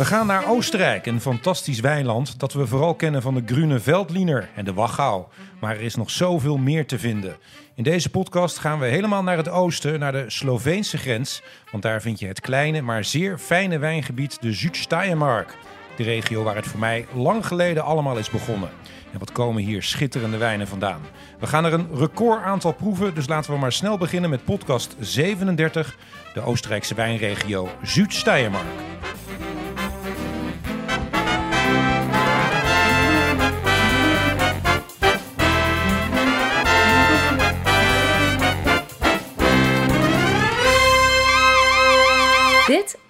We gaan naar Oostenrijk, een fantastisch wijnland dat we vooral kennen van de Grüne Veltliner en de Wachau. Maar er is nog zoveel meer te vinden. In deze podcast gaan we helemaal naar het oosten, naar de Sloveense grens. Want daar vind je het kleine, maar zeer fijne wijngebied de Zuid-Steiermark. De regio waar het voor mij lang geleden allemaal is begonnen. En wat komen hier schitterende wijnen vandaan? We gaan er een record aantal proeven, dus laten we maar snel beginnen met podcast 37, de Oostenrijkse wijnregio Zuid-Steiermark.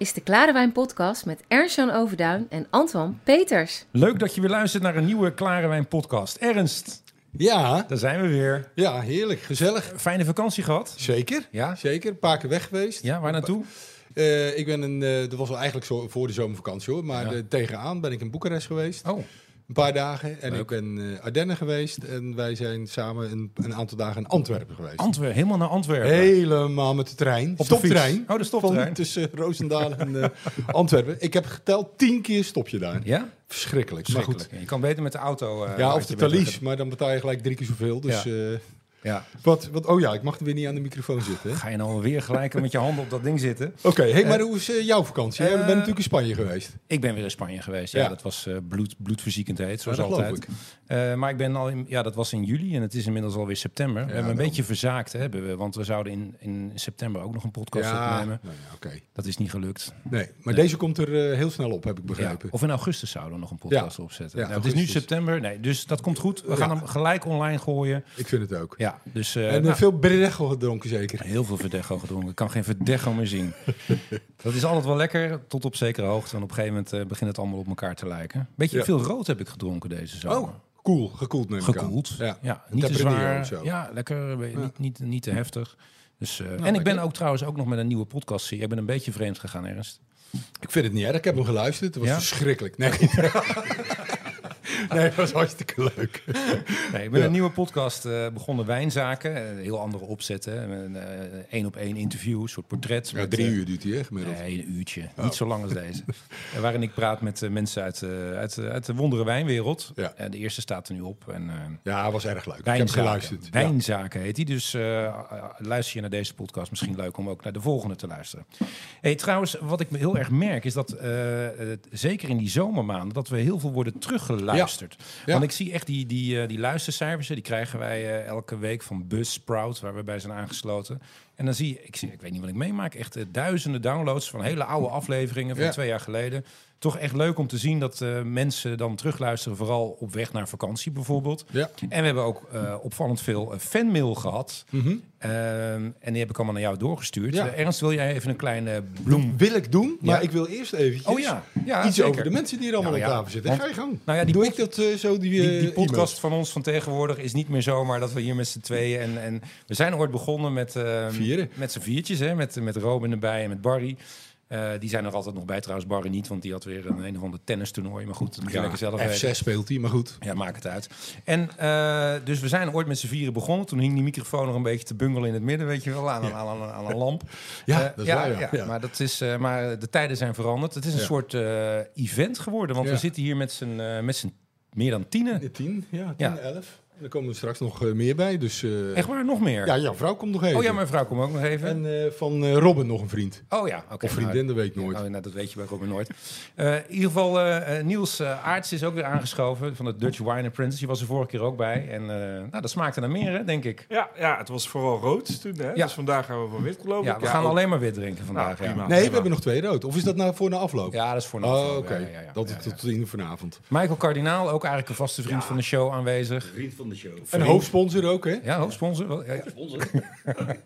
Is de Klare Wijn Podcast met Ernst-Jan Overduin en Antoine Peters. Leuk dat je weer luistert naar een nieuwe Klare Wijn podcast. Ernst, Ja, daar zijn we weer. ja, heerlijk, gezellig. Fijne vakantie gehad? Zeker, Ja? zeker. Een paar keer weg geweest. Ja, waar naartoe? Eh, ik ben een, eh, dat was wel eigenlijk zo voor de zomervakantie hoor, maar Ja. eh, tegenaan ben ik in Boekarest geweest. Oh, Een paar dagen. En Leuk. ik ben eh Ardennen geweest. En wij zijn samen een, een aantal dagen in Antwerpen geweest. Antwerpen, helemaal naar Antwerpen. Helemaal met de trein. de stoptrein. Oh, de stoptrein. Van tussen Roosendaal en eh, Antwerpen. Ik heb geteld tien keer stop je daar. Ja? Verschrikkelijk. Maar goed. Je kan beter met de auto. eh, Ja, of de Thalys, maar dan betaal je gelijk drie keer zoveel. Dus Ja. Eh, Ja. wat, wat, oh ja, ik mag er weer niet aan de microfoon zitten. hè? Ga je nou weer gelijk met je handen op dat ding zitten? Oké, hey, maar hoe is eh, jouw vakantie? Jij eh, bent natuurlijk in Spanje geweest. Ik ben weer in Spanje geweest. Ja, Ja. dat was eh, bloed, bloedverziekend heet, zoals Ja, dat geloof altijd. Eh, maar ik ben al in, ja, dat was in juli en het is inmiddels alweer september. we hebben een beetje verzaakt, hebben we, want we zouden in, in september ook nog een podcast opnemen. nou. Dat is niet gelukt. Nee, maar deze komt er eh, heel snel op, heb ik begrepen. of in augustus zouden we nog een podcast opzetten. Ja, Nou, het is nu september, nee, dus dat komt goed. We gaan hem gelijk online gooien. Ik vind het ook. Ja, dus eh, en nou, veel Brejo gedronken zeker. heel veel verdecho gedronken. Ik kan geen verdecho meer zien. dat is altijd wel lekker, tot op zekere hoogte. En op een gegeven moment eh, begint het allemaal op elkaar te lijken. Beetje Ja. veel rood heb ik gedronken deze zomer. Oh, cool. Gekoeld neem ik aan. Gekoeld. Ja, Ja. niet te zwaar. zo. Ja, lekker. Ja. Niet, niet, niet te heftig. Dus, eh, en ik lekker. ben ook trouwens ook nog met een nieuwe podcast. Ik ben een beetje vreemd gegaan, Ernst. Ik vind het niet erg. Ik heb hem geluisterd. Het was Ja? verschrikkelijk. Nee. nee, het was hartstikke leuk. Nee, ik ben Ja. een nieuwe podcast eh, begonnen, Wijnzaken. Eh, heel andere opzet. hè. Een eh, één op één interview, een soort portret. Ja, met, drie uur duurt hij, hè, gemiddeld. Nee, een uurtje. Niet zo lang als deze. Waarin ik praat met mensen uit, uit, uit de wondere wijnwereld. Ja. De eerste staat er nu op. En, Ja, was erg leuk. Ik heb Wijnzaken. geluisterd. Wijnzaken heet die. Dus luister je naar deze podcast. Misschien leuk om ook naar de volgende te luisteren. Hey, trouwens, wat ik heel erg merk is dat, zeker in die zomermaanden, dat we heel veel worden teruggeluisterd. Ja. Want ik zie echt die, die, eh, die luistercijfers, die krijgen wij eh, elke week van Buzzsprout, waar we bij zijn aangesloten. En dan zie je, ik, zie, ik weet niet wat ik meemaak, echt eh, duizenden downloads van hele oude afleveringen van Ja. twee jaar geleden. Toch echt leuk om te zien dat eh, mensen dan terugluisteren, vooral op weg naar vakantie bijvoorbeeld. Ja. En we hebben ook eh, opvallend veel eh, fanmail gehad. Ehm, en die heb ik allemaal naar jou doorgestuurd. Ja. Ernst, wil jij even een kleine bloem... Wil ik doen, maar Ja. ik wil eerst eventjes Oh ja, ja iets zeker. over de mensen die er allemaal Nou op ja, tafel zitten. want- Ga je gang. Nou ja, die Doe ik dat zo, die, Die, die podcast van ons van tegenwoordig is niet meer zomaar dat we hier met z'n tweeën... En, en we zijn ooit begonnen met, Vieren. met z'n viertjes, hè, met, met Robin erbij en met Barry. Eh, die zijn er altijd nog bij trouwens, Barry niet, want die had weer een, een of ander tennistoernooi. Maar goed, dat moet je Ja, lekker zelf weten. F6 speelt hij, maar goed. Ja, maakt het uit. En eh, dus we zijn ooit met z'n vieren begonnen. Toen hing die microfoon nog een beetje te bungelen in het midden, weet je wel, aan, een- aan, aan een lamp. Ja, Eh, dat is waar, ja. Ja. Maar, dat is, maar de tijden zijn veranderd. Het is een Ja. soort event geworden, want Ja. we zitten hier met z'n met z'n meer dan tienen. Ja, Tien, ja, tien, Ja. elf. En er komen er straks nog eh, meer bij. Dus, eh, Echt waar, nog meer? Ja, jouw vrouw komt nog even. oh ja, mijn vrouw komt ook nog even. En eh, van eh, Robin nog een vriend. oh ja, oké. Of vriendin, dat weet ik nou, nooit. nou, nou, dat weet je bij Robin nooit. Eh, in ieder geval, Niels eh, Aarts is ook weer aangeschoven van de Dutch Wine Apprentice. Die was er vorige keer ook bij. En eh, nou, dat smaakte naar meer, hè, denk ik. Ja, ja, het was vooral rood toen. Hè? Ja. Dus vandaag gaan we van wit, geloof Ja, ik. we gaan ook- alleen maar wit drinken vandaag. Nou, prima. ja. Nee, we hebben nog twee rood. Of is dat nou voor na afloop? ja, dat is voor Oh, afloop. oké. Ja, ja, ja, Dat is ja. tot tien vanavond. Michael Kardinaal, ook eigenlijk een vaste vriend Ja. van de show aanwezig. Vriend van de show. En hoofdsponsor ook, hè? Ja, hoofdsponsor. Ja, ja. Sponsor.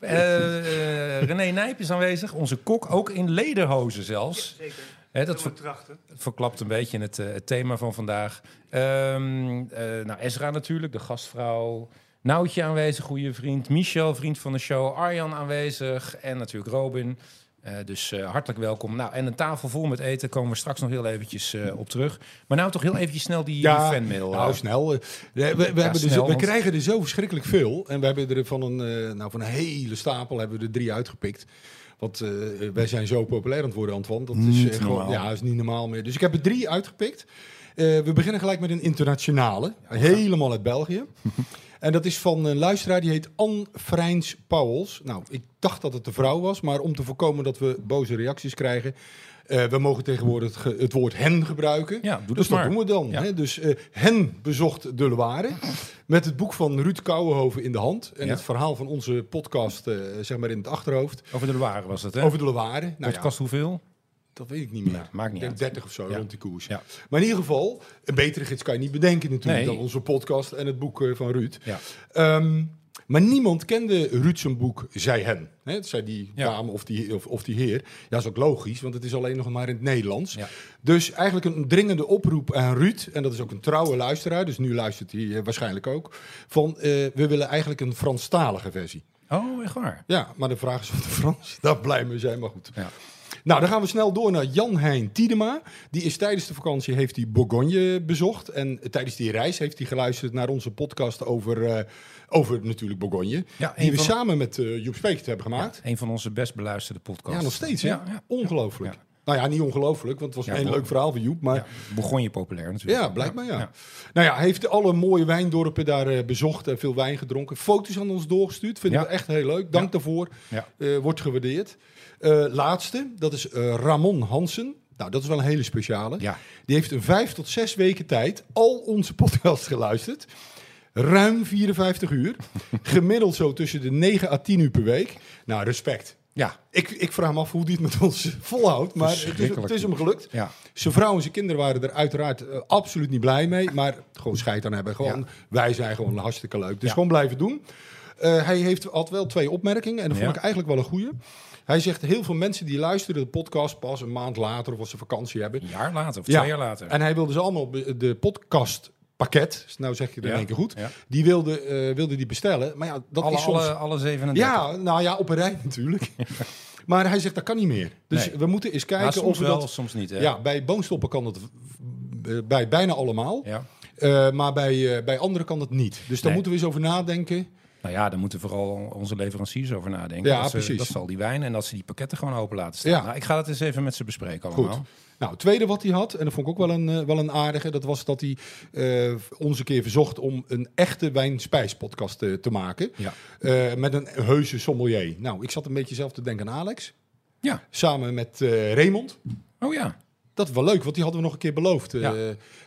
Eh, eh, René Nijp is aanwezig, onze kok, ook in lederhozen zelfs. Zeker. Hè, dat ver- trachten. verklapt een beetje het, eh, het thema van vandaag. Ehm, eh, nou, Ezra natuurlijk, de gastvrouw. Noutje aanwezig, goede vriend. Michel, vriend van de show. Arjan aanwezig. En natuurlijk Robin. Eh, dus eh, hartelijk welkom. Nou, en een tafel vol met eten komen we straks nog heel eventjes eh, op terug. Maar nou toch heel eventjes snel die, die fanmail. Nou, snel. We, hebben snel, zo- we want- krijgen er zo verschrikkelijk veel. En we hebben er van een, nou, van een hele stapel hebben we er drie uitgepikt. Want wij zijn zo populair aan het worden, Antoine. Dat is Niet gewoon, normaal. ja, is niet normaal meer. Dus ik heb er drie uitgepikt. We beginnen gelijk met een internationale. Helemaal uit België. En dat is van een luisteraar die heet Anne Vrijns Pauwels. Nou, ik dacht dat het een vrouw was, maar om te voorkomen dat we boze reacties krijgen. eh, we mogen tegenwoordig het, woord hen gebruiken. Ja, doe dat dus maar. dat doen we dan. Ja. Hè? Dus eh, hen bezocht de Loire met het boek van Ruud Kouwenhoven in de hand. En Ja. het verhaal van onze podcast eh, zeg maar in het achterhoofd. Over de Loire was het, hè? Over de Loire. Nou, Podcast hoeveel? Dat weet ik niet meer. Nou, maakt niet ik denk uit. 30 of zo, Ja. rond die koers. Ja. Maar in ieder geval, een betere gids kan je niet bedenken natuurlijk Nee. dan onze podcast en het boek eh, van Ruud. Ja. Ehm, maar niemand kende Ruud zijn boek Zij Hen. Hè, het zei die Ja. dame of die, of, of die heer. Ja, dat is ook logisch, want het is alleen nog maar in het Nederlands. Ja. Dus eigenlijk een dringende oproep aan Ruud. En dat is ook een trouwe luisteraar, dus nu luistert hij eh, waarschijnlijk ook. Van, eh, we willen eigenlijk een Franstalige versie. Oh, echt waar? Ja, maar de vraag is of de Frans daar blij mee zijn, maar goed. Ja. Nou, dan gaan we snel door naar Jan Hein Tiedema. Die is tijdens de vakantie heeft hij Bourgogne bezocht. En tijdens die reis heeft hij geluisterd naar onze podcast over, eh, over natuurlijk Bourgogne. Ja, die we van- samen met eh Joep Speekt hebben gemaakt. Een van onze best beluisterde podcasts. Ja, nog steeds, hè? Ja, ja. Ongelooflijk. Ja. Nou ja, niet ongelooflijk, want het was Ja, een leuk verhaal van Joep. Maar Ja, begon je populair natuurlijk. ja, blijkbaar ja. Nou ja, heeft alle mooie wijndorpen daar eh, bezocht en veel wijn gedronken. Foto's aan ons doorgestuurd. Vinden Ja. we echt heel leuk. Dank Ja. daarvoor. Ja. Wordt gewaardeerd. Eh, laatste, dat is eh, Ramon Hansen. Nou, dat is wel een hele speciale. Ja. Die heeft een vijf tot zes weken tijd al onze podcast geluisterd. Ruim 54 uur. Gemiddeld zo tussen de 9 à 10 uur per week. Nou, respect. Ja. Ik, ik vraag me af hoe die het met ons volhoudt. Maar het is, Verschrikkelijk. het is hem gelukt. Ja. Zijn vrouw en zijn kinderen waren er uiteraard eh, absoluut niet blij mee. Maar gewoon scheid aan hebben. Gewoon, Ja. Wij zijn gewoon hartstikke leuk. Dus Ja. gewoon blijven doen. Hij heeft, had wel twee opmerkingen. En dat vond ik eigenlijk wel een goeie. Hij zegt, heel veel mensen die luisteren de podcast pas een maand later... of als ze vakantie hebben. Een jaar later of Ja. twee jaar later. En hij wilde ze allemaal de podcast pakket, nou zeg je het in één keer goed, Ja. die wilde, eh, wilde die bestellen. Maar ja, dat alle, is soms... alle, alle 37. ja, nou ja, op een rij natuurlijk. maar hij zegt, dat kan niet meer. Dus Nee. we moeten eens kijken soms of we wel, dat... soms niet. Hè? Ja, bij boonstoppen kan dat eh, bij bijna allemaal. Ja. Eh, maar bij, bij anderen kan dat niet. Dus daar Nee. moeten we eens over nadenken. Nou ja, daar moeten vooral onze leveranciers over nadenken. Ja, dat, ze- precies. dat zal die wijn en dat ze die pakketten gewoon open laten staan. Ja. Nou, ik ga het eens even met ze bespreken allemaal. Goed. Nou, het tweede wat hij had, en dat vond ik ook wel een, eh, wel een aardige, dat was dat hij eh, ons een keer verzocht om een echte wijn-spijs-podcast te, te maken. Ja. Eh, met een heuse sommelier. Nou, ik zat een beetje zelf te denken aan Alex. Ja. Samen met eh, Raymond. Oh ja. Dat is wel leuk, want die hadden we nog een keer beloofd. Eh, Ja.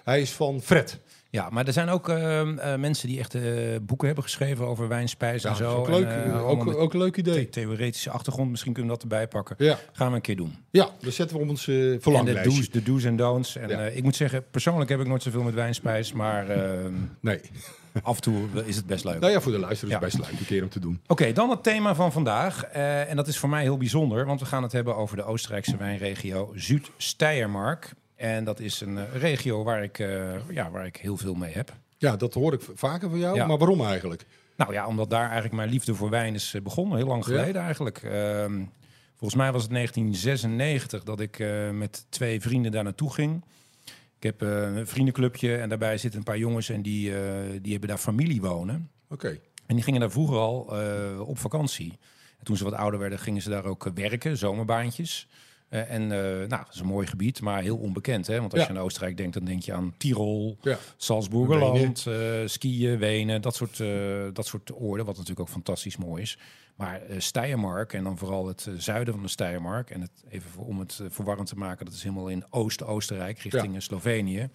Hij is van Fred. Ja, maar er zijn ook eh, eh, mensen die echt eh, boeken hebben geschreven over wijn, spijs en zo. leuk. eh, ook, een leuk idee. the- theoretische achtergrond. Misschien kunnen we dat erbij pakken. Gaan we een keer doen. ja dat zetten we op ons En de verlanglijstje. do's, de do's en don'ts. En ik moet zeggen, persoonlijk heb ik nooit zoveel met wijn, spijs. Maar eh, Nee. af en toe is het best leuk. Nou ja, voor de luisteraars Ja. best leuk een keer om te doen. Oké, dan het thema van vandaag. En dat is voor mij heel bijzonder, want we gaan het hebben over de Oostenrijkse wijnregio Zuid-Steiermark. En dat is een eh, regio waar ik, eh, ja, waar ik heel veel mee heb. Ja, dat hoor ik vaker van jou. Ja. Maar waarom eigenlijk? Nou ja, omdat daar eigenlijk mijn liefde voor wijn is eh, begonnen, heel lang Ja. geleden eigenlijk. Ehm, volgens mij was het 1996 dat ik met twee vrienden daar naartoe ging. Ik heb een vriendenclubje en daarbij zitten een paar jongens en die, die hebben daar familie wonen. Oké. En die gingen daar vroeger al op vakantie. En toen ze wat ouder werden, gingen ze daar ook werken, zomerbaantjes. Eh, en eh, nou, dat is een mooi gebied, maar heel onbekend. Hè? Want als je aan Oostenrijk denkt, dan denk je aan Tirol. Salzburgerland, eh skiën, Wenen, dat soort, dat soort oorden. Wat natuurlijk ook fantastisch mooi is. Maar eh Steiermark en dan vooral het zuiden van de Steiermark. En het, even voor, om het verwarrend te maken, dat is helemaal in Oost-Oostenrijk, richting Slovenië.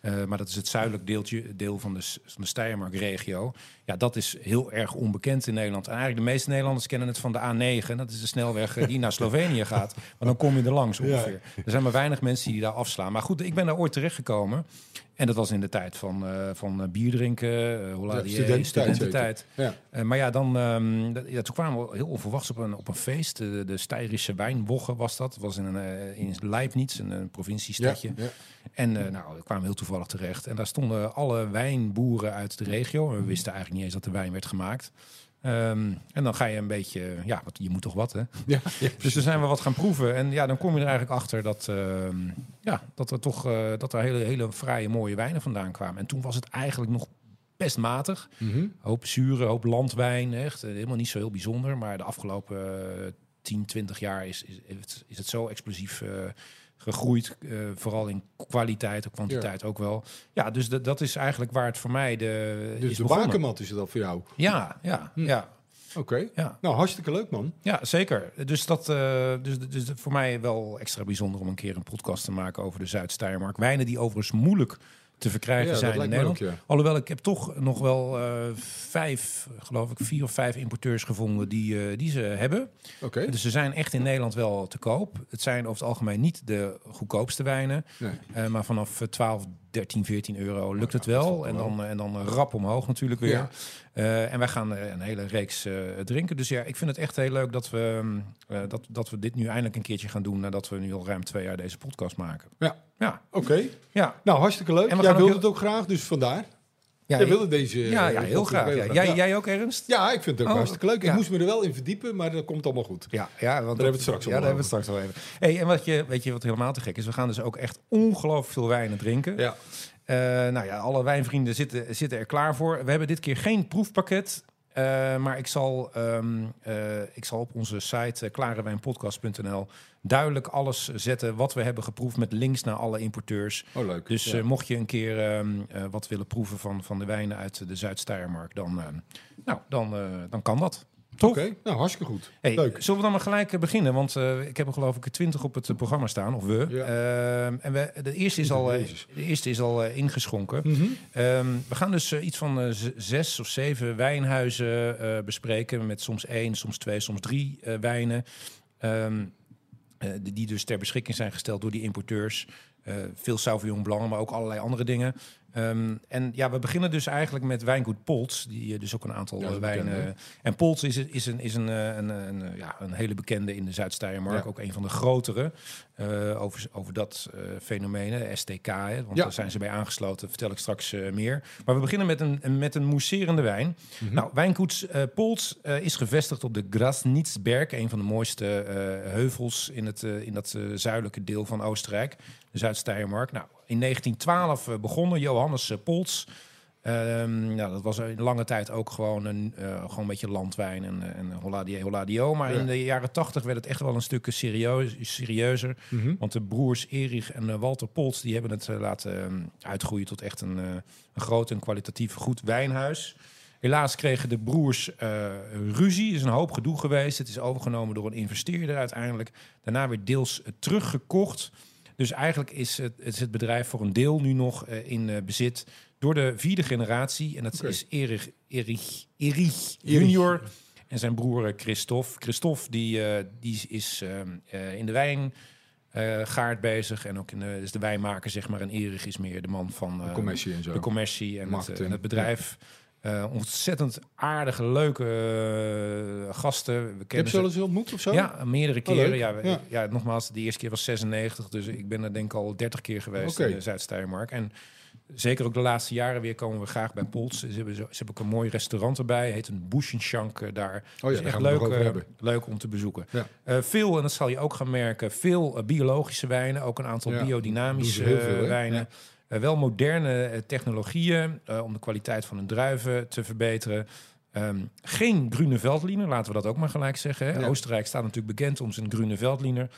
Eh, maar dat is het zuidelijk deeltje, deel van de, van de Steiermark-regio. Ja, dat is heel erg onbekend in Nederland. En eigenlijk de meeste Nederlanders kennen het van de A9. Dat is de snelweg eh, die naar Slovenië gaat. Maar dan kom je er langs ongeveer. Er zijn maar weinig mensen die daar afslaan. Maar goed, ik ben daar ooit terechtgekomen. En dat was in de tijd van, eh, van eh, bier drinken, uh, studententijd studententijd. Ja. Maar ja, dan, ehm, dat- ja, toen kwamen we heel onverwachts op een, op een feest. De, de Steirische was dat. Was in, een, in Leibniz, een, een provinciestadje. Ja. En nou, we kwamen heel toevallig terecht. En daar stonden alle wijnboeren uit de regio. En we wisten eigenlijk niet eens dat de wijn werd gemaakt. Ehm, en dan ga je een beetje, ja, wat, je moet toch wat, hè? Ja, ja, Dus dan zijn we wat gaan proeven. En ja, dan kom je er eigenlijk achter dat, ehm, ja, dat er toch eh, dat er hele, hele fraaie mooie wijnen vandaan kwamen. En toen was het eigenlijk nog best matig. Mhm. Hoop zure, hoop landwijn, echt eh, helemaal niet zo heel bijzonder. Maar de afgelopen eh, 10, 20 jaar is, is, is het- is het zo explosief eh, gegroeid. eh, vooral in kwaliteit en kwantiteit ook wel. Ja, dus dat- is eigenlijk waar het voor mij de, Dus is de begonnen. bakermat is het al voor jou. Ja, ja, Hm. ja, Oké. ja. Nou, hartstikke leuk, man. Ja, zeker. Dus dat uh, dus, dus voor mij wel extra bijzonder om een keer een podcast te maken over de Zuid-Steiermark. Wijnen die overigens moeilijk te verkrijgen ja, zijn in Nederland. ook, ja. Alhoewel, ik heb toch nog wel uh, vijf, geloof ik, vier of vijf importeurs gevonden die, uh, die ze hebben. Oké. Dus ze zijn echt in Nederland wel te koop. Het zijn over het algemeen niet de goedkoopste wijnen. Nee. Uh, maar vanaf 12, 13, 14 euro lukt het wel. En dan, en dan rap omhoog natuurlijk weer. Ja. Uh, en wij gaan een hele reeks uh, drinken. Dus ja, ik vind het echt heel leuk dat we, uh, dat, dat we dit nu eindelijk een keertje gaan doen... nadat we nu al ruim twee jaar deze podcast maken. Ja. Ja. Oké. Ja. Nou, hartstikke leuk. En Jij wilde het ook graag, dus vandaar. Ja, Jij wilde deze... ja, ja, eh, heel podcast graag. Ja. heel Jij, Ja. jij ook, Ernst? Ja, ik vind het ook Oh, hartstikke leuk. Ik ja. moest me er wel in verdiepen, maar dat komt allemaal goed. Ja, ja want Daar hebben we het straks ja, wel daar hebben we het straks wel even. Hey, en wat je, weet je wat helemaal te gek is? We gaan dus ook echt ongelooflijk veel wijnen drinken. Ja. Uh, nou ja, alle wijnvrienden zitten, zitten er klaar voor. We hebben dit keer geen proefpakket. Uh, maar ik zal, um, uh, ik zal op onze site uh, klarewijnpodcast.nl duidelijk alles zetten wat we hebben geproefd met links naar alle importeurs. Oh, leuk. Dus ja. mocht je een keer um, wat willen proeven van, van de wijnen uit de Zuid-Steiermark, dan, nou, dan, dan kan dat. Toch? Oké, nou hartstikke goed. Hey, Leuk. Zullen we dan maar gelijk uh, beginnen? Want uh, ik heb er geloof ik twintig op het uh, programma staan, of we. Ja. Uh, en we, de eerste is al, de eerste is al ingeschonken. Mhm. Um, we gaan dus iets van zes of zeven wijnhuizen eh, bespreken. Met soms één, soms twee, soms drie wijnen. Um, die, die dus ter beschikking zijn gesteld door die importeurs. Veel Sauvignon Blanc, maar ook allerlei andere dingen. Um, en ja, we beginnen dus eigenlijk met wijngoed Polts, die uh, dus ook een aantal Ja, uh, wijnen. bekend, en Polts is, is, een, is een, een, een, een, ja, een hele bekende in de Zuid-Steiermark, Ja. ook een van de grotere. uh, over, over dat fenomeen, STK, hè, want daar zijn ze bij aangesloten, vertel ik straks uh, meer. Maar we beginnen met een, met een mousserende wijn. Mhm. Nou, wijngoed uh, is gevestigd op de Grasnitzberg, een van de mooiste heuvels in, het, in dat zuidelijke deel van Oostenrijk, de Zuid-Steiermark. Nou, in 1912 uh, begonnen Johannes Polts. Ehm, nou, dat was een lange tijd ook gewoon een, uh, gewoon een beetje landwijn en, en holladio. Maar Ja. in de jaren 80 werd het echt wel een stuk serieus, serieuzer. Mhm. Want de broers Erich en uh, Walter Polts die hebben het uh, laten um, uitgroeien tot echt een, een groot en kwalitatief goed wijnhuis. Helaas kregen de broers ruzie. Er is een hoop gedoe geweest. Het is overgenomen door een investeerder uiteindelijk. Daarna weer deels teruggekocht. Dus eigenlijk is het, is het bedrijf voor een deel nu nog uh, in uh, bezit door de vierde generatie. En dat is Erich, Erich, Erich junior en zijn broer uh, Christophe. Christophe die, die is uh, in de wijn uh, gaard bezig en ook in de, is de wijnmaker zeg maar. En Erich is meer de man van De commercie en zo. de commercie en het, en het bedrijf. Uh, ontzettend aardige, leuke uh, gasten. We Je hebt kennen ze wel eens ontmoet of zo? ja, meerdere Oh, keren. ja, we- Ja. ja. nogmaals, de eerste keer was 96, dus ik ben er denk ik al 30 keer geweest in de Zuid-Steiermark. En zeker ook de laatste jaren weer komen we graag bij Pols. Ze hebben, zo, ze hebben ook een mooi restaurant erbij, heet een Buschenschank uh, daar. Oh ja, Dus echt gaan we het leuk, uh, hebben. leuk om te bezoeken. Ja. Veel, en dat zal je ook gaan merken, veel biologische wijnen, ook een aantal biodynamische wijnen. Uh, wel moderne uh, technologieën uh, om de kwaliteit van hun druiven te verbeteren. Um, geen groene veldliner, laten we dat ook maar gelijk zeggen. Hè? Ja. Oostenrijk staat natuurlijk bekend om zijn groene veldliner.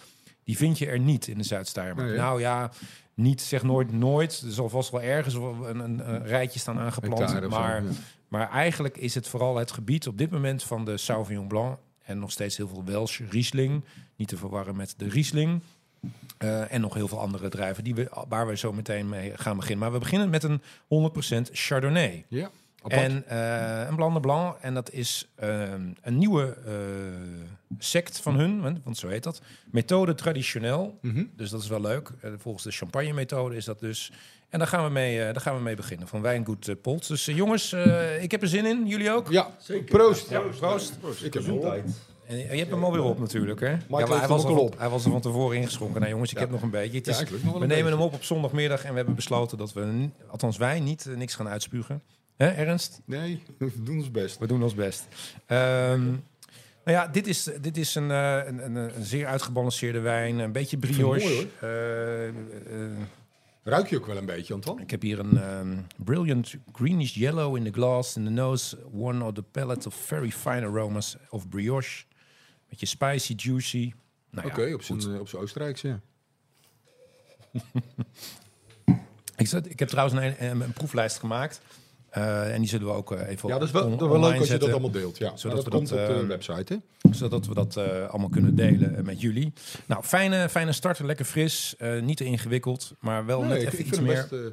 Die vind je er niet in de Zuid-Steiermark. Nee, nou ja, niet zeg nooit nooit. Er zal vast wel ergens een, een, een rijtje staan aangeplant. Ja. maar eigenlijk is het vooral het gebied op dit moment van de Sauvignon Blanc. En nog steeds heel veel Welsh Riesling. Niet te verwarren met de Riesling. Uh, en nog heel veel andere druiven die we, waar we zo meteen mee gaan beginnen. Maar we beginnen met een 100% Chardonnay. Ja, apart. En uh, een Blanc de Blanc. En dat is uh, een nieuwe uh, sect van hun, want, zo heet dat. Methode traditioneel. Mhm. Dus dat is wel leuk. Uh, volgens de champagne methode is dat dus. En daar gaan we mee, uh, daar gaan we mee beginnen. Van Wijngoed uh, Polt. Dus uh, jongens, uh, ik heb er zin in. Jullie ook? Ja, Zeker. proost. Ja, proost. Ik heb Gezondheid. En je hebt hem alweer op natuurlijk, hè? heeft maar hij, was er al van, op. hij was er van tevoren ingeschonken. Nou jongens, ik Ja. heb nog een beetje. Het Ja, is, nog we nemen beetje. hem op op zondagmiddag en we hebben besloten dat we, althans wij, niet eh, niks gaan uitspugen. Hè, Ernst? Nee, we doen ons best. We doen ons best. Ehm, nou ja, dit is, dit is een, eh, een, een, een zeer uitgebalanceerde wijn. Een beetje brioche. mooi, Eh, eh, Ruik je ook wel een beetje, Anton? ik heb hier een ehm, brilliant greenish yellow in the glass. In the nose, one of the palette of very fine aromas of brioche. Beetje spicy, juicy. Nou ja, Oké, op goed. zijn eh, op zijn Oostenrijkse. ja. Ik, zat, ik heb trouwens een, een, een proeflijst gemaakt. Eh, en die zullen we ook eh, even Ja, dat is wel, on- dat is wel online leuk als je dat allemaal deelt. Ja. Zodat dat we komt dat, op de eh, website, hè? zodat we dat eh, allemaal kunnen delen met jullie. Nou, fijne, fijne start, lekker fris, niet te ingewikkeld, maar wel Nee, net ik, even ik iets meer. best...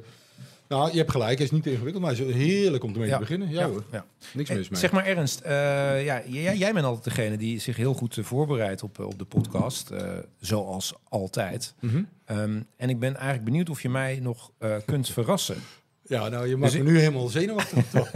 nou, je hebt gelijk, hij is niet ingewikkeld, maar hij is heerlijk om ermee Ja. te beginnen. Ja, hoor, ja. niks Eh, mis mee. Zeg maar Ernst, eh, ja, jij, jij bent altijd degene die zich heel goed eh, voorbereidt op, op de podcast, zoals altijd. Mhm. Ehm, en ik ben eigenlijk benieuwd of je mij nog kunt verrassen. Ja, nou, je maakt Dus me nu helemaal zenuwachtig. toch?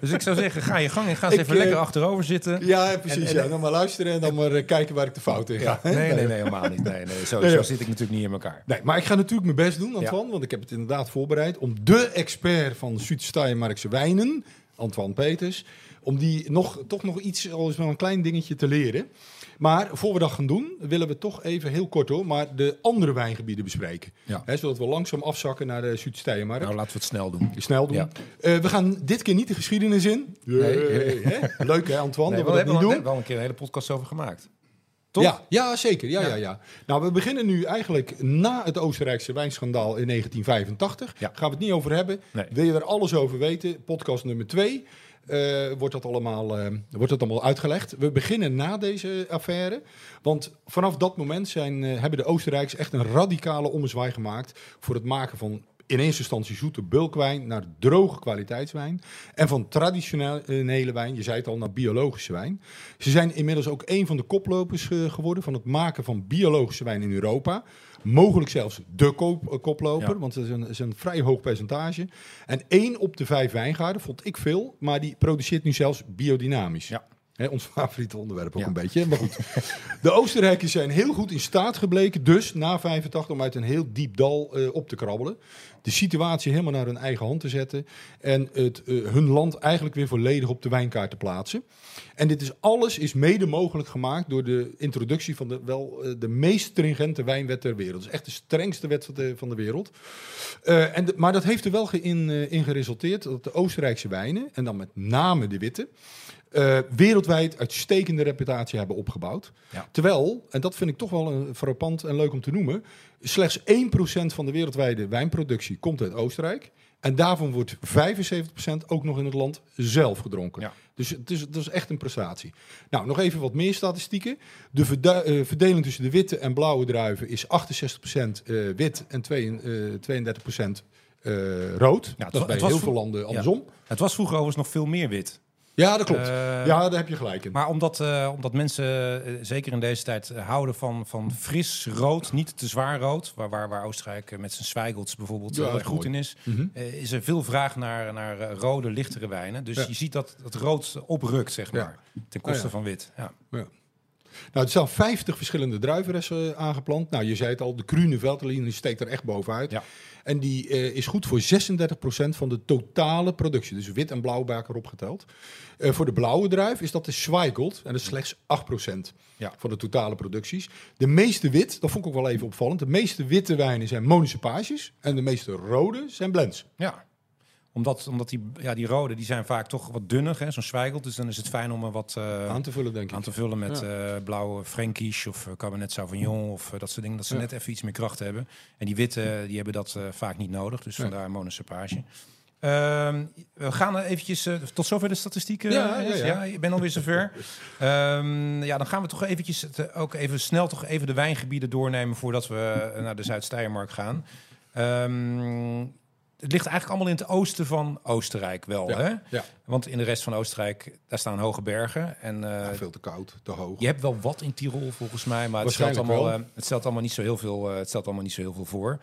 Dus ik zou zeggen, ga je gang en ga eens Ik, even eh, lekker achterover zitten. ja, precies. En- en- ja. Dan maar luisteren en dan maar eh, kijken waar ik de fout in ga. Ja, nee, nee, nee, helemaal niet. Nee, nee, zo, Nee, zo zit ik natuurlijk niet in elkaar. Nee, maar ik ga natuurlijk mijn best doen, Antoine. Want ik heb het inderdaad voorbereid om de expert van Zuid-Steiermarkse wijnen, Antoine Peters, om die nog, toch nog iets, al is wel een klein dingetje te leren. Maar voor we dat gaan doen, willen we toch even heel kort hoor, maar de andere wijngebieden bespreken. Ja. Zodat we langzaam afzakken naar de Zuid-Steiermark. Nou, laten we het snel doen. Snel doen. Ja. Eh, we gaan dit keer niet de geschiedenis in. Nee. Leuk hè, Antoine, Nee, dat we we dat hebben doen. wel een keer een hele podcast over gemaakt. Toch? Ja, ja, zeker. Ja, Ja. ja. Ja, Nou, we beginnen nu eigenlijk na het Oostenrijkse wijnschandaal in 1985. Ja. Gaan we het niet over hebben. Nee. Wil je er alles over weten? Podcast nummer 2. Wordt, dat allemaal, eh, wordt dat allemaal uitgelegd. We beginnen na deze affaire. Want vanaf dat moment zijn, eh, hebben de Oostenrijkers echt een radicale ommezwaai gemaakt voor het maken van in eerste instantie zoete bulkwijn naar droge kwaliteitswijn. En van traditionele wijn, je zei het al, naar biologische wijn. Ze zijn inmiddels ook een van de koplopers eh, geworden van het maken van biologische wijn in Europa. Mogelijk zelfs de koop- eh, koploper, Ja. want het is, een, is een vrij hoog percentage. En één op de vijf wijngaarden, vond ik veel, maar die produceert nu zelfs biodynamisch. Ja. Hè, ons favoriete onderwerp ook Ja. een beetje, maar goed. De Oostenrijkers zijn heel goed in staat gebleken, dus na 85, om uit een heel diep dal eh, op te krabbelen. De situatie helemaal naar hun eigen hand te zetten. En het, eh, hun land eigenlijk weer volledig op de wijnkaart te plaatsen. En dit is alles is mede mogelijk gemaakt door de introductie van de, wel, eh, de meest stringente wijnwet ter wereld. Is echt de strengste wet van de, van de wereld. En de- maar dat heeft er wel in, in geresulteerd dat de Oostenrijkse wijnen, en dan met name de witte, eh, wereldwijd uitstekende reputatie hebben opgebouwd. Ja. Terwijl, en dat vind ik toch wel een frappant en leuk om te noemen, slechts 1% van de wereldwijde wijnproductie komt uit Oostenrijk. En daarvan wordt 75% ook nog in het land zelf gedronken. Ja. Dus het is, is echt een prestatie. Nou, nog even wat meer statistieken. De eh, verdeling tussen de witte en blauwe druiven is 68% eh, wit en twee- eh, 32% eh, rood. het dat wa- is bij was heel veel landen andersom. Het was vroeger overigens nog veel meer wit. Ja, dat klopt. Eh, ja, daar heb je gelijk in. Maar omdat, eh, omdat mensen, eh, zeker in deze tijd, houden van, van fris rood, niet te zwaar rood, waar, waar, waar Oostenrijk met zijn Zwijgels bijvoorbeeld Ja, goed mooi. in is, Mhm. is er veel vraag naar, naar rode, lichtere wijnen. Dus Ja. je ziet dat het rood oprukt, zeg maar, ten koste van wit. Ja. Nou, er staan 50 verschillende druivenressen aangeplant. Nou, je zei het al, de Grune Veltliner steekt er echt bovenuit. Ja. En die eh, is goed voor 36% van de totale productie. Dus wit en blauw bij elkaar opgeteld. Eh, voor de blauwe druif is dat de Zweigelt. En dat is slechts 8% Ja. van de totale producties. De meeste wit, dat vond ik ook wel even opvallend. De meeste witte wijnen zijn municipages. En de meeste rode zijn blends. Ja. Omdat, omdat die, ja, die rode die zijn vaak toch wat dunner, hè, zo'n Zwijgel. Dus dan is het fijn om er wat eh, aan te vullen, denk ik. aan te vullen met eh, blauwe Frankish of eh, Cabernet Sauvignon of dat soort dingen. Dat ze Ja. net even iets meer kracht hebben. En die witte, die hebben dat vaak niet nodig. Dus Nee. vandaar monocepage. Ehm, we gaan er eventjes, tot zover de statistieken. Ja, ja, ja. je bent alweer zover. Ehm, ja, dan gaan we toch eventjes, ook even snel toch even de wijngebieden doornemen voordat we naar de Zuid-Steiermark gaan. Ehm, het ligt eigenlijk allemaal in het oosten van Oostenrijk wel, Ja, hè? ja. Want in de rest van Oostenrijk, daar staan hoge bergen. En eh, Ja, veel te koud, te hoog. je hebt wel wat in Tirol volgens mij, maar het stelt, allemaal, eh, het, stelt allemaal niet zo heel veel, eh, het stelt allemaal niet zo heel veel voor.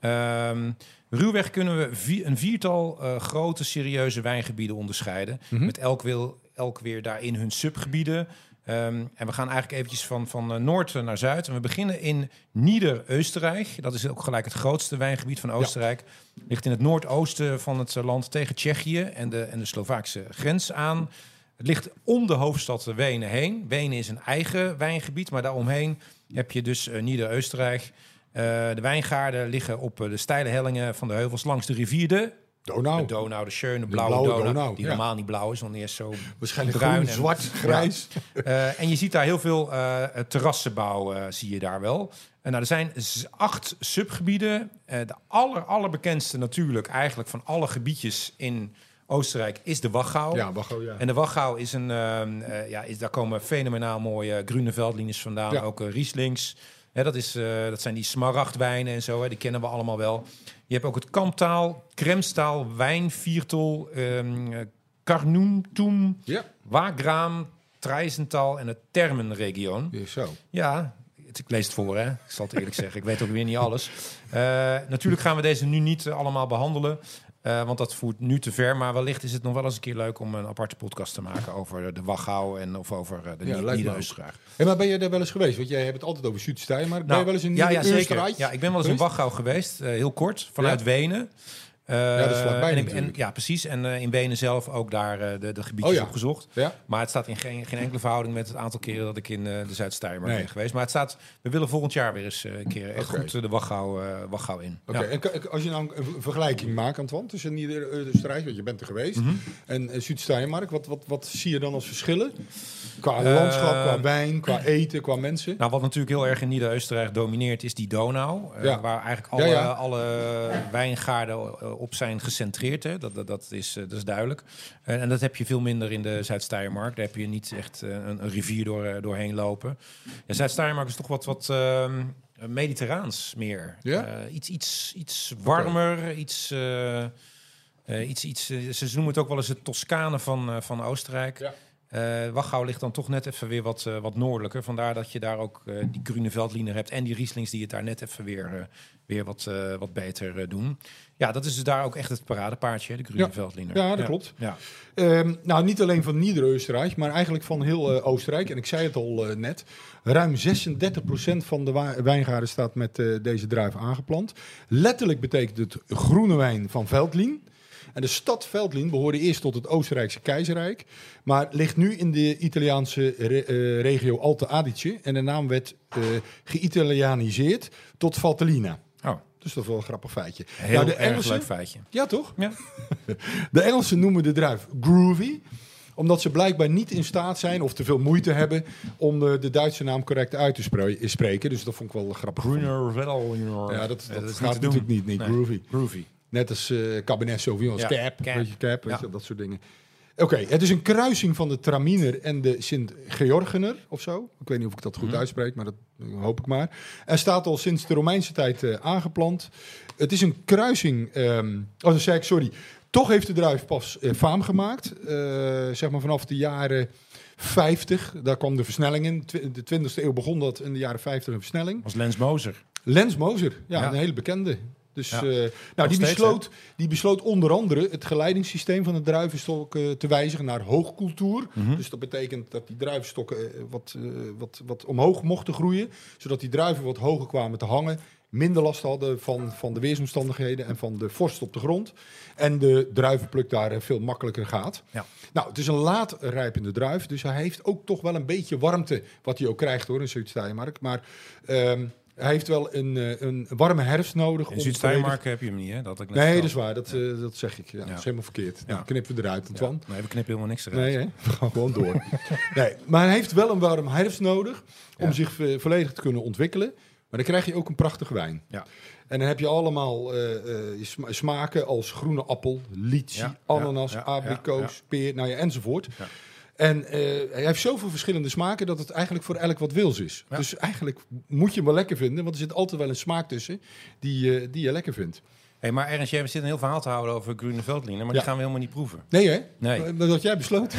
Ehm, ruwweg kunnen we vi- een viertal eh, grote, serieuze wijngebieden onderscheiden. Mhm. Met elk, wil, elk weer daarin hun subgebieden. Ehm, en we gaan eigenlijk eventjes van, van eh, noord naar zuid. En we beginnen in Nieder-Oostenrijk. Dat is ook gelijk het grootste wijngebied van Oostenrijk. Ligt in het noordoosten van het eh, land tegen Tsjechië en de, en de Slovaakse grens aan. Het ligt om de hoofdstad Wenen heen. Wenen is een eigen wijngebied, maar daaromheen heb je dus uh, Nieder-Oostenrijk. Uh, de wijngaarden liggen op de steile hellingen van de heuvels langs de rivier de Donau. De Donau, de schöne blauwe, blauwe Donau, Donau, Die ja. normaal niet blauw is, want is zo Waarschijnlijk bruin groen, en- zwart, grijs. Eh, en je ziet daar heel veel eh, terrassenbouw, eh, zie je daar wel. En nou, er zijn acht subgebieden. De aller, allerbekendste natuurlijk eigenlijk van alle gebiedjes in Oostenrijk is de Wachau. Ja, Wacho, ja. En de Wachau is een, ehm, eh, ja, is, daar komen fenomenaal mooie groene veldlinies vandaan. Ja. Ook Rieslings. Hè, dat, is, eh, dat zijn die smaragdwijnen en zo. Hè, die kennen we allemaal wel. Je hebt ook het Kamptaal, Kremstaal, Wijnviertel, ehm eh, Carnuntum, Ja, Wagram, Treizental en het Termenregioon. ja, zo. Ja, ik lees het voor, hè. Ik zal het eerlijk zeggen. Ik weet ook weer niet alles. Eh, natuurlijk gaan we deze nu niet allemaal behandelen. Eh, want dat voert nu te ver. Maar wellicht is het nog wel eens een keer leuk om een aparte podcast te maken over de Wachau en of over eh, de Ja, ja, Nieder-Oostenrijk. Hey, maar ben je daar wel eens geweest? Want jij hebt het altijd over Zuid-Steiermark. ben Nou, je wel eens in ja, ja, zeker. Nieder-Oostenrijk? Ja, ik ben wel eens in? Wachau geweest, eh, heel kort, vanuit Ja? Wenen. Eh, dat is vlakbij en, ja, precies. En eh, in Wenen zelf ook daar eh, de, de gebiedjes Oh ja. opgezocht. Ja? Maar het staat in geen, geen enkele verhouding met het aantal keren dat ik in eh, de Zuid-Steiermark Nee. ben geweest. Maar het staat, we willen volgend jaar weer eens eh, een keer echt Oké. goed eh, de Wachau, eh, Wachau in. Oké, Ja. en als je nou een vergelijking maakt, Antoine, tussen Nieder-Oostenrijk, want je bent er geweest, Mhm. en Zuid-Steiermark, wat, wat, wat zie je dan als verschillen? Qua Eh, landschap, qua wijn, qua eten, qua mensen? Nou, wat natuurlijk heel erg in Nieder-Oostenrijk domineert, is die Donau. eh, Ja. Waar eigenlijk alle, Ja, ja. alle wijngaarden eh, op zijn gecentreerd. Hè. Dat, dat, dat, is, eh, dat is duidelijk. En, en dat heb je veel minder in de Zuid-Steiermark. Daar heb je niet echt eh, een, een rivier door, eh, doorheen lopen. Ja, Zuid-Steiermark is toch wat, wat ehm, mediterraans meer. Ja? Eh, iets, iets, iets warmer, iets... eh, eh, iets, iets, eh, ze noemen het ook wel eens het Toscane van, eh, van Oostenrijk. Ja. Eh, Wachau ligt dan toch net even weer wat, eh, wat noordelijker. Vandaar dat je daar ook eh, die groene veldliner hebt en die Rieslings die het daar net even weer, eh, weer wat, eh, wat beter eh, doen. Ja, dat is dus daar ook echt het paradepaardje, de groene Ja. Ja, dat klopt. Ja. Ehm, nou, niet alleen van Nieder-Oostenrijk, maar eigenlijk van heel eh, Oostenrijk. En ik zei het al eh, net, ruim 36% van de wijngaarden staat met eh, deze druif aangeplant. Letterlijk betekent het groene wijn van Veltlin. En de stad Veltlin behoorde eerst tot het Oostenrijkse keizerrijk, maar ligt nu in de Italiaanse re- regio Alte Adige. En de naam werd geïtalianiseerd tot Valtellina. Dus dat is wel een grappig feitje. heel Nou, de Engelsen- leuk feitje. Ja, toch? Ja. De Engelsen noemen de druif groovy, omdat ze blijkbaar niet in staat zijn of te veel moeite hebben om de, de Duitse naam correct uit te spre- spreken. Dus dat vond ik wel grappig. Groener veldliner. Ja, dat, dat, is gaat niet natuurlijk doen. niet. Nee, groovy. Groovy. Net als eh Cabernet Sauvignon, Ja, cap, cap. Weet je, cap weet Ja. je, dat soort dingen. Oké, het is een kruising van de Traminer en de Sint-Georgener of zo. Ik weet niet of ik dat goed Mhm. uitspreek, maar dat hoop ik maar. En staat al sinds de Romeinse tijd eh, aangeplant. Het is een kruising... ehm oh, zei ik, sorry. Toch heeft de druif pas eh, faam gemaakt. eh, zeg maar vanaf de jaren 50. Daar kwam de versnelling in. De 20e eeuw begon dat in de jaren 50 een versnelling. Was Lens Moser. Lens Moser, ja, Ja. een hele bekende. Dus, Ja. eh, nou, die, steeds, besloot, die besloot onder andere het geleidingssysteem van de druivenstok eh, te wijzigen naar hoogcultuur. Mhm. Dus dat betekent dat die druivenstokken eh, wat, wat, wat omhoog mochten groeien, zodat die druiven wat hoger kwamen te hangen. Minder last hadden van, van de weersomstandigheden en van de vorst op de grond. En de druivenpluk daar veel makkelijker gaat. Ja. Nou, het is een laat rijpende druif, dus hij heeft ook toch wel een beetje warmte, wat hij ook krijgt hoor in Zuid-Steiermark. Maar ehm, hij heeft wel een, eh, een warme herfst nodig. In om Zuid-Steiermark heb je hem niet, hè? Dat ik net Nee, dat is waar, dat, eh, dat zeg ik. Ja, Dat is helemaal verkeerd. Nou, knippen we eruit, Antoine. Nee, we knippen helemaal niks eruit. Nee, hè? we gaan gewoon door. nee, maar hij heeft wel een warm herfst nodig om zich eh, volledig te kunnen ontwikkelen. Maar dan krijg je ook een prachtige wijn. Ja. En dan heb je allemaal sma- smaken als groene appel, Ja, ananas, abrikoos, peer, nou ja, enzovoort. Ja. En eh, hij heeft zoveel verschillende smaken dat het eigenlijk voor elk wat wils is. Ja. Dus eigenlijk moet je hem wel lekker vinden, want er zit altijd wel een smaak tussen die, eh, die je lekker vindt. Hey, maar Ernst, jij zit een heel verhaal te houden over groene veldliner, maar Ja. die gaan we helemaal niet proeven. Nee hè? Nee. Dat had jij besloten.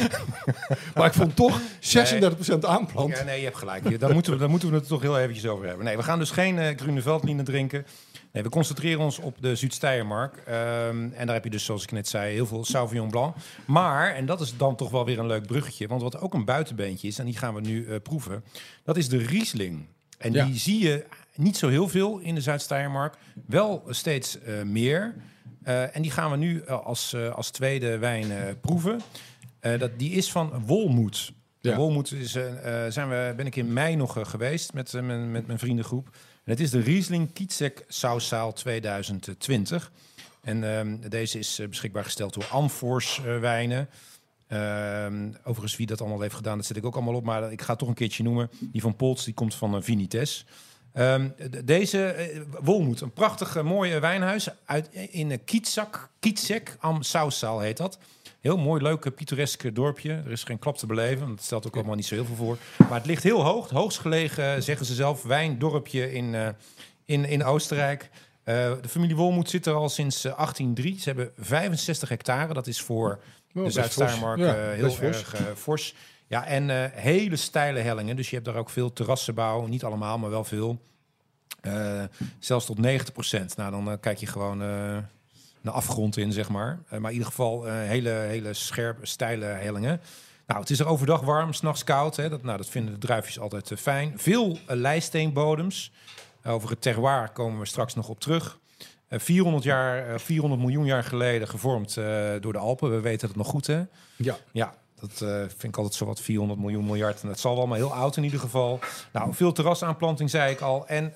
maar ik vond toch 36% aanplant. Ja, nee, je hebt gelijk. Daar moeten, we, daar moeten we het toch heel eventjes over hebben. Nee, we gaan dus geen eh groene veldliner drinken. Nee, we concentreren ons op de Zuid-Steiermark. Ehm, en daar heb je dus, zoals ik net zei, heel veel Sauvignon Blanc. Maar, en dat is dan toch wel weer een leuk bruggetje... want wat ook een buitenbeentje is, en die gaan we nu eh, proeven... dat is de Riesling. En Ja. die zie je niet zo heel veel in de Zuid-Steiermark. Wel steeds eh, meer. Eh, en die gaan we nu eh, als, eh, als tweede wijn eh, proeven. Eh, dat, die is van Wolmoed. Ja. Wolmoed is, eh, eh, zijn we, ben ik in mei nog eh, geweest met, eh, mijn, met mijn vriendengroep. Het is de Riesling Kietzek Sauszaal 2020. En ehm, deze is eh, beschikbaar gesteld door Amfors eh, Wijnen. Ehm, overigens, wie dat allemaal heeft gedaan, dat zet ik ook allemaal op. Maar ik ga het toch een keertje noemen. Die van Polts, die komt van eh, Vinites. Ehm, deze Wolmoed, een prachtig mooie wijnhuis uit, in uh, Kietzak, Kietzek am Sauszaal heet dat. Heel mooi, leuk, eh, pittoresk dorpje. Er is geen klap te beleven, want het stelt ook allemaal niet zo heel veel voor. Maar het ligt heel hoog, hoogst gelegen, eh, zeggen ze zelf, wijndorpje in, eh, in, in Oostenrijk. Eh, de familie Wolmoed zit er al sinds eh, 1803. Ze hebben 65 hectare, dat is voor Oh, de. Ja, eh, heel erg eh, fors. Ja, en eh, hele steile hellingen. Dus je hebt daar ook veel terrassenbouw. Niet allemaal, maar wel veel. Eh, zelfs tot 90 procent. Nou, dan eh, kijk je gewoon eh de afgrond in, zeg maar. Eh, maar in ieder geval eh, hele, hele scherpe, steile hellingen. Nou, het is er overdag warm, s'nachts koud. Hè. Dat, nou, dat vinden de druifjes altijd eh, fijn. Veel leisteenbodems. Over het terroir komen we straks nog op terug. Eh, 400, jaar, eh, 400 miljoen jaar geleden gevormd door de Alpen. We weten het nog goed, hè? Ja. Ja, dat vind ik altijd zo wat 400 miljoen miljard. En dat zal wel maar heel oud in ieder geval. Nou, veel terrasaanplanting zei ik al. En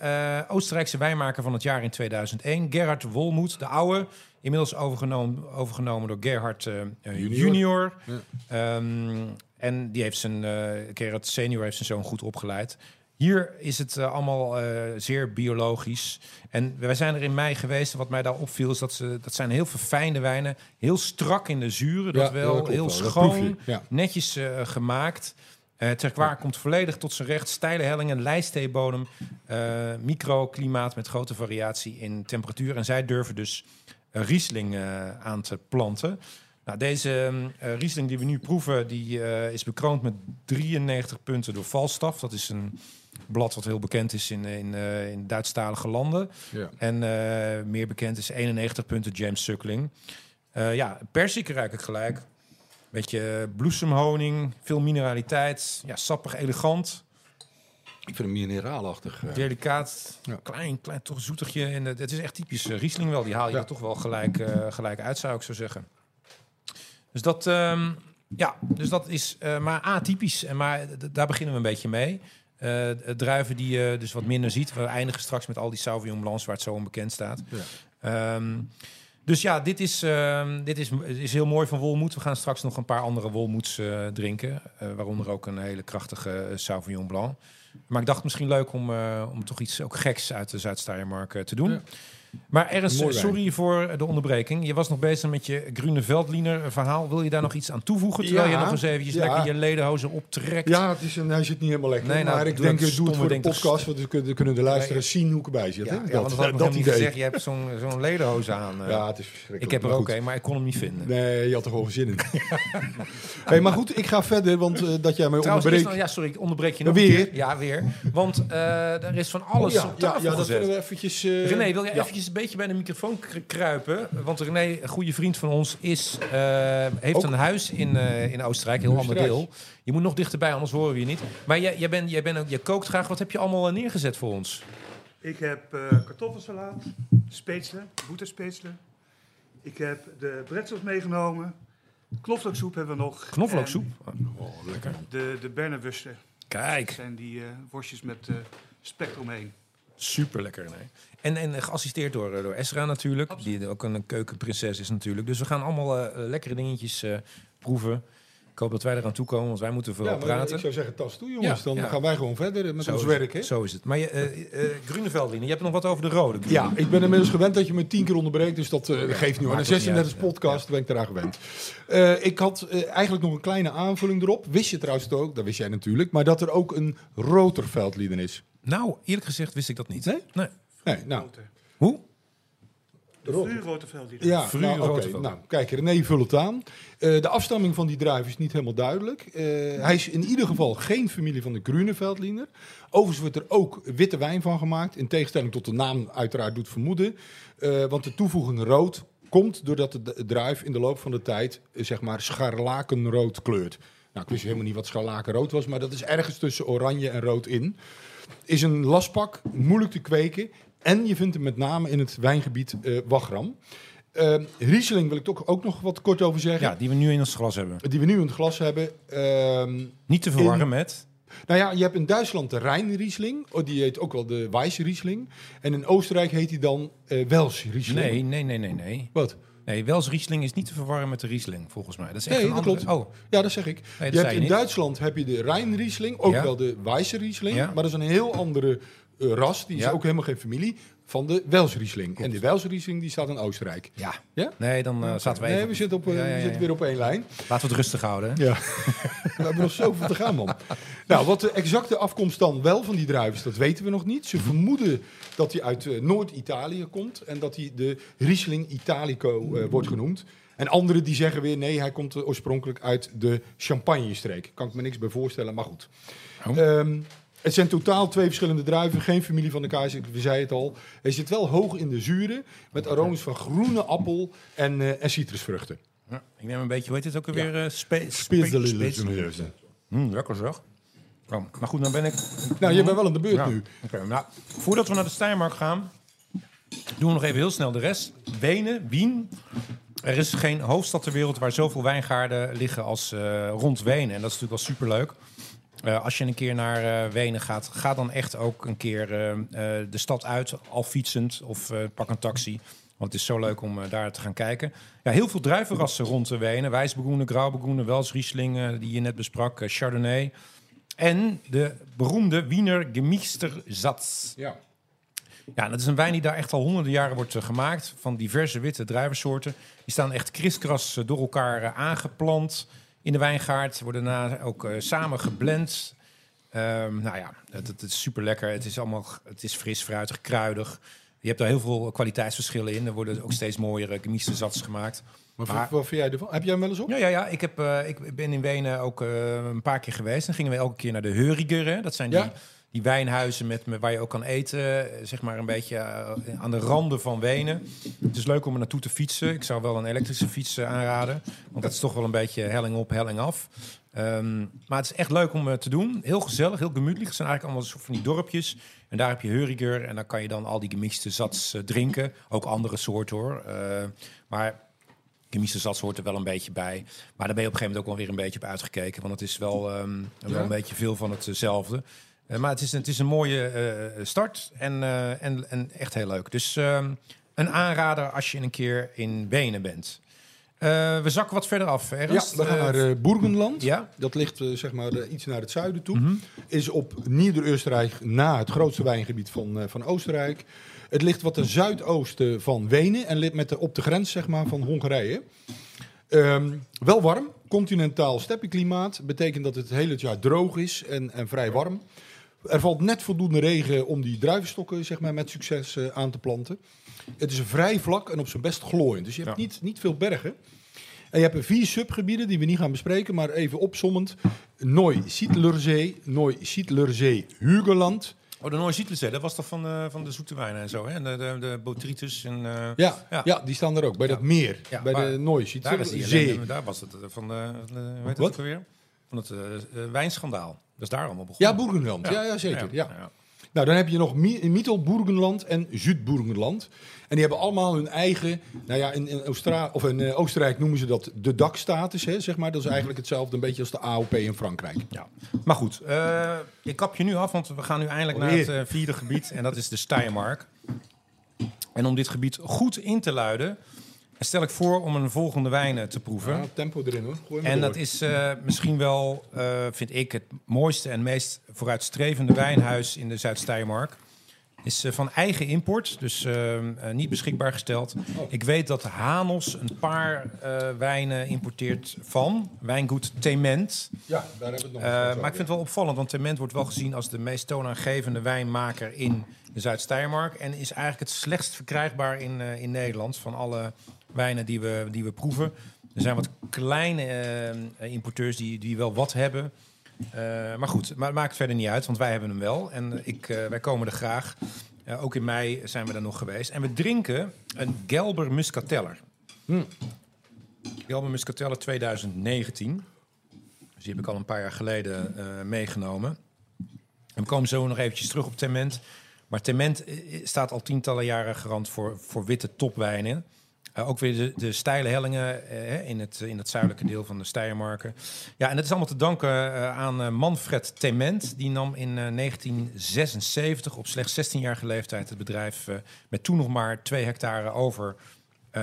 Oostenrijkse wijnmaker van het jaar in 2001, Gerhard Wolmoed, de oude. Inmiddels overgenomen, overgenomen door Gerhard eh, Junior. Ehm, en die heeft zijn, eh Gerhard senior heeft zijn zoon goed opgeleid. Hier is het allemaal zeer biologisch. En wij zijn er in mei geweest. En wat mij daar opviel is dat ze dat zijn heel verfijnde wijnen. Heel strak in de zuren. Dat Ja, wel. heel wel. Schoon. ja. Netjes gemaakt. Het terroir komt volledig tot zijn recht. Steile hellingen, lijsttheebodem. eh microklimaat met grote variatie in temperatuur. En zij durven dus Riesling eh, aan te planten. Nou, deze eh, Riesling die we nu proeven, die eh, is bekroond met 93 punten door Falstaff. Dat is een blad wat heel bekend is in, in, eh, in Duitsstalige landen. Ja. En eh, meer bekend is 91 punten James Suckling. Eh ja, persik ruik ik gelijk. Beetje bloesemhoning, veel mineraliteit. Ja, sappig, elegant, Ik vind hem mineraalachtig. eh. delicaat. Ja. Klein, klein, toch zoetigje. En het het is echt typisch eh, Riesling wel. Die haal je Ja. er toch wel gelijk, eh, gelijk uit, zou ik zo zeggen. Dus dat, ehm, ja, dus dat is eh, maar atypisch. En maar daar beginnen we een beetje mee. Eh, druiven die je dus wat minder ziet. We eindigen straks met al die Sauvignon Blancs waar het zo onbekend staat. Ja. Ehm, dus ja, dit is, ehm, dit is, is heel mooi van Wolmoed. We gaan straks nog een paar andere Wolmoeds eh, drinken. eh, waaronder ook een hele krachtige eh, Sauvignon Blanc. Maar ik dacht misschien leuk om, eh, om toch iets ook geks uit de Zuid-Steiermark eh, te doen. Maar Ernst, sorry voor de onderbreking. Je was nog bezig met je Grune Veldliner verhaal. Wil je daar nog iets aan toevoegen? Terwijl Ja, je nog eens eventjes ja. lekker je ledenhozen optrekt. Ja, het is een, hij zit niet helemaal lekker. Nee, nou, maar ik denk, dat eh, doe het voor de toch- podcast. Want dan kunnen, de luisteraars zien hoe ik erbij zit. Ja, hè? ja, dat, want dat dat idee. gezegd. Je hebt zo'n zo'n aan. eh. Ja, het is verschrikkelijk. ik heb er ook een, maar ik kon hem niet vinden. Nee, je had er gewoon zin in. hey, maar goed, ik ga verder, want eh, dat jij mij Trouwens, onderbreekt. ja, sorry, ik onderbreek je nog Weer? een keer. Ja, weer. Want eh, er is van alles Oh, op tafel ja, dat kunnen we eventjes... eh, René, wil jij ja. Eventjes een beetje bij de microfoon kr- kruipen? Want René, een goede vriend van ons, is, eh, heeft Ook- een huis in, eh, in Oostenrijk, een heel ander deel. Je moet nog dichterbij, anders horen we je niet. Maar jij, jij, bent, jij bent ook, je kookt graag. Wat heb je allemaal eh, neergezet voor ons? Ik heb eh kartoffelsalaat, speetselen, boeterspetselen. Ik heb de bretzels meegenomen. Knoflooksoep hebben we nog. Knoflooksoep? Oh, lekker. En de, de Bernerwursten. Dat Kijk, zijn die eh, worstjes met eh spek eromheen. super lekker René. En, en geassisteerd door, eh, door Esra natuurlijk, Absoluut. die ook een keukenprinses is natuurlijk. Dus we gaan allemaal eh, eh, lekkere dingetjes eh, proeven. Ik hoop dat wij eraan toe komen, want wij moeten Ja, vooral maar praten. ik zou zeggen, tas toe jongens. Ja, dan ja. gaan wij gewoon verder met Zo ons is- werk. Hè? Zo is het. Maar je, eh eh Gruneveldliner, je hebt nog wat over de rode. Ja, ik ben inmiddels gewend dat je me tien keer onderbreekt, dus dat eh, geeft nu. aan. niet 36 uit. podcast ben ik eraan gewend. Eh, ik had eigenlijk nog een kleine aanvulling erop. Wist je trouwens ook, dat wist jij natuurlijk, maar dat er ook een roterveldlieden is. Nou, eerlijk gezegd wist ik dat niet. Nee? Nee. Nee, nou. Hoe? De Rot- vuurrote veldlieder. Ja, nou, oké. Nou, kijk, René, vul het aan. Eh, de afstamming van die druif is niet helemaal duidelijk. Eh, hij is in ieder geval geen familie van de Grüne Overigens wordt er ook witte wijn van gemaakt. In tegenstelling tot de naam uiteraard doet vermoeden. Eh, want de toevoeging rood komt doordat de druif in de loop van de tijd, zeg maar, scharlakenrood kleurt. Nou, ik wist helemaal niet wat scharlakenrood was, maar dat is ergens tussen oranje en rood in. Is een lastpak, moeilijk te kweken. En je vindt hem met name in het wijngebied eh Wagram. Eh, Riesling wil ik toch ook nog wat kort over zeggen. Ja, die we nu in ons glas hebben. Die we nu in het glas hebben. Ehm, Niet te verwarren In- met... nou ja, je hebt in Duitsland de Rijn-Riesling. Oh, die heet ook wel de Weiss-Riesling. En in Oostenrijk heet die dan eh Wels-Riesling. Nee, nee, nee, nee, nee. Wat? Nee, Wels Riesling is niet te verwarren met de Riesling, volgens mij. Dat is echt Nee, een dat andere... klopt. Oh, Ja, dat zeg ik. dat je hebt in niet. Duitsland heb je de Rijn-Riesling, ook Ja. wel de Weiss-Riesling. Ja. Maar dat is een heel andere ras. Die is Ja. ook helemaal geen familie van de Wels-Riesling. En de Wels-Riesling die staat in Oostenrijk. ja. Ja? Nee, dan eh, zaten we even... Nee, we zitten, op, eh, Ja, ja, ja, we zitten weer op één lijn. Laten we het rustig houden. hè? Ja. we hebben nog zoveel te gaan, man. Nou, wat de exacte afkomst dan wel van die druif is, dat weten we nog niet. Ze vermoeden dat hij uit eh, Noord-Italië komt en dat hij de Riesling Italico eh, wordt genoemd. En anderen die zeggen weer nee, hij komt oorspronkelijk uit de Champagne-streek. Kan ik me niks bij voorstellen, maar goed. Oh. Ehm, het zijn totaal twee verschillende druiven, geen familie van elkaar, we zeiden het al. Hij zit wel hoog in de zuren, met aromas van groene appel en, eh, en citrusvruchten. Ja, ik neem een beetje, hoe heet het ook alweer? Ja. Spe Spitzelillen. Hm, lekker zeg. Maar goed, dan ben ik... Nou, je bent wel aan de beurt Ja. nu. Nou, voordat we naar de Steiermark gaan, doen we nog even heel snel de rest. Wenen, Wien. Er is geen hoofdstad ter wereld waar zoveel wijngaarden liggen als eh, rond Wenen. En dat is natuurlijk wel superleuk. Eh, als je een keer naar eh, Wenen gaat, ga dan echt ook een keer eh, de stad uit, al fietsend of pak een taxi. Want het is zo leuk om daar te gaan kijken. Ja, heel veel druivenrassen rond de Wenen. Wijsbegroene, Graubegroene, Wels, Riesling, eh, die je net besprak, Chardonnay. En de beroemde Wiener Gemiestersatz. Ja. Ja, dat is een wijn die daar echt al honderden jaren wordt gemaakt. Van diverse witte druivensoorten. Die staan echt kriskras door elkaar aangeplant in de wijngaard. Worden daarna ook eh, samen geblend. Ehm, nou ja, het, het is super lekker. Het is allemaal het is fris, fruitig, kruidig. Je hebt daar heel veel kwaliteitsverschillen in. Er worden ook steeds mooiere gemiestersatz gemaakt. Maar, Maar- wat vind jij ervan? Heb jij hem wel eens op? Ja, ja, ja. Ik, heb, eh, ik ben in Wenen ook eh, een paar keer geweest. Dan gingen we elke keer naar de Heuriger. Hè. Dat zijn Ja. die wijnhuizen met, waar je ook kan eten. eh, Zeg maar een beetje eh, aan de randen van Wenen. Het is leuk om er naartoe te fietsen. Ik zou wel een elektrische fiets eh, aanraden. Want dat is toch wel een beetje helling op, helling af. Ehm, maar het is echt leuk om te doen. Heel gezellig, heel gemütlich. Het zijn eigenlijk allemaal soort van die dorpjes. En daar heb je Heuriger. En dan kan je dan al die gemixte zats drinken. Ook andere soorten hoor. Maar chemische zat hoort er wel een beetje bij. Maar daar ben je op een gegeven moment ook wel weer een beetje op uitgekeken. Want het is wel, ehm, wel een beetje veel van hetzelfde. Eh, maar het is, een- het is een mooie eh, start en, eh, en, en echt heel leuk. Dus ehm, een aanrader als je een keer in Wenen bent. We zakken wat verder af, Ja, Ernst. we gaan naar eh Bourgenland. ja? Dat ligt zeg maar iets naar het zuiden toe. Mhm. Is op Nieder-Oostenrijk na het grootste wijngebied van, van Oostenrijk. Het ligt wat ten zuidoosten van Wenen en ligt met de, op de grens zeg maar, van Hongarije. Ehm, wel warm, continentaal steppeklimaat. Betekent dat het het hele jaar droog is en, en vrij warm. Er valt net voldoende regen om die druivenstokken zeg maar, met succes eh, aan te planten. Het is vrij vlak en op zijn best glooiend. Dus je hebt Ja. niet, niet veel bergen. En je hebt vier subgebieden die we niet gaan bespreken, maar even opsommend. Nooi-Sietlerzee, Nooi-Sietlerzee, Hugeland. Oh, de Noord-Zietlenzee, dat was toch van, eh, van de zoete wijnen en zo, hè? De, de, de botrytis en... eh, Ja, Ja. ja. die staan er ook, bij dat meer. Ja, bij de Nooi-Sietlerzee. ellende, daar was het van de... de hoe heet Wat? het ook alweer? Van het wijnschandaal. Dat is daar allemaal begonnen. Ja, Bourgenland. Ja, ja, zeker. Ja. Nou, dan heb je nog Mi- Mittelburgenland en Zuidburgenland. En die hebben allemaal hun eigen, nou ja, in, in, Oostra- of in eh, Oostenrijk noemen ze dat de dakstatus, hè, zeg maar. Dat is eigenlijk hetzelfde een beetje als de AOP in Frankrijk. Ja. Maar goed, eh, ik kap je nu af, want we gaan nu eindelijk naar het eh, vierde gebied. En dat is de Steiermark. En om dit gebied goed in te luiden, stel ik voor om een volgende wijn eh, te proeven. Ja, tempo erin hoor. Gooi En door. dat is eh, misschien wel, eh, vind ik, het mooiste en meest vooruitstrevende wijnhuis in de Zuid-Steiermark. Is van eigen import, dus eh, eh, niet beschikbaar gesteld. Ik weet dat Hanos een paar wijnen importeert van wijngoed Tement. Ja, daar hebben we het nog maar ik vind het wel opvallend, want Tement wordt wel gezien als de meest toonaangevende wijnmaker in de Zuid-Steiermark. En is eigenlijk het slechtst verkrijgbaar in, in Nederland van alle wijnen die we, die we proeven. Er zijn wat kleine eh, importeurs die, die wel wat hebben. Eh, maar goed, maar het maakt verder niet uit, want wij hebben hem wel. En ik, eh, wij komen er graag. Ook in mei zijn we er nog geweest. En we drinken een Gelber Muscateller. Hmm. Gelber Muscateller 2019. Dus die heb ik al een paar jaar geleden meegenomen. En we komen zo nog eventjes terug op Tement. Maar Tement staat al tientallen jaren garant voor, voor witte topwijnen. Eh, ook weer de, de steile hellingen eh, in, het, in het zuidelijke deel van de Steiermarken. Ja, en dat is allemaal te danken eh, aan Manfred Tement. Die nam in eh, 1976 op slechts 16-jarige leeftijd het bedrijf met toen nog maar 2 hectare over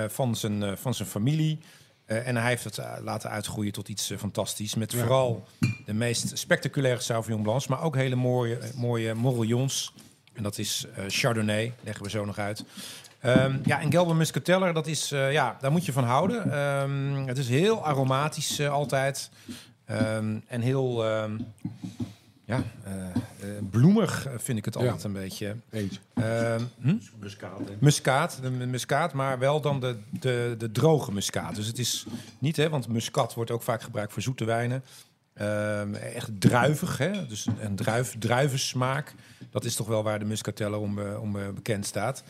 van, zijn, van zijn familie. En hij heeft het laten uitgroeien tot iets fantastisch. Met vooral de meest spectaculaire Sauvignon Blancs, maar ook hele mooie, mooie Morillons. En dat is Chardonnay, leggen we zo nog uit. Ehm, ja, en Gelber Muscateller, dat is, eh, ja, daar moet je van houden. Ehm, het is heel aromatisch eh, altijd. Ehm, en heel, ehm, ja, eh, bloemig vind ik het Ja. altijd een beetje. Eens. Ehm, hm? Muskaat. hè. Muskaat, de mu- muskaat, maar wel dan de, de, de droge muskaat. Dus het is niet, hè, want muscat wordt ook vaak gebruikt voor zoete wijnen. Ehm, echt druivig, hè? dus een druif, druivensmaak. Dat is toch wel waar de muscateller om, eh, om bekend staat.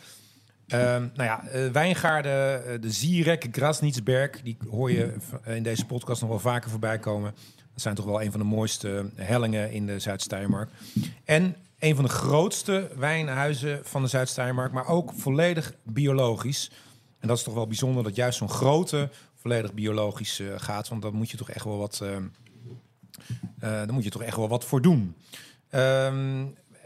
Ehm, nou ja, eh, wijngaarden, eh, de Zierek, Grasnietsberg, die hoor je v- in deze podcast nog wel vaker voorbij komen. Dat zijn toch wel een van de mooiste hellingen in de Zuid-Steiermark. En een van de grootste wijnhuizen van de Zuid-Steiermark, maar ook volledig biologisch. En dat is toch wel bijzonder dat juist zo'n grote volledig biologisch eh, gaat. Want dan moet je toch echt wel wat, eh, eh, dan moet je toch echt wel wat voor doen. Ehm,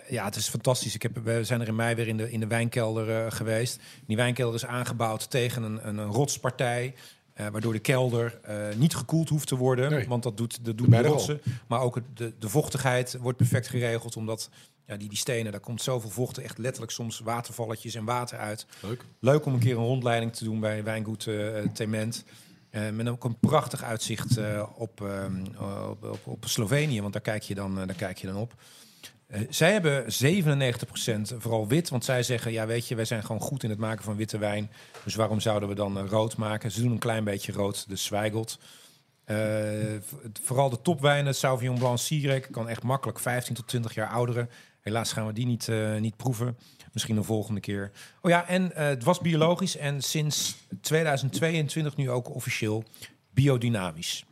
ja, het is fantastisch. Ik heb, we zijn er in mei weer in de, in de wijnkelder eh, geweest. Die wijnkelder is aangebouwd tegen een, een, een rotspartij. eh, waardoor de kelder eh, niet gekoeld hoeft te worden. Nee. Want dat doet, dat doen De rotsen. Maar ook de, de vochtigheid wordt perfect geregeld. Omdat ja, die, die stenen, daar komt zoveel vocht. Echt letterlijk soms watervalletjes en water uit. Leuk. Leuk om een keer een rondleiding te doen bij Wijngoed Tement. Eh, met ook een prachtig uitzicht eh, op, ehm, op, op, op Slovenië, want daar kijk je dan, daar kijk je dan op. Eh, zij hebben 97% vooral wit, want zij zeggen: Ja, weet je, wij zijn gewoon goed in het maken van witte wijn. Dus waarom zouden we dan eh, rood maken? Ze doen een klein beetje rood, de Zweigelt. Eh, vooral de topwijnen, Sauvignon Blanc, Sirek, kan echt makkelijk 15 tot 20 jaar ouderen. Helaas gaan we die niet, niet proeven. Misschien een volgende keer. Oh ja, en het was biologisch en sinds 2022 nu ook officieel biodynamisch.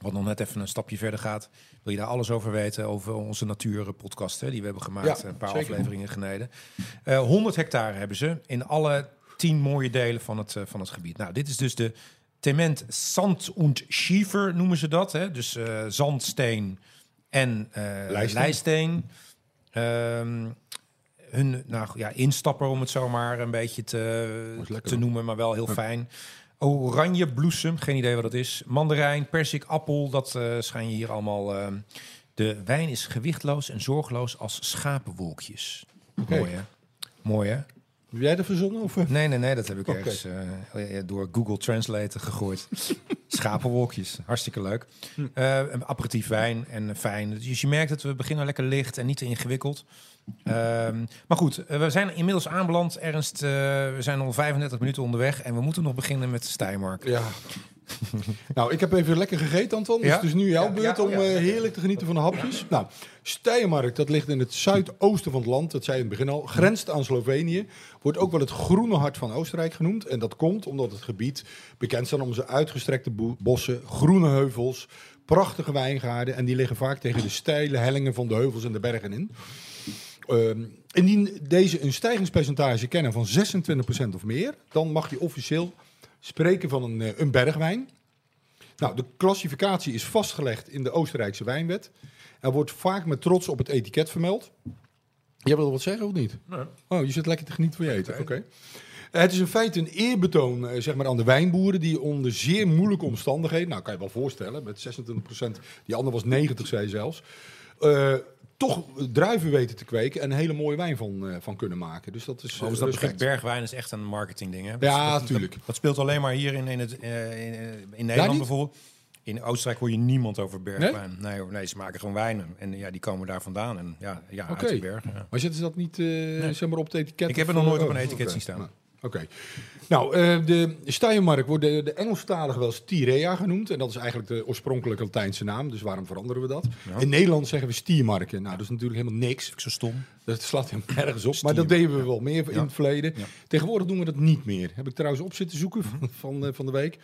Wat nog net even een stapje verder gaat. Wil je daar alles over weten? Over onze natuurpodcast hè, die we hebben gemaakt. Ja, een paar zeker. afleveringen geleden. Eh 100 hectare hebben ze in alle tien mooie delen van het, eh, van het gebied. Nou, dit is dus de Tement Sand und Schiefer noemen ze dat. Hè? Dus eh, zandsteen en Leisteen. lijsteen. Ehm, hun nou, ja, instapper, om het zo maar een beetje te, te noemen, maar wel heel fijn. Oranje bloesem, geen idee wat dat is. Mandarijn, persik, appel, dat eh schijn je hier allemaal. ehm. de wijn is gewichtloos en zorgeloos als schapenwolkjes. Oké. Mooi hè? Mooi hè? Heb jij dat verzonnen? Of? Nee, nee, nee, dat heb ik ergens eh, door Google Translate gegooid. Schapenwolkjes, hartstikke leuk. Hm. Eh, een aperitief wijn en fijn. Dus je merkt dat we beginnen lekker licht en niet te ingewikkeld. Ehm, maar goed, eh, we zijn inmiddels aanbeland. Ernst, eh, we zijn al 35 minuten onderweg en we moeten nog beginnen met Steiermark. Ja. nou, ik heb even lekker gegeten, Anton. Dus Ja? het is nu jouw Ja, beurt ja, om ja. eh, heerlijk te genieten van de hapjes. Nou, Steiermark, dat ligt in het zuidoosten van het land. Dat zei je in het begin al. Grenst aan Slovenië. Wordt ook wel het groene hart van Oostenrijk genoemd. En dat komt omdat het gebied bekend staat om zijn uitgestrekte bossen, groene heuvels, prachtige wijngaarden. En die liggen vaak tegen de steile hellingen van de heuvels en de bergen in. Ehm, indien deze een stijgingspercentage kennen van 26% of meer, dan mag je officieel spreken van een, eh, een bergwijn. Nou, de klassificatie is vastgelegd in de Oostenrijkse wijnwet. Er wordt vaak met trots op het etiket vermeld. Jij wil wat zeggen of niet? Nee. Oh, je zit lekker te genieten van je eten. Oké. Het is in feite een eerbetoon eh, zeg maar, aan de wijnboeren die onder zeer moeilijke omstandigheden, nou kan je wel voorstellen, met 26%, die ander was 90, zei zelfs, eh, toch druiven weten te kweken en een hele mooie wijn van, eh, van kunnen maken. Dus dat is eh, Overigens, dat begrip bergwijn is echt een marketingding. Hè? Ja, dat, tuurlijk. Dat, dat speelt alleen maar hier in, in, het, eh, in, eh, in Nederland bijvoorbeeld. In Oostenrijk hoor je niemand over bergwijn. Nee, hoor, nee ze maken gewoon wijnen. En ja, die komen daar vandaan. En ja, ja uit de bergen. Ja. Maar zetten ze dat niet eh, zeg maar op het etiket? Ik heb er nog nooit eh, op een oh, etiket zien staan. Oké. Nou, eh, de Steiermark wordt de, de Engelstalige wel eens Tirea genoemd. En dat is eigenlijk de oorspronkelijke Latijnse naam. Dus waarom veranderen we dat? Ja. In Nederland zeggen we Stiermarken. Nou, dat is natuurlijk helemaal niks. Zo stom. Dat slaat helemaal nergens op. Maar dat deden we wel meer in het verleden. Ja. Tegenwoordig doen we dat niet meer. Heb ik trouwens op zitten zoeken Mhm. van, van, eh, van de week.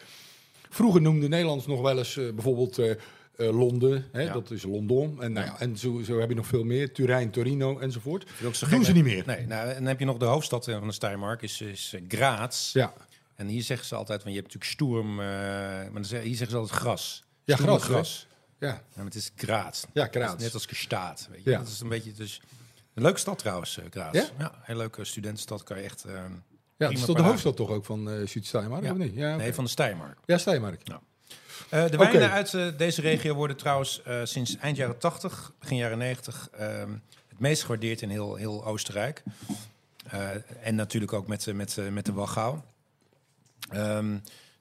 Vroeger noemden Nederlands nog wel eens eh, bijvoorbeeld eh, Londen. Hè, Ja. Dat is London. En, nou ja, en zo, zo heb je nog veel meer. Turijn, Torino enzovoort. Ook zo Doen ze niet meer. Nee, nou, en dan heb je nog de hoofdstad eh, van de Steiermark, is, is eh, Graz. Ja, En hier zeggen ze altijd, van je hebt natuurlijk Sturm, eh, maar dan hier zeggen ze altijd gras. Ja, gras, gras. ja. Ja, maar het is Graz. Ja, Graz. Net als gestaat. Weet je. Ja. Dat is een beetje dus een leuke stad trouwens, Graz. Ja? Hele leuke studentenstad. Kan je echt. eh, Ja, prima is toch de hoofdstad toch ook van eh Zuid-Steiermark, Ja. of niet? Ja, Nee, van de Steiermark. ja Steiermark. Eh, de wijnen uit eh, deze regio worden trouwens eh, sinds eind jaren 80, begin jaren 90 ehm, het meest gewaardeerd in heel, heel Oostenrijk. En natuurlijk ook met, met, met de Wachau. Ehm,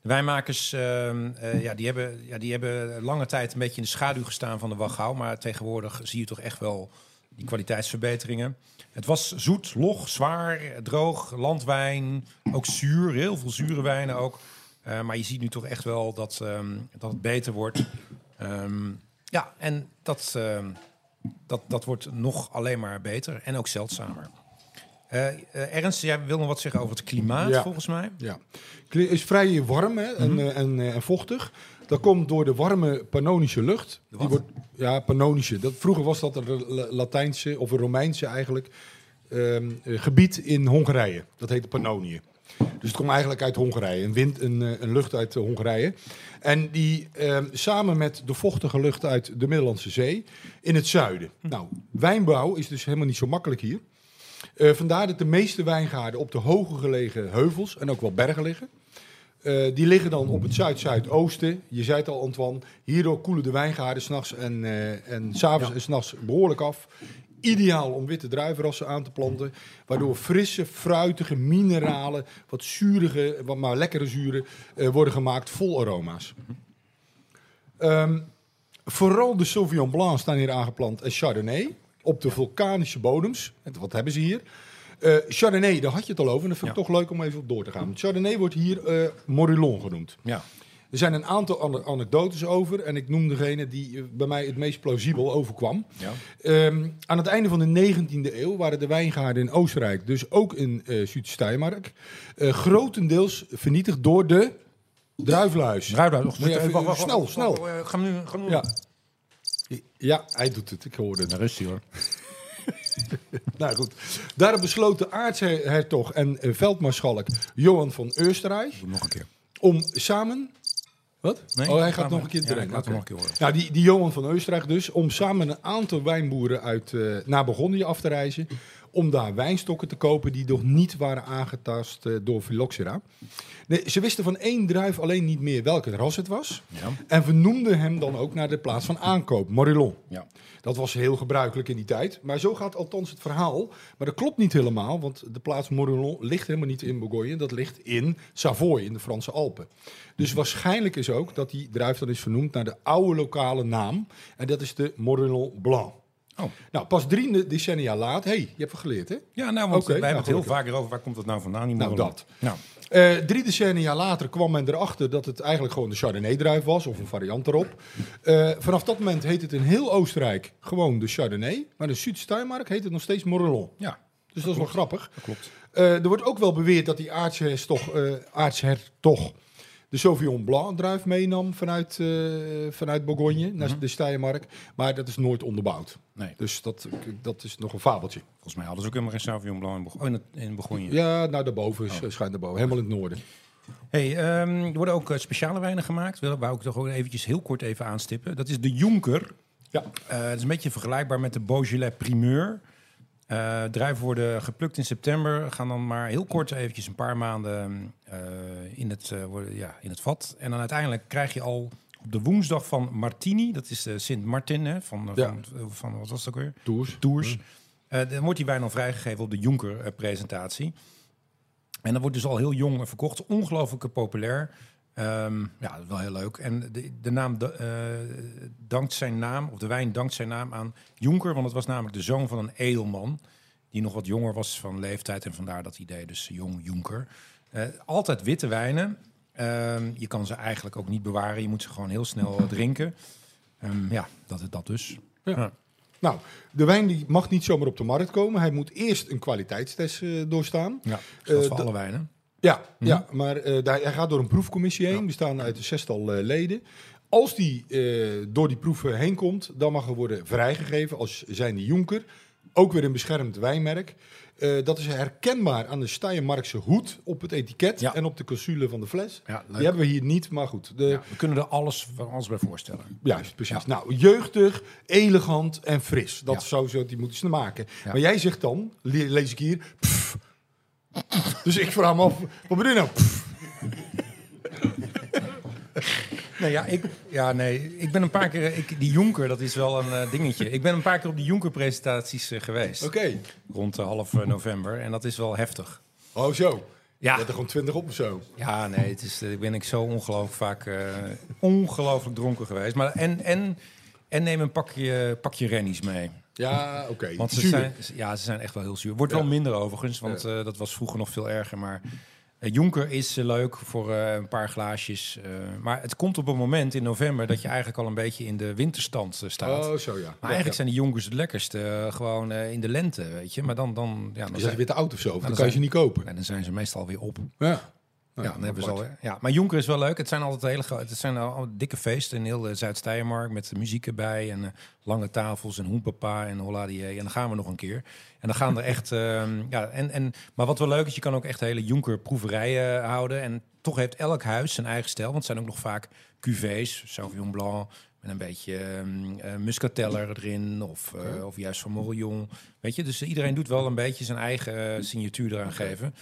de wijnmakers ehm, eh, ja, die hebben, ja, die hebben lange tijd een beetje in de schaduw gestaan van de Wachau. Maar tegenwoordig zie je toch echt wel die kwaliteitsverbeteringen. Het was zoet, log, zwaar, droog, landwijn, ook zuur, heel veel zure wijnen ook. Eh, maar je ziet nu toch echt wel dat, ehm, dat het beter wordt. Ehm, ja, en dat, ehm, dat, dat wordt nog alleen maar beter en ook zeldzamer. Eh eh, Ernst, jij wil nog wat zeggen over het klimaat, Ja. volgens mij? Ja. Het is vrij warm hè, en, Mhm. en, en vochtig. Dat komt door de warme Pannonische lucht. Die wordt, ja, Pannonische. Dat, vroeger was dat een La- Latijnse of een Romeinse eigenlijk gebied in Hongarije. Dat heette Pannonië. Dus het komt eigenlijk uit Hongarije. Een wind, een, eh, een lucht uit eh, Hongarije. En die ehm, samen met de vochtige lucht uit de Middellandse Zee in het zuiden. Nou, wijnbouw is dus helemaal niet zo makkelijk hier. Eh, vandaar dat de meeste wijngaarden op de hoger gelegen heuvels en ook wel bergen liggen. Die liggen dan op het zuid-zuidoosten. Je zei het al, Antoine. Hierdoor koelen de wijngaarden s'nachts en, en s'avonds en s'nachts behoorlijk af. Ideaal om witte druivenrassen aan te planten. Waardoor frisse, fruitige, mineralen, wat zurige, wat maar lekkere zuren eh, worden gemaakt. Vol aroma's. Ehm, vooral de Sauvignon Blanc staan hier aangeplant en Chardonnay. Op de vulkanische bodems. En Wat hebben ze hier? Eh, Chardonnay, daar had je het al over. En dat vind ik Ja. toch leuk om even op door te gaan. Chardonnay wordt hier eh Morillon genoemd. Ja. Er zijn een aantal ane- anekdotes over. En ik noem degene die eh, bij mij het meest plausibel overkwam. ja. Ehm, aan het einde van de 19e eeuw waren de wijngaarden in Oostenrijk, dus ook in eh Zuid-Steiermark, eh, grotendeels vernietigd door de Moet je even- snel, snel. Ga nu, ga nu. Ja. ja, hij doet het. Ik hoorde het. Is hij hoor. Nou goed. Daarop besloot de aartshertog en veldmaarschalk Johan van Oostenrijk Nog een keer. om samen... Wat? Nee, oh, hij gaat nog een keer Ja, erin. ik laat hem nog een keer horen. Nou, die, die Johan van Oostenrijk dus, om samen een aantal wijnboeren uit, eh, naar af te reizen. Om daar wijnstokken te kopen die nog niet waren aangetast eh, door Phylloxera. Nee, ze wisten van één druif alleen niet meer welke ras het was. Ja. En vernoemden hem dan ook naar de plaats van aankoop, Morillon. Ja. Dat was heel gebruikelijk in die tijd. Maar zo gaat althans het verhaal. Maar dat klopt niet helemaal, want de plaats Morillon ligt helemaal niet in Bourgogne. Dat ligt in Savoy, in de Franse Alpen. Dus waarschijnlijk is ook dat die druif dan is vernoemd naar de oude lokale naam. En dat is de Morillon Blanc. Oh. Nou, pas drie decennia later... hey, je hebt het geleerd, hè? Ja, nou, want wij hebben nou, het heel gelukkig. vaker over waar komt het nou vandaan. Die Nou, dat. Nou, Eh, drie decennia later kwam men erachter dat het eigenlijk gewoon de Chardonnay-druif was, of een variant erop. Eh, vanaf dat moment heet het in heel Oostenrijk gewoon de Chardonnay, maar in Zuid-Steiermark heet het nog steeds Morillon. ja, Dus dat is wel grappig. dat klopt. Eh, er wordt ook wel beweerd dat die aartshertog, aartshertog de Sauvignon Blanc druif meenam vanuit, vanuit Bourgogne naar de Steiermark, maar dat is nooit onderbouwd. Nee, Dus dat, dat is nog een fabeltje. volgens mij hadden ze ook helemaal geen Sauvignon Blanc in, oh, in, het, in Bourgogne. Ja, nou daarboven, oh. schijnt daarboven, helemaal in het noorden. Hey, ehm, er worden ook eh, speciale wijnen gemaakt. Wil- Wou ik toch ook eventjes heel kort even aanstippen. Dat is de Jonker. Ja. Eh, het is een beetje vergelijkbaar met de Beaujolais Primeur. Eh druiven worden geplukt in september. Gaan dan maar heel kort eventjes een paar maanden eh, in, het, eh, worden, ja, in het vat. En dan uiteindelijk krijg je al Op de woensdag van Martini, dat is de Sint Martin hè, van, eh, Ja. van, van, wat was het ook weer? Tours. Tours. Eh, dan wordt die wijn al vrijgegeven op de Jonker-presentatie. en dat wordt dus al heel jong eh, verkocht. Ongelooflijk populair. Ehm, ja, dat wel heel leuk. En de, de naam da- eh, dankt zijn naam, of de wijn dankt zijn naam aan Jonker. Want het was namelijk de zoon van een edelman. Die nog wat jonger was van leeftijd. En vandaar dat idee, dus jong Jonker. Eh, altijd witte wijnen. Ehm, je kan ze eigenlijk ook niet bewaren. Je moet ze gewoon heel snel drinken. Ehm, ja, dat is dat dus. Ja. Ja. Nou, de wijn die mag niet zomaar op de markt komen. Hij moet eerst een kwaliteitstest eh, doorstaan. Ja, dat is Eh, voor de- alle wijnen. Ja, ja maar eh, daar, hij gaat door een proefcommissie heen. Die staan uit een zestal eh, leden. Als die eh, door die proeven heen komt, dan mag er worden vrijgegeven als zijnde Jonker. Ook weer een beschermd wijnmerk. Eh, dat is herkenbaar aan de Steiermarkse hoed op het etiket Ja. en op de consule van de fles. Ja. Die hebben we hier niet, maar goed. De, Ja, we kunnen er alles, van alles bij voorstellen. Juist, precies. Nou, jeugdig, elegant en fris. Dat zou zo die moeten ze maken. Maar jij zegt dan, le- lees ik hier, pff. Dus ik vraag me af, wat bedoel je nou? Nee, ja, ik, ja, nee, ik ben een paar keer... Ik, die Jonker, dat is wel een eh, dingetje. Ik ben een paar keer op die Jonker-presentaties eh, geweest. Oké. Rond eh, half november. En dat is wel heftig. Oh, zo. Je Ja, hebt er gewoon twintig op of zo. ja nee, het is, eh, ben ik zo ongelooflijk vaak... ongelooflijk dronken geweest. Maar, en, en, en neem een pakje, pakje rennies mee. Ja, oké. Want ze zijn, ja, ze zijn echt wel heel zuur. Wordt Ja. wel minder overigens, want dat was vroeger nog veel erger. Maar Jonker is eh, leuk voor eh, een paar glaasjes. eh, maar het komt op een moment in november dat je eigenlijk al een beetje in de winterstand eh, staat. Oh, zo ja. maar eigenlijk zijn die Jonkers het lekkerste eh, gewoon eh, in de lente, weet je. Maar dan, dan, ja, dan, zijn, weer te oud of zo? Of dan dan kan je ze niet kopen. nee, dan zijn ze meestal weer op. Ja. Ja, dan hebben ze apart. al, ja, maar Jonker is wel leuk. Het zijn altijd hele grote, het zijn al dikke feesten in heel eh, Zuid-Steiermark met de muziek erbij en eh, lange tafels en hoenpapa en holladier. En dan gaan we nog een keer. En dan gaan er echt, ehm, ja, en, en, maar wat wel leuk is, je kan ook echt hele Jonker proeverijen houden. En toch heeft elk huis zijn eigen stijl, want het zijn ook nog vaak cuvées, Sauvignon Blanc. Met een beetje ehm eh, muscateller erin, of, eh, of juist van Morillon. Weet je, dus iedereen doet wel een beetje zijn eigen eh, signatuur eraan geven.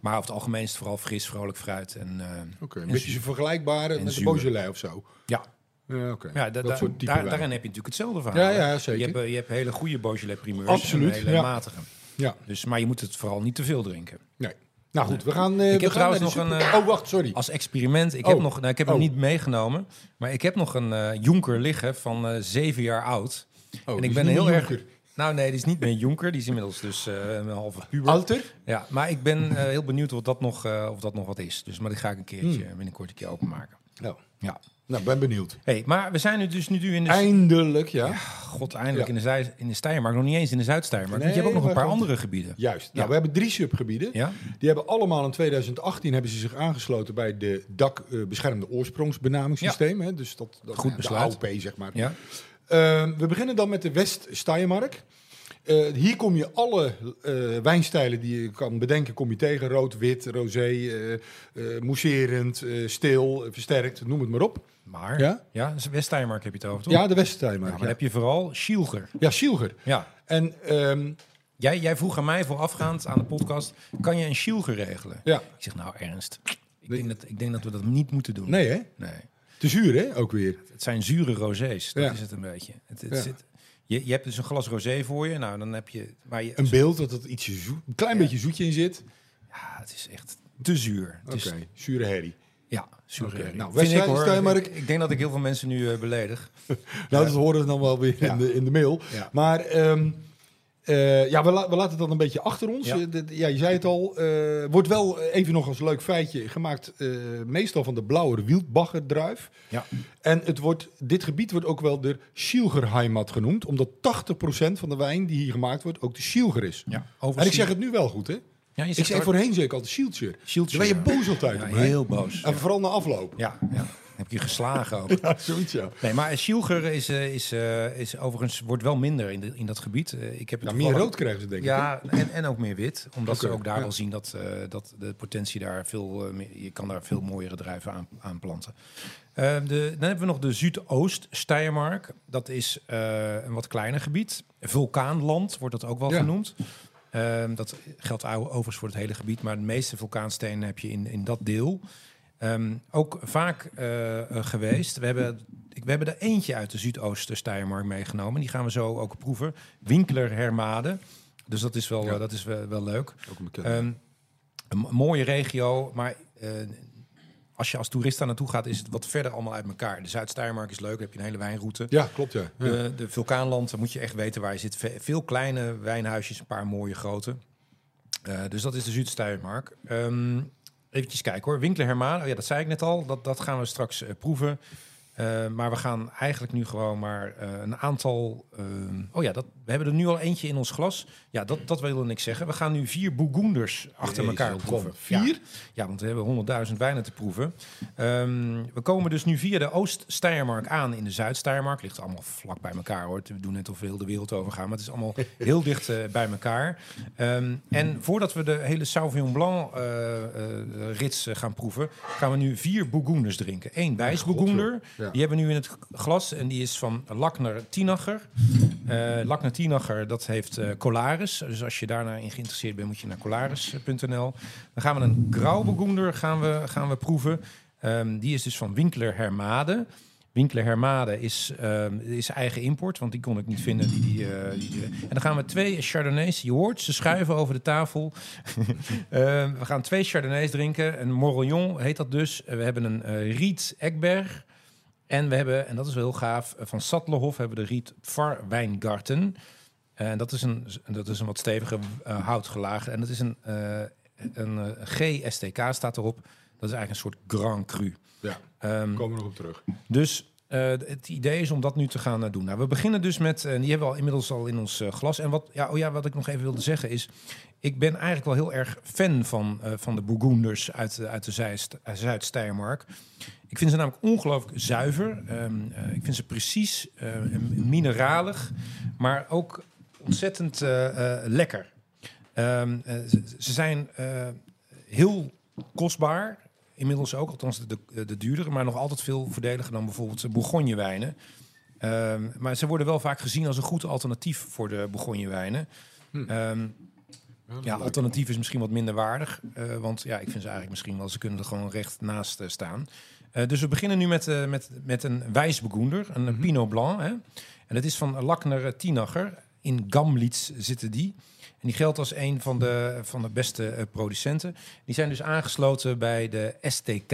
Maar over het algemeen is het vooral fris, vrolijk fruit. En, Oké, een en beetje vergelijkbare En met de. Beaujolais of zo. Ja, Ja, oké. ja da- dat da- soort wijn. daarin heb je natuurlijk hetzelfde verhaal. Ja, ja, zeker. Je hebt, je hebt hele goede Beaujolais primeurs Absoluut, en hele ja. matige. Ja, Dus, maar je moet het vooral niet te veel drinken. nee. Nou goed, we gaan. eh, Ik heb gaan trouwens nog super- een, Oh, wacht, sorry. Als experiment, ik Oh. heb, nog, nou, ik heb hem Oh. niet meegenomen, maar ik heb nog een eh Jonker liggen van eh, zeven jaar oud. Oh, en ik ben heel erg... Jonker. Nou nee, die is niet meer Jonker, die is inmiddels dus eh, een halve puber. Alter? Ja, maar ik ben eh, heel benieuwd of dat, nog, eh, of dat nog wat is. Dus, maar die ga ik een keertje Hmm. binnenkort een keer openmaken. Nou, Ja. Nou, ben benieuwd. Hey, maar we zijn nu dus nu in de... Eindelijk, ja. God, eindelijk Ja. in de, Zij- in de Steiermark. Nog niet eens in de Zuid-Steiermark. je hebt ook nog een paar andere gebieden. Juist. Nou, we hebben drie subgebieden. Ja? Die hebben allemaal in 2018 hebben ze zich aangesloten bij de DAC eh, beschermde oorsprongsbenamingssysteem. Hè? Dus dat, dat Goed de besluit. AOP, zeg maar. Ja? Eh, we beginnen dan met de West-Steiermark. Eh, hier kom je alle eh, wijnstijlen die je kan bedenken, kom je tegen. Rood, wit, rosé, eh eh, mousserend, eh, stil, versterkt, noem het maar op. Maar, Ja? ja, dus West-Steiermark heb je het over, toch? Ja, de Ja, West-Steiermark. maar Ja, dan heb je vooral Schielger. ja, Schilger. Ja. En ehm, Jij, jij vroeg aan mij voorafgaand aan de podcast, kan je een Schielger regelen? ja, Ik zeg, nou Ernst, ik, Nee. denk, dat, ik denk dat we dat niet moeten doen. nee hè? Nee. Te zuur hè, ook weer. Het zijn zure rosés, dat Ja. is het een beetje. Het, het Ja. zit, je, je hebt dus een glas rosé voor je, nou dan heb je... Maar je Een beeld dat er ietsje zoet, een klein Ja. beetje zoetje in zit. ja, het is echt te zuur. Het Oké, is, zure herrie. Ja. Oké, herrie. nou, Vind ik, hoor. West-Steiermark- Ik, ik denk dat ik heel veel mensen nu eh, beledig. Nou, dat horen we dan wel weer Ja. in, de, in de mail. Ja. Maar ehm, eh, ja, we, la- we laten het dan een beetje achter ons. Ja. Eh, ja, je zei het al. eh, wordt wel even nog als leuk feitje gemaakt. meestal van de blauwe Wildbacher druif. Ja. En het wordt, dit gebied wordt ook wel de Schilgerheimat genoemd. Omdat 80% van de wijn die hier gemaakt wordt ook de Schilger is. Ja, En ik zeg het nu wel goed, hè? ja, je Ik zei hoor- voorheen zeker altijd. Schieltje, Dan ben je boos altijd Ja, heel boos. En vooral na afloop. Ja, ja. Heb ik je geslagen ook. Ja, zoiets ja. Nee, maar Schielger is, eh, is, eh, is overigens wordt wel minder in, de, in dat gebied. Eh, ik heb het meer rood krijgen ze denk ik. hè? Ja, en, en ook meer wit. Omdat ze Oké, ook daar ja. wel zien dat, dat de potentie daar veel... meer- je kan daar veel mooiere druiven aan, aan planten. Eh, de, dan hebben we nog de Zuidoost-Steiermark. Dat is een wat kleiner gebied. Vulkaanland wordt dat ook wel Ja. genoemd. Ehm, dat geldt overigens voor het hele gebied. Maar de meeste vulkaanstenen heb je in, in dat deel. Ehm, ook vaak eh, eh, geweest. We hebben, ik, we hebben er eentje uit de Zuidoosten Steiermark meegenomen. Die gaan we zo ook proeven. Winkler Hermade. Dus dat is wel, Ja. eh, dat is wel, wel leuk. Ook een. Ehm, een mooie regio, maar als je als toerist daar naartoe gaat, is het wat verder allemaal uit elkaar. De Zuid-Steiermark is leuk, daar heb je een hele wijnroute. ja, klopt ja. ja. De, de vulkaanland, daar moet je echt weten waar je zit. Ve- Veel kleine wijnhuisjes, een paar mooie grote. Dus dat is de Zuid-Steiermark. Ehm eventjes kijken hoor. Winkler Hermaan, oh ja, dat zei ik net al. Dat, dat gaan we straks eh, proeven. Eh, maar we gaan eigenlijk nu gewoon maar eh, een aantal... ehm, oh ja, dat, we hebben er nu al eentje in ons glas. Ja, dat, dat wilde ik zeggen. We gaan nu vier Bourgoenders achter Jezus, elkaar proeven. Vier? Ja, ja, want we hebben honderdduizend wijnen te proeven. Ehm, we komen dus nu via de Oost-Steiermark aan in de Zuid-Steiermark. Ligt allemaal vlak bij elkaar hoor. We doen net of we heel de wereld over gaan. Maar het is allemaal heel dicht bij elkaar. Ehm, en voordat we de hele Sauvignon Blanc rits gaan proeven... gaan we nu vier Bourgoenders drinken. Eén Wijsbourgounder. Ja. Die hebben we nu in het glas. En die is van Lakner Tinacher. Eh Lakner Tinacher, dat heeft eh Colaris. Dus als je daarna in geïnteresseerd bent, moet je naar colaris.nl. Dan gaan we een Grauburgunder gaan we, gaan we proeven. Ehm, die is dus van Winkler Hermade. Winkler Hermade is, ehm, is eigen import, want die kon ik niet vinden. Eh, die, die- en dan gaan we twee Chardonnays, je hoort ze schuiven over de tafel. Ehm, we gaan twee Chardonnays drinken. Een Morillon heet dat dus. We hebben een eh, Riet Ekberg. En we hebben, en dat is wel heel gaaf, eh, van Sattlerhof hebben we de Riet Pfarwijngarten. En dat is een, dat is een wat stevige eh, houtgelagen. En dat is een, eh, een eh, GSTK staat erop. Dat is eigenlijk een soort Grand Cru. ja, Ehm, komen we nog op terug. dus eh, het idee is om dat nu te gaan eh, doen. Nou, we beginnen dus met, en die hebben we al inmiddels al in ons eh, glas. En wat, ja, oh ja, wat ik nog even wilde zeggen is, ik ben eigenlijk wel heel erg fan van, eh, van de Bourgoenders uit, uit de eh, Zuid-Steiermark. Ik vind ze namelijk ongelooflijk zuiver. Ehm, eh, ik vind ze precies, eh, mineralig, maar ook ontzettend eh, eh, lekker. Ehm, eh, ze, ze zijn eh, heel kostbaar. Inmiddels ook, althans de, de, de duurdere, maar nog altijd veel voordeliger dan bijvoorbeeld de Bourgogne-wijnen. Ehm, maar ze worden wel vaak gezien als een goed alternatief voor de Bourgogne-wijnen. Hm. Ehm, ja, alternatief is misschien wat minder waardig. eh, want ja, ik vind ze eigenlijk misschien wel, ze kunnen er gewoon recht naast eh, staan. Eh, dus we beginnen nu met, met, met een Wijsbegoender, een Mhm. Pinot Blanc. Hè? En dat is van Lakner Tinacher. In Gamlitz zitten die. En die geldt als een van de, van de beste eh, producenten. Die zijn dus aangesloten bij de STK.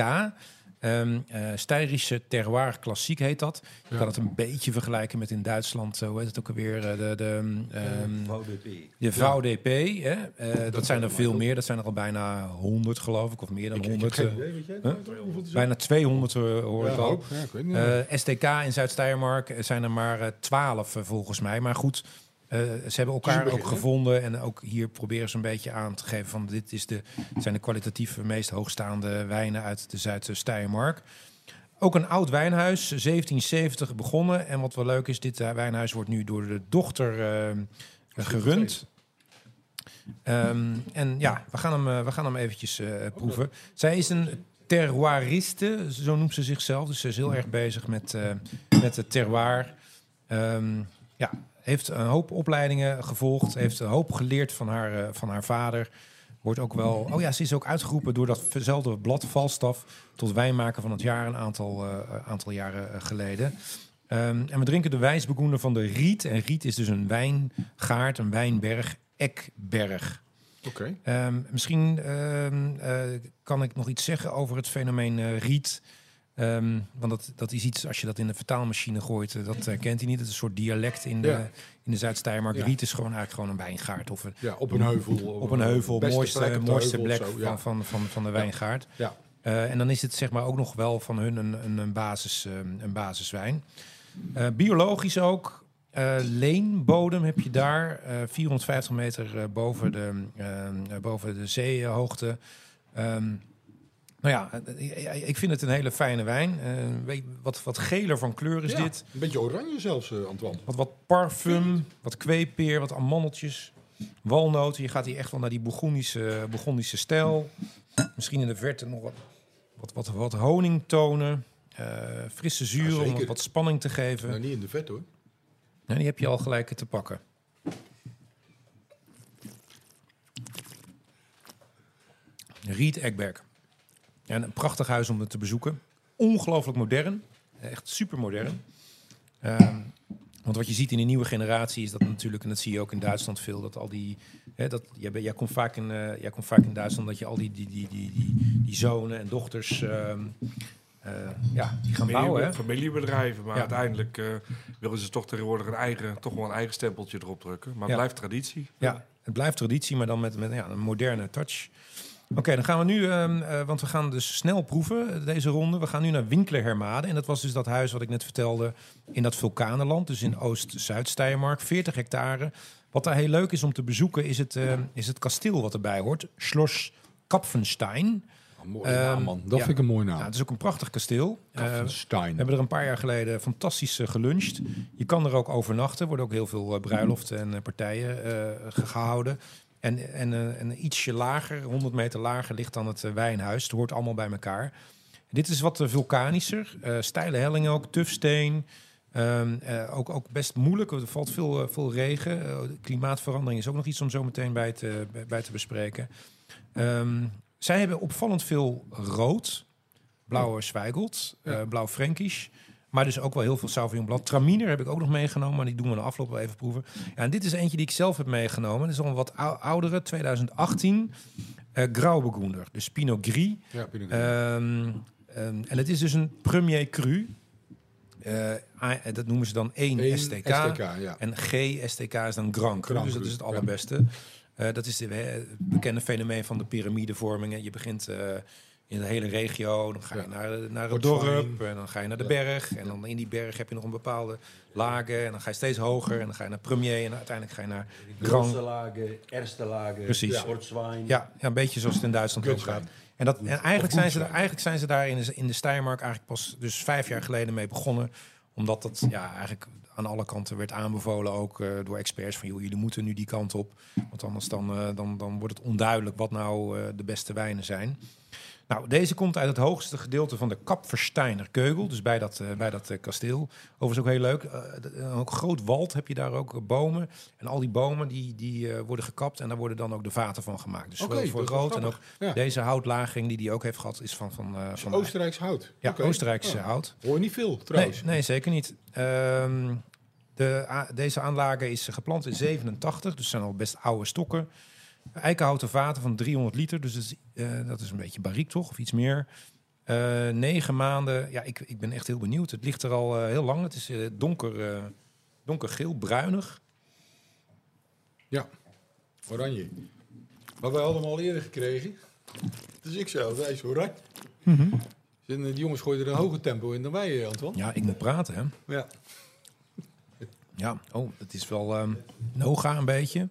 Ehm eh Steirische Terroir Klassiek heet dat. Je Ja. kan het een beetje vergelijken met in Duitsland. Zo heet het ook alweer. eh, De, de, ehm, de VDP, hè? Eh, dat zijn er veel meer. Dat zijn er al bijna 100, geloof ik, of meer dan Ik, ik heb 100. geen eh, idee, weet jij? huh? Bijna 200 eh, hoor ik Ja, al. ook. Ja, ik weet niet. Eh, STK in Zuid-Steiermark eh, zijn er maar eh, 12 eh, volgens mij. Maar goed, eh, ze hebben elkaar ook gevonden. En ook hier proberen ze een beetje aan te geven van dit is de, zijn de kwalitatief meest hoogstaande wijnen uit de Zuid-Steiermark. Ook een oud wijnhuis, 1770 begonnen. En wat wel leuk is, dit eh, wijnhuis wordt nu door de dochter eh, gerund. Ehm, en ja, we gaan hem, eh, we gaan hem eventjes proeven. Zij is een terroiriste, zo noemt ze zichzelf. Dus ze is heel erg bezig met, met het terroir. Ehm, ja, heeft een hoop opleidingen gevolgd. Heeft een hoop geleerd van haar, eh, van haar vader. Wordt ook wel... Oh ja, ze is ook uitgeroepen door datzelfde blad Valstaf... tot wijnmaker van het jaar een aantal, eh, aantal jaren eh, geleden. Ehm, en we drinken de wijsbegoender van de Riet. En Riet is dus een wijngaard, een wijnberg, Ekberg. Oké. Ehm, misschien ehm, eh, kan ik nog iets zeggen over het fenomeen riet. Ehm, want dat, dat is iets, als je dat in de vertaalmachine gooit, eh, dat eh, kent hij niet. Het is een soort dialect in de, Ja. in de Zuid-Steiermark. Ja. Riet is gewoon eigenlijk gewoon een wijngaard. Of een, Ja, op een heuvel. op een heuvel, mooiste, plek mooiste plek zo, van, van, van, van de wijngaard. Ja. Eh, en dan is het zeg maar ook nog wel van hun een, een, een, basis, ehm, een basiswijn. Biologisch ook. Leenbodem heb je daar. eh 450 meter boven, de, ehm, eh, boven de zeehoogte. Nou ja, eh, ik vind het een hele fijne wijn. Eh, weet- wat, wat geler van kleur is Ja, dit. Een beetje oranje zelfs, eh, Antoine. Wat, wat parfum, wat kweepeer, wat amandeltjes, walnoten. Je gaat hier echt wel naar die Bourgondische stijl. Misschien in de verte nog wat, wat, wat, wat honingtonen. eh frisse zuur Ja, om wat spanning te geven. Nou, niet in de vet hoor. Ja, die heb je al gelijk te pakken. Riet Ekberg. En een prachtig huis om het te bezoeken. Ongelooflijk modern. Echt super modern. Ehm, want wat je ziet in de nieuwe generatie is dat natuurlijk, en dat zie je ook in Duitsland veel, dat al die. Hè, dat, jij, jij, komt vaak in, eh, jij komt vaak in Duitsland dat je al die, die, die, die, die, die zonen en dochters. ehm, eh, ja, die gaan bouwen. Hè? Familiebedrijven, maar Ja. uiteindelijk eh, willen ze toch tegenwoordig een eigen, toch wel een eigen stempeltje erop drukken. Maar het Ja. blijft traditie. Ja, het blijft traditie, maar dan met, met ja, een moderne touch. Oké, dan gaan we nu, ehm, eh, want we gaan dus snel proeven eh, deze ronde. We gaan nu naar Winkler Hermade. En dat was dus dat huis wat ik net vertelde in dat vulkanenland. Dus in Oost-Zuid-Steiermark, 40 hectare. Wat daar heel leuk is om te bezoeken, is het, ehm, is het kasteel wat erbij hoort. Schloss Kapfenstein. Mooie naam, Ehm, man. Dat ja. vind ik een mooie naam. Ja, het is ook een prachtig kasteel. Eh, Stein. we hebben er een paar jaar geleden fantastisch geluncht. Je kan er ook overnachten. Er worden ook heel veel bruiloften en partijen eh, ge- gehouden. En, en, eh, en ietsje lager, 100 meter lager, ligt dan het eh, wijnhuis. Het hoort allemaal bij elkaar. Dit is wat eh, vulkanischer. steile hellingen ook, tufsteen. Ehm, eh, ook, ook best moeilijk. Er valt veel, veel regen. De klimaatverandering is ook nog iets om zo meteen bij te, bij- te bespreken. Ehm, zij hebben opvallend veel rood. Blauwe Zweigelt, eh, blauw Frankisch. Maar dus ook wel heel veel Sauvignon Blanc. Traminer heb ik ook nog meegenomen, maar die doen we de afloop wel even proeven. Ja, en dit is eentje die ik zelf heb meegenomen. Dat is al een wat ou- oudere, 2018. eh Grauburgunder, dus Pinot Gris. Ja, vind ik Ehm, ehm, en het is dus een Premier Cru. A- dat noemen ze dan 1 Eén STK. STK, ja. En G STK is dan Grand Cru, Grand dus dat is het ja. allerbeste. Eh, dat is het bekende fenomeen van de piramidevormingen. Je begint eh, in de hele regio, dan ga je Ja. naar, naar het dorp, en dan ga je naar de Ja. berg. En dan in die berg heb je nog een bepaalde lagen. En dan ga je steeds hoger, en dan ga je naar Premier. En uiteindelijk ga je naar Grootste lagen, eerste lagen, Precies. Ja, ja, een beetje zoals het in Duitsland ook gaat. En, dat, en eigenlijk, zijn ze, eigenlijk zijn ze daar in de, in de Steiermark eigenlijk pas dus vijf jaar geleden mee begonnen. Omdat dat ja, eigenlijk aan alle kanten werd aanbevolen, ook eh, door experts, van joh, jullie moeten nu die kant op. Want anders dan, eh, dan, dan wordt het onduidelijk wat nou eh, de beste wijnen zijn. Nou, deze komt uit het hoogste gedeelte van de Kapversteiner Keugel, dus bij dat, eh, bij dat eh, kasteel. Overigens ook heel leuk, eh, ook groot wald heb je daar ook, bomen. En al die bomen die, die worden gekapt en daar worden dan ook de vaten van gemaakt. Dus Oké, voor, is rood en ook. Ja. deze houtlaging die die ook heeft gehad is van... van, eh, van Oostenrijks hout. ja, Oké. Oostenrijkse Ja. hout. Hoor je niet veel, trouwens. nee, zeker niet. Ehm, de, deze aanlage is geplant in 87, dus zijn al best oude stokken. Eikenhouten vaten van 300 liter, dus dat is, eh, dat is een beetje bariek toch, of iets meer. Eh, negen maanden, ja, ik, ik ben echt heel benieuwd. Het ligt er al eh, heel lang. Het is donker, donkergeel, bruinig. Oranje. Maar wij hadden hem al eerder gekregen. Dus ik zelf, hij is oranje. Mhm. Eh, die jongens gooien er een hoger tempo in dan wij, Antoine. Ja, ik moet praten, hè. Ja. Ja, oh, het is wel ehm Noga een beetje.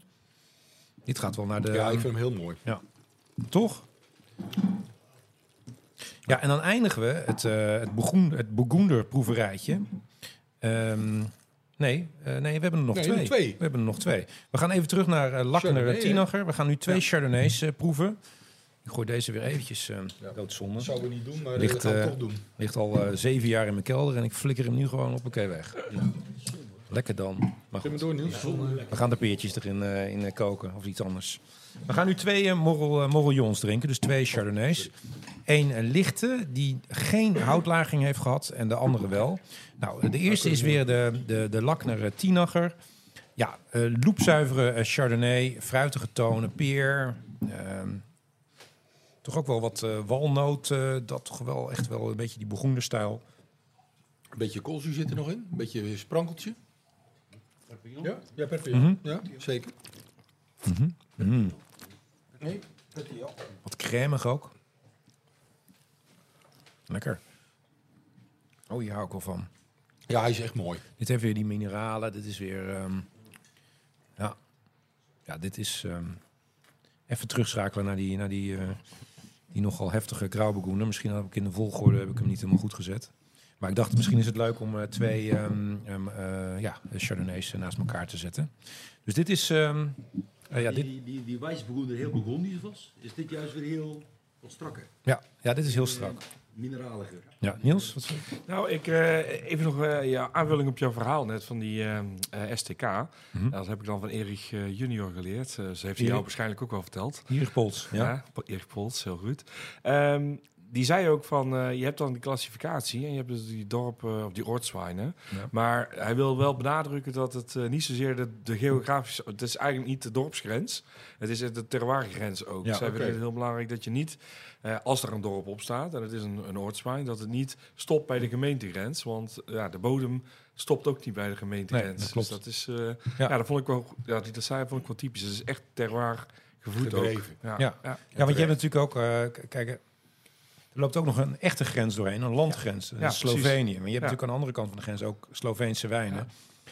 Dit gaat wel naar de... ja, ik vind hem heel mooi. Toch? Ja, en dan eindigen we het, eh het, het Burgunder proeverijtje. Ehm, nee, eh, nee, we hebben er nog Nee, twee. We hebben er nog twee. We gaan even terug naar uh, Chardonnay, hè? Tinacher. We gaan nu twee Ja. Chardonnays eh, proeven. Ik gooi deze weer eventjes uh, doodzonde. Dat zouden we niet doen, maar Ligt, dat gaan we eh, toch doen. Ligt al eh, zeven jaar in mijn kelder en ik flikker hem nu gewoon op elkaar weg. Lekker dan. Maar goed. me door, Niels. We gaan de peertjes erin eh, in eh, koken of iets anders. We gaan nu twee morrel, morrelions drinken, dus twee chardonnays. Eén lichte, die geen houtlaging heeft gehad, en de andere wel. Nou, de eerste is weer de, de, de Lackner eh, Tinacher. Ja, eh loepzuivere chardonnay, fruitige tonen, peer. ehm, toch ook wel wat eh, walnoot, eh, dat toch wel echt wel een beetje die Burgonderstijl. Een beetje koolzuur zit er nog in. Een beetje sprankeltje. Ja, ja perfect. Mhm. Ja, zeker. Mm. Nee? Wat crèmig ook. Lekker. Oh, hier hou ik wel van. Ja, hij is echt mooi. Dit heeft weer die mineralen. Dit is weer... ehm, ja. ja, dit is... ehm, even terugschakelen naar die, naar die, eh, die nogal heftige grauwbegoenen. Misschien heb ik in de volgorde heb ik hem niet helemaal goed gezet. Maar ik dacht, misschien is het leuk om eh, twee ehm, ehm, eh, ja, Chardonnays eh, naast elkaar te zetten. Dus dit is... ehm, eh, ja, dit, Die, die, die wijsbegoender heel begondisch was, is dit juist weer heel wat strakker. ja, ja, dit is heel strak. Mineraliger. Ja, Niels? Wat? Nou, ik, eh, even nog eh, ja, aanvulling op jouw verhaal net van die STK. Mhm. Dat heb ik dan van Erich eh, junior geleerd. Eh, ze heeft hij jou waarschijnlijk ook wel verteld. Hier is Pols. Ja. Ja, Erich Polts, heel goed. Ehm, die zei ook van, eh, je hebt dan die klassificatie en je hebt dus die dorp eh, of die ortswijnen. Ja. Maar hij wil wel benadrukken dat het eh, niet zozeer de, de geografische, het is eigenlijk niet de dorpsgrens, het is de terroirgrens ook. Ja, oké. het heel belangrijk dat je niet, als er een dorp op staat en het is een, een ortswijn, dat het niet stopt bij de gemeentegrens, want ja, de bodem stopt ook niet bij de gemeentegrens. Nee, dat klopt. Dus dat is, Ja. ja. dat vond ik wel, ja, die dat zei, vond ik wel typisch. Het is echt terroir gevoed ook. Gedreven. Ja, Ja. ja. Ja, want je hebt natuurlijk ook, k- kijk, er loopt ook nog een echte grens doorheen, een landgrens, Ja, Slovenië. Maar je hebt natuurlijk aan de andere kant van de grens ook Sloveense wijnen.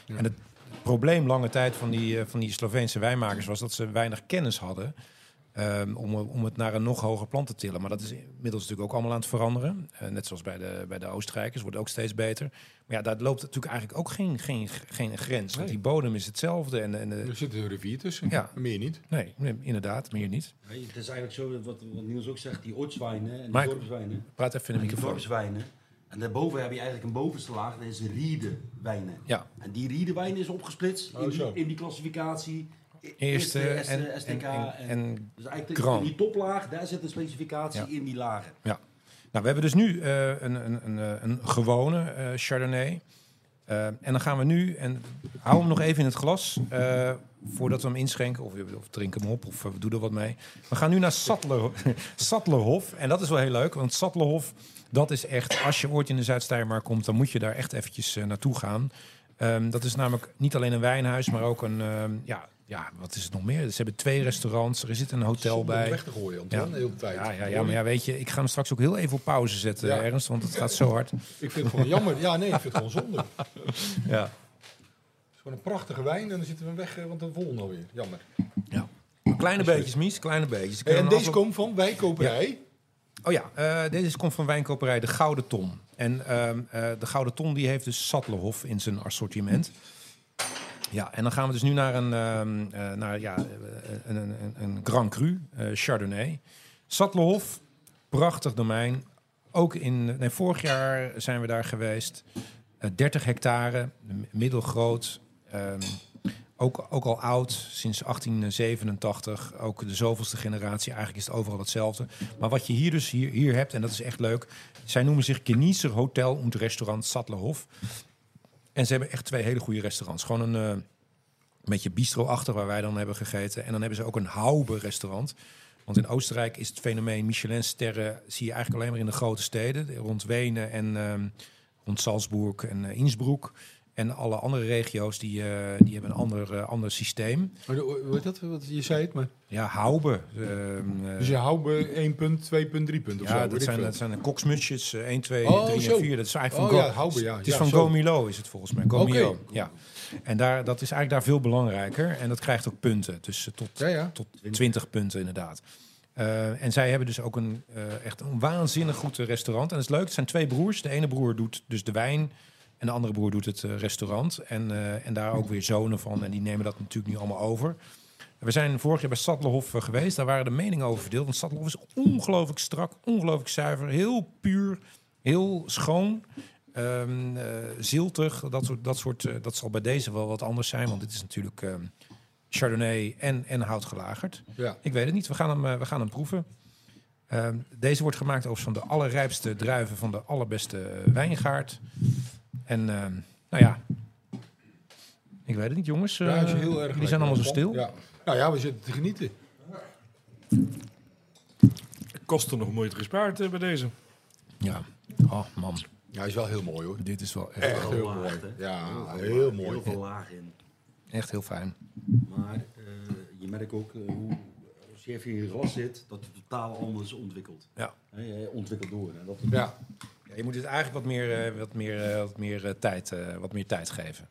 Ja. En het probleem lange tijd van die, eh, van die Sloveense wijnmakers was dat ze weinig kennis hadden ehm, om, om het naar een nog hoger plan te tillen. Maar dat is inmiddels natuurlijk ook allemaal aan het veranderen. Eh, net zoals bij de, bij de Oostenrijkers, wordt ook steeds beter. Maar ja, daar loopt natuurlijk eigenlijk ook geen, geen, geen grens. Want die bodem is hetzelfde. En, en, Er zit een rivier tussen, Ja. meer niet. nee, nee, inderdaad, meer niet. Nee, het is eigenlijk zo, wat, wat Niels ook zegt, die ortswijnen en die dorpswijnen. Praat even in de microfoon. dorpswijnen. En daarboven heb je eigenlijk een bovenste laag, dat is riedenwijnen. Ja, En die riedenwijn is opgesplitst Oh, in, die, in die klassificatie. Eerste en, ST, en, STK. en, en, en dus eigenlijk in die toplaag, daar zit een specificatie Ja. in die lagen. Nou, we hebben dus nu eh, een, een, een, eh, een gewone eh, Chardonnay. En dan gaan we nu, en hou hem nog even in het glas, voordat we hem inschenken. Of, of drinken hem op, of we doen er wat mee. We gaan nu naar Sattler, Sattlerhof. En dat is wel heel leuk, want Sattlerhof, dat is echt... Als je ooit in de Zuid-Steiermark komt, dan moet je daar echt eventjes naartoe gaan. Ehm, dat is namelijk niet alleen een wijnhuis, maar ook een... ehm, ja, ja, wat is het nog meer? Ze hebben twee restaurants, er zit een hotel bij. weg te gooien, Anton, Ja. de hele tijd. Ja, ja, ja, maar ja, weet je, ik ga hem straks ook heel even op pauze zetten, Ja. Ernst, want het gaat zo hard. Ik vind het gewoon jammer. Ja, nee, ik vind het gewoon zonde. Het Ja. is gewoon een prachtige wijn en dan zitten we weg, eh, want dan vol alweer. Jammer. Kleine beetjes, Mies, kleine beetjes. En een deze afloop- komt van Wijkoperij. Oh ja, eh, deze komt van wijnkoperij De Gouden Ton. En ehm, eh, De Gouden Ton die heeft dus Sattlerhof in zijn assortiment. Ja, en dan gaan we dus nu naar een, ehm, eh, naar, ja, eh, een, een, een, Grand Cru, eh, Chardonnay. Sattlerhof, prachtig domein. Ook in, nee, vorig jaar zijn we daar geweest. Eh, 30 hectare, middelgroot. ehm, ook, ook al oud, sinds 1887. Ook de zoveelste generatie. Eigenlijk is het overal hetzelfde. Maar wat je hier dus hier, hier hebt, en dat is echt leuk. Zij noemen zich Genießer Hotel und Restaurant Sattlerhof. En ze hebben echt twee hele goede restaurants. Gewoon een, eh, beetje bistro-achtig waar wij dan hebben gegeten. En dan hebben ze ook een Haube-restaurant. Want in Oostenrijk is het fenomeen Michelin-sterren... zie je eigenlijk alleen maar in de grote steden. Rond Wenen en ehm, rond Salzburg en eh, Innsbruck. En alle andere regio's die, eh, die hebben een ander, eh, ander systeem. Hoe heet dat? Wat, je zei het, maar... Ja, Haube. ehm, eh, Dus je houdt bij 1 punt, 2 punt, 3 punt of ja, dat zijn, dat zijn de koksmutsjes. eh, 1, 2, Oh, 3 zo. en 4. Dat is eigenlijk Oh van ja, ja. Het is Ja, van zo. Gomilo is het volgens mij. Gomilo, ja. En daar, dat is eigenlijk daar veel belangrijker. En dat krijgt ook punten. Dus eh, tot, Ja, tot 20 punten inderdaad. Eh, en zij hebben dus ook een, eh, echt een waanzinnig goed eh, restaurant. En dat is leuk, het zijn twee broers. De ene broer doet dus de wijn en de andere broer doet het eh, restaurant. En, eh, en daar ook weer zonen van. En die nemen dat natuurlijk nu allemaal over. We zijn vorig jaar bij Sattlerhof eh, geweest. Daar waren de meningen over verdeeld. Want Sattlerhof is ongelooflijk strak, ongelooflijk zuiver. Heel puur, heel schoon. ehm, eh, ziltig, dat soort, dat soort, dat zal bij deze wel wat anders zijn. Want dit is natuurlijk ehm, Chardonnay en, en houtgelagerd. Ja. Ik weet het niet. We gaan hem, we gaan hem proeven. Ehm, deze wordt gemaakt overigens van de allerrijpste druiven van de allerbeste wijngaard. En ehm, nou ja, ik weet het niet, jongens. Ja, Eh, is heel erg jullie lekker, zijn allemaal zo stil. Ja. Nou ja, we zitten te genieten. Kosten nog moeite gespaard eh, bij deze. Ja. Oh man, Ja, hij is wel heel mooi hoor. dit is wel echt, Echt heel laag, mooi. hè? Ja, veel heel laag, mooi. Heel veel laag in. echt heel fijn. Maar eh, je merkt ook eh, hoe, als je even in je glas zit, dat het totaal anders ontwikkelt. Ja. Hè, je ontwikkelt door. En dat, Ja. Ja, je moet het eigenlijk wat meer, eh, wat meer, eh, wat meer, eh, tijd, wat meer tijd geven.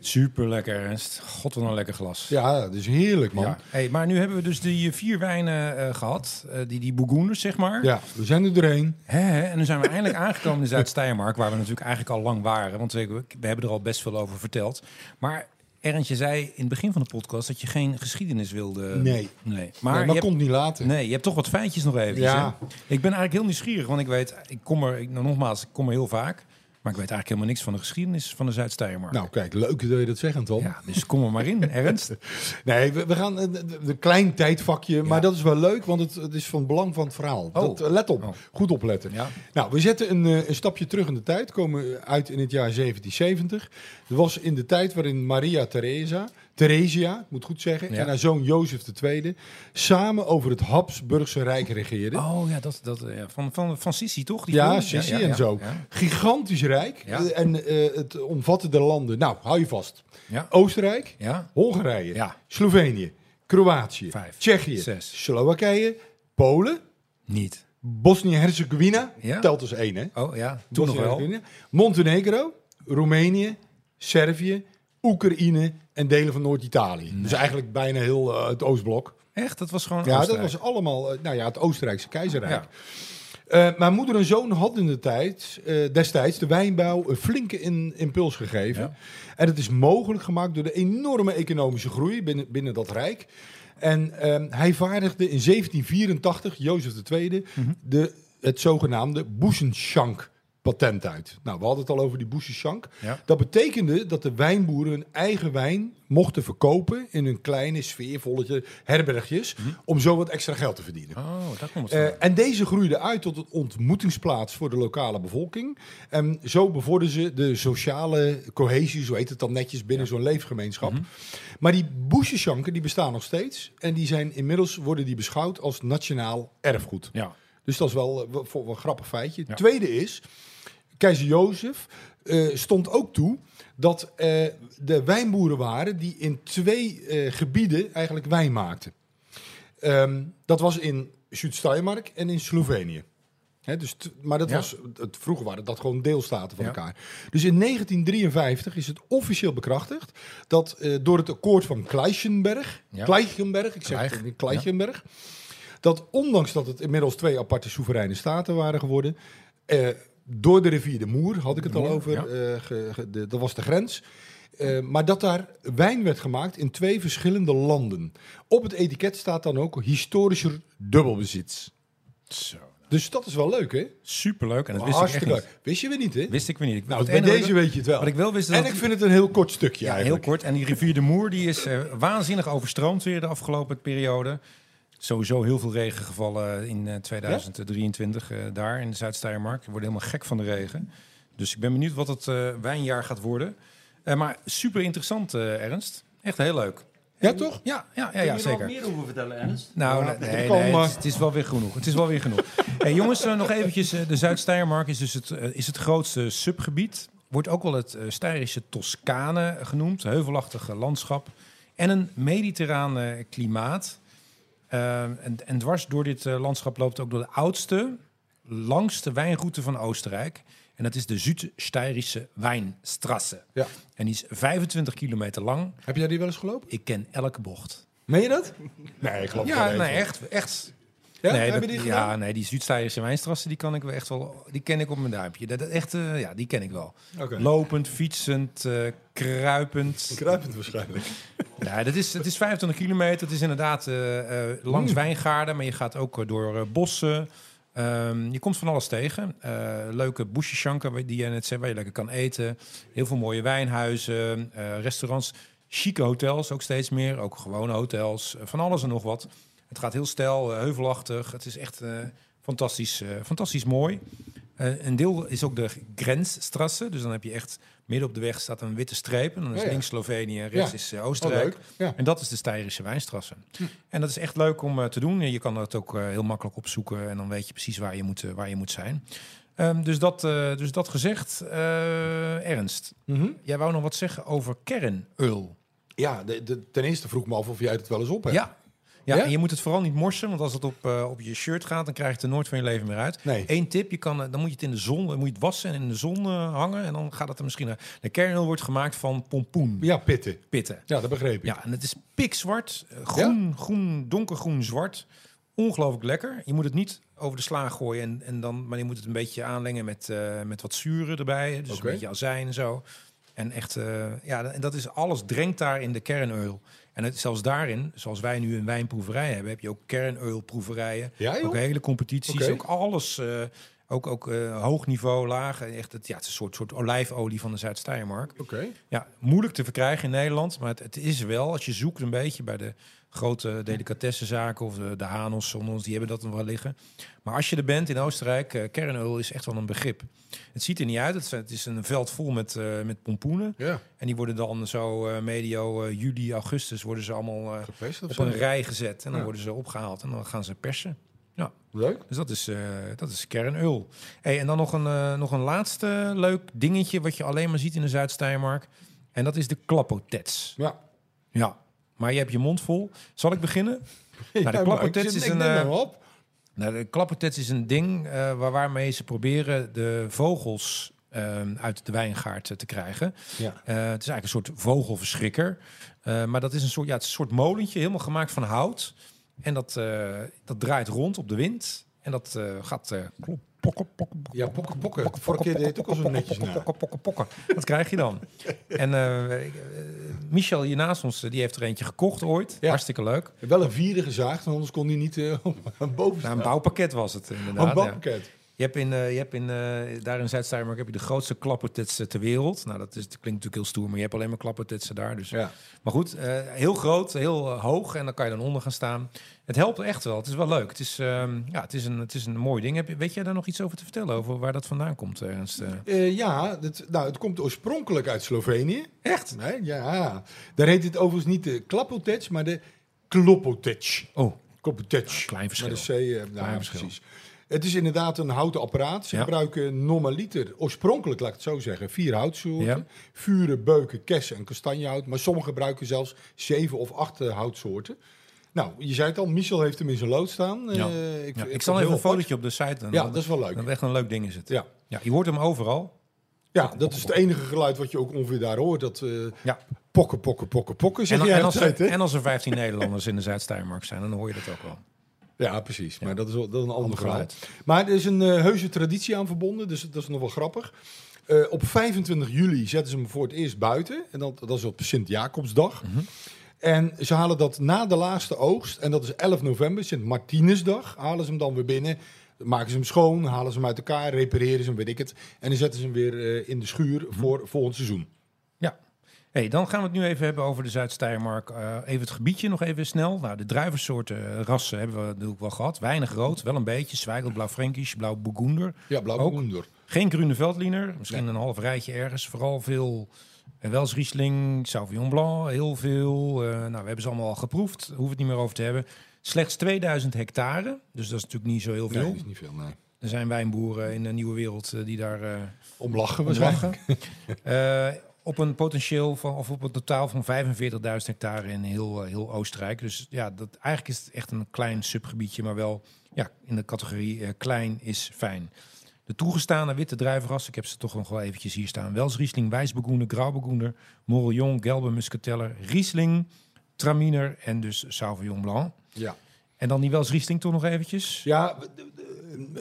Super lekker, Ernst. God, wat een lekker glas. ja, dat is heerlijk man. Ja. Ja. Hey, maar nu hebben we dus die vier wijnen eh, gehad. eh, die, die zeg maar. we zijn er doorheen. Hè, hè, en nu zijn we eindelijk aangekomen in Zuid-Steiermark, waar we natuurlijk eigenlijk al lang waren. Want we, we hebben er al best veel over verteld. Maar Erntje zei in het begin van de podcast dat je geen geschiedenis wilde. Nee. Nee. Maar, nee, je hebt, komt niet later. nee, je hebt toch wat feitjes nog even. Ja. Ik ben eigenlijk heel nieuwsgierig, want ik weet, ik kom er, ik, nou, nogmaals, ik kom er heel vaak. Maar ik weet eigenlijk helemaal niks van de geschiedenis van de Zuid-Steiermark. Nou, kijk, leuk dat je dat zegt, Tom. ja, dus kom er maar in, Ernst. Nee, we, we gaan een, een klein tijdvakje, maar dat is wel leuk, want het, het is van belang van het verhaal. Oh. Dat, eh, let op, Oh. goed opletten. Ja. Nou, we zetten een, eh, een stapje terug in de tijd, komen uit in het jaar 1770. Dat was in de tijd waarin Maria Theresa, Theresia, ik moet goed zeggen, Ja. en haar zoon Jozef II samen over het Habsburgse Rijk regeerden. Oh ja, dat, dat, ja, van, van, van Sissi toch? Die Ja? Sissi en zo. Gigantisch rijk. Eh, En eh, het omvatte de landen. Nou, hou je vast. ja. Oostenrijk, ja. Hongarije, Ja. Slovenië, Kroatië, Vijf. Tsjechië, Zes. Slowakije, Polen, niet. Bosnië-Herzegovina, Ja. telt als één, hè? Oh ja, toen nog wel. Montenegro, Roemenië, Servië, Oekraïne en delen van Noord-Italië. Dus eigenlijk bijna heel eh, het Oostblok. Echt? Dat was gewoon Ja, dat was allemaal eh, nou ja, het Oostenrijkse keizerrijk. Ja. Eh, mijn moeder en zoon hadden in de tijd, destijds de wijnbouw een flinke in, impuls gegeven. Ja. En het is mogelijk gemaakt door de enorme economische groei binnen, binnen dat rijk. En ehm, hij vaardigde in 1784, Jozef II, Mhm. de, het zogenaamde Buschenschank patent uit. Nou, we hadden het al over die Buschenschank. Ja. Dat betekende dat de wijnboeren hun eigen wijn mochten verkopen in hun kleine, sfeervolle herbergjes, om zo wat extra geld te verdienen. Oh, daar komt Eh, en deze groeide uit tot een ontmoetingsplaats voor de lokale bevolking. En zo bevorderden ze de sociale cohesie, zo heet het dan netjes, binnen zo'n leefgemeenschap. Maar die boesjeschanken die bestaan nog steeds. En die zijn inmiddels worden die beschouwd als nationaal erfgoed. ja. Dus dat is wel, eh, wel, wel een grappig feitje. Ja. Tweede is, keizer Jozef eh, stond ook toe dat eh, de wijnboeren waren die in twee eh, gebieden eigenlijk wijn maakten. Ehm, dat was in Zuid-Steiermark en in Slovenië. Hè, dus maar dat Ja. was, het, vroeger waren dat gewoon deelstaten van Ja. elkaar. Dus in 1953 is het officieel bekrachtigd dat door het akkoord van Kleichenberg, Ja. Kleichenberg, ik zeg Kleich, het Kleichenberg, dat ondanks dat het inmiddels twee aparte soevereine staten waren geworden, door de rivier de Moer, had ik het al over, ja. eh, ge- ge- de, dat was de grens. Eh, maar dat daar wijn werd gemaakt in twee verschillende landen. Op het etiket staat dan ook historischer dubbelbezit. Zo. Dus dat is wel leuk, hè? Superleuk. En dat wist ik echt Hartstikke leuk. Wist je weer niet, hè? Wist ik weer niet. Ik- Nou, bij deze weet je het wel. Wat ik wel wist is en dat... ik vind het een heel kort stukje ja, heel kort. En die rivier de Moer die is eh, waanzinnig overstroomd weer de afgelopen periode. Sowieso heel veel regen gevallen in eh, 2023 eh, daar in de Zuid-Steiermark. We worden helemaal gek van de regen. Dus ik ben benieuwd wat het eh, wijnjaar gaat worden. Eh, maar super interessant, eh, Ernst. Echt heel leuk. Ja, toch? Ja, ja, ja, Kun je ja er zeker. nog meer over vertellen, Ernst? Nou, Ja, nee, het, is, het is wel weer genoeg. Het is wel weer genoeg. hey, jongens, eh, nog eventjes. eh, de Zuid-Steiermark is dus het, eh, is het grootste subgebied. Wordt ook wel het eh Steirische Toscane genoemd. Heuvelachtige landschap. En een mediterrane klimaat. Eh, en, en dwars door dit eh, landschap loopt ook door de oudste, langste wijnroute van Oostenrijk. En dat is de Zuid-Steirische Wijnstrasse. Ja. En die is 25 kilometer lang. Heb jij die wel eens gelopen? Ik ken elke bocht. Meen je dat? Nee, ik geloof Ja, het nee, echt. echt. Ja, nee, die ja, nee, die Zuid-Steirische wijnstrasse, die kan ik wel echt wel. Die ken ik op mijn duimpje. Dat, dat echt, eh, ja, die ken ik wel. Lopend, fietsend, eh, kruipend. Kruipend waarschijnlijk. Ja, dat is, het is 25 kilometer. Het is inderdaad eh, langs Mm. wijngaarden, maar je gaat ook door bossen. Ehm, je komt van alles tegen. Leuke boesjeschanken die je net zei, waar je lekker kan eten. Heel veel mooie wijnhuizen, restaurants, chique hotels ook steeds meer. Ook gewone hotels, van alles en nog wat. Het gaat heel stijl, eh, heuvelachtig. Het is echt eh, fantastisch, eh, fantastisch mooi. Eh, een deel is ook de grensstrasse. Dus dan heb je echt midden op de weg staat een witte streep. En dan is Ja, ja. links Slovenië, rechts Ja. is Oh, Oostenrijk. En dat is de Steirische Wijnstrasse. En dat is echt leuk om eh, te doen. Je kan dat ook eh, heel makkelijk opzoeken en dan weet je precies waar je moet, waar je moet zijn. Ehm, dus, dat, eh, dus dat gezegd, eh, Ernst, Mhm. jij wou nog wat zeggen over kernöl. Ja, de, de, ten eerste vroeg me af of jij het wel eens op hebt. Ja. Ja, Ja? en je moet het vooral niet morsen, want als het op, eh, op je shirt gaat, dan krijg je het er nooit van je leven meer uit. Nee. Eén tip, je kan, eh, dan moet je het in de zon, dan moet je het wassen en in de zon eh, hangen en dan gaat het er misschien uit. De kernöl wordt gemaakt van pompoen, Ja, pitten. pitten. Ja, dat begreep ik. Ja, en het is pikzwart. Groen, groen, donkergroen, zwart. Ongelooflijk lekker. Je moet het niet over de sla gooien, en, en dan, maar je moet het een beetje aanlengen met, met wat zuren erbij. Dus een beetje azijn en zo. En echt, ja, en dat is alles drenkt daar in de kernöl. En het, zelfs daarin, zoals wij nu een wijnproeverij hebben, heb je ook kernölproeverijen. Ja, joh? ook hele competities, Oké. ook alles. eh, Ook, ook eh, hoog niveau, laag. Echt, het, ja, het is een soort, soort olijfolie van de Zuid-Steiermark. Oké. Ja, moeilijk te verkrijgen in Nederland. Maar het, het is wel, als je zoekt een beetje bij de grote delicatessenzaken of de, de Hanos, Sonnons, die hebben dat nog wel liggen. Maar als je er bent in Oostenrijk, kernöl is echt wel een begrip. Het ziet er niet uit. Het, is- het is een veld vol met, eh, met pompoenen. Ja, En die worden dan zo eh, medio juli, augustus worden ze allemaal gepest op een rij gezet. En dan Ja. worden ze opgehaald en dan gaan ze persen. Leuk. Dus dat is, dat is kernöl. Hey, en dan nog een, nog een laatste leuk dingetje wat je alleen maar ziet in de Zuid-Steiermark. En dat is de klappotets. Ja. Ja, maar je hebt je mond vol. Zal ik beginnen? Nou, de zit- is een, op. Nou, de is een ding eh, waar, waarmee ze proberen de vogels eh, uit de wijngaard eh, te krijgen. Ja. Het is eigenlijk een soort vogelverschrikker. Maar dat is een soort, ja, het is een soort molentje, helemaal gemaakt van hout. En dat, dat draait rond op de wind. En dat gaat klop, pokken, pokken, Ja, pokken, pokken. Vorige keer deed het ook al zo netjes na. pokken, pokken, pokken. Dat krijg je dan. En eh, eh, Michel hier naast ons, eh, die heeft er eentje gekocht ooit. Ja. Hartstikke leuk. Wel een vierde gezaagd, want anders kon hij niet op- boven Nou, staan. een bouwpakket was het inderdaad. een ja. Je hebt in, eh, je hebt in eh, daar in Zuid-Steiermark heb je de grootste klappertets eh, ter wereld. Nou, dat, is, dat klinkt natuurlijk heel stoer, maar je hebt alleen maar klappertetsen daar. Dus. Ja. Maar goed, eh, heel groot, heel hoog en dan kan je dan onder gaan staan. Het helpt echt wel. Het is wel leuk. Het is, ehm, ja, het is, een, het is een mooi ding. Heb je, weet jij daar nog iets over te vertellen, over waar dat vandaan komt, Ernst? Ja, het, nou, het komt oorspronkelijk uit Slovenië. Echt? Nee, ja. Daar heet het overigens niet de klapotec, maar de klopotec. Oh, Klopotec. klein verschil. Met een C, nou, Klein verschil. precies. Het is inderdaad een houten apparaat. Ze Ja. gebruiken normaliter, oorspronkelijk laat ik het zo zeggen, vier houtsoorten. Ja. Vuren, beuken, kessen en kastanjehout. Maar sommigen gebruiken zelfs zeven of acht eh, houtsoorten. Nou, je zei het al, Michel heeft hem in zijn lood staan. Ja. Eh, ik het zal even een fotootje op de site. Dan, Ja, dat is wel leuk. dat echt een leuk ding is het. Ja. Ja, je hoort hem overal. Ja, dat is het enige geluid wat je ook ongeveer daar hoort. Dat Ja. pokken, pokken, pokken, pokken, zeg En, jij en, als altijd, er, hè? en als er 15 Nederlanders in de Zuid-Steiermark zijn, dan hoor je dat ook wel. Ja, precies. Maar dat is, wel- dat is een ander verhaal. Maar er is een eh, heuse traditie aan verbonden, dus dat is nog wel grappig. Eh, op 25 juli zetten ze hem voor het eerst buiten. En dat, dat is op Sint-Jacobsdag. Mhm. En ze halen dat na de laatste oogst. En dat is 11 november, Sint-Martinusdag. Halen ze hem dan weer binnen. Maken ze hem schoon, halen ze hem uit elkaar, repareren ze hem, weet ik het. En dan zetten ze hem weer eh, in de schuur Mhm. voor volgend seizoen. Hey, dan gaan we het nu even hebben over de Zuid-Steiermark. Eh, even het gebiedje nog even snel. Nou, de druivensoorten, eh, rassen hebben we natuurlijk wel gehad. Weinig rood, wel een beetje. Zwijgel, blauw Fränkisch, blauw Burgunder. Ja, blauw. Boender. Geen groene veldliner. Misschien een half rijtje ergens. Vooral veel uh, Wels Riesling, Sauvignon Blanc. Heel veel. Eh, nou, we hebben ze allemaal al geproefd. Hoeven het niet meer over te hebben. Slechts 2000 hectare. Dus dat is natuurlijk niet zo heel Nee, veel. dat is niet veel, nee. Er zijn wijnboeren in de nieuwe wereld eh, die daar... eh, Om lachen waarschijnlijk. op een potentieel van, of op een totaal van 45.000 hectare in heel, eh, heel Oostenrijk. Dus ja, dat, eigenlijk is het echt een klein subgebiedje, maar wel ja, in de categorie eh, klein is fijn. De toegestane witte druivenrassen, ik heb ze toch nog wel eventjes hier staan. Wels Riesling, Wijsbegoender, Graubegoender, Morillon, Gelbe Muscateller, Riesling, Traminer en dus Sauvignon Blanc. Ja. En dan die Wels Riesling toch nog eventjes? Ja,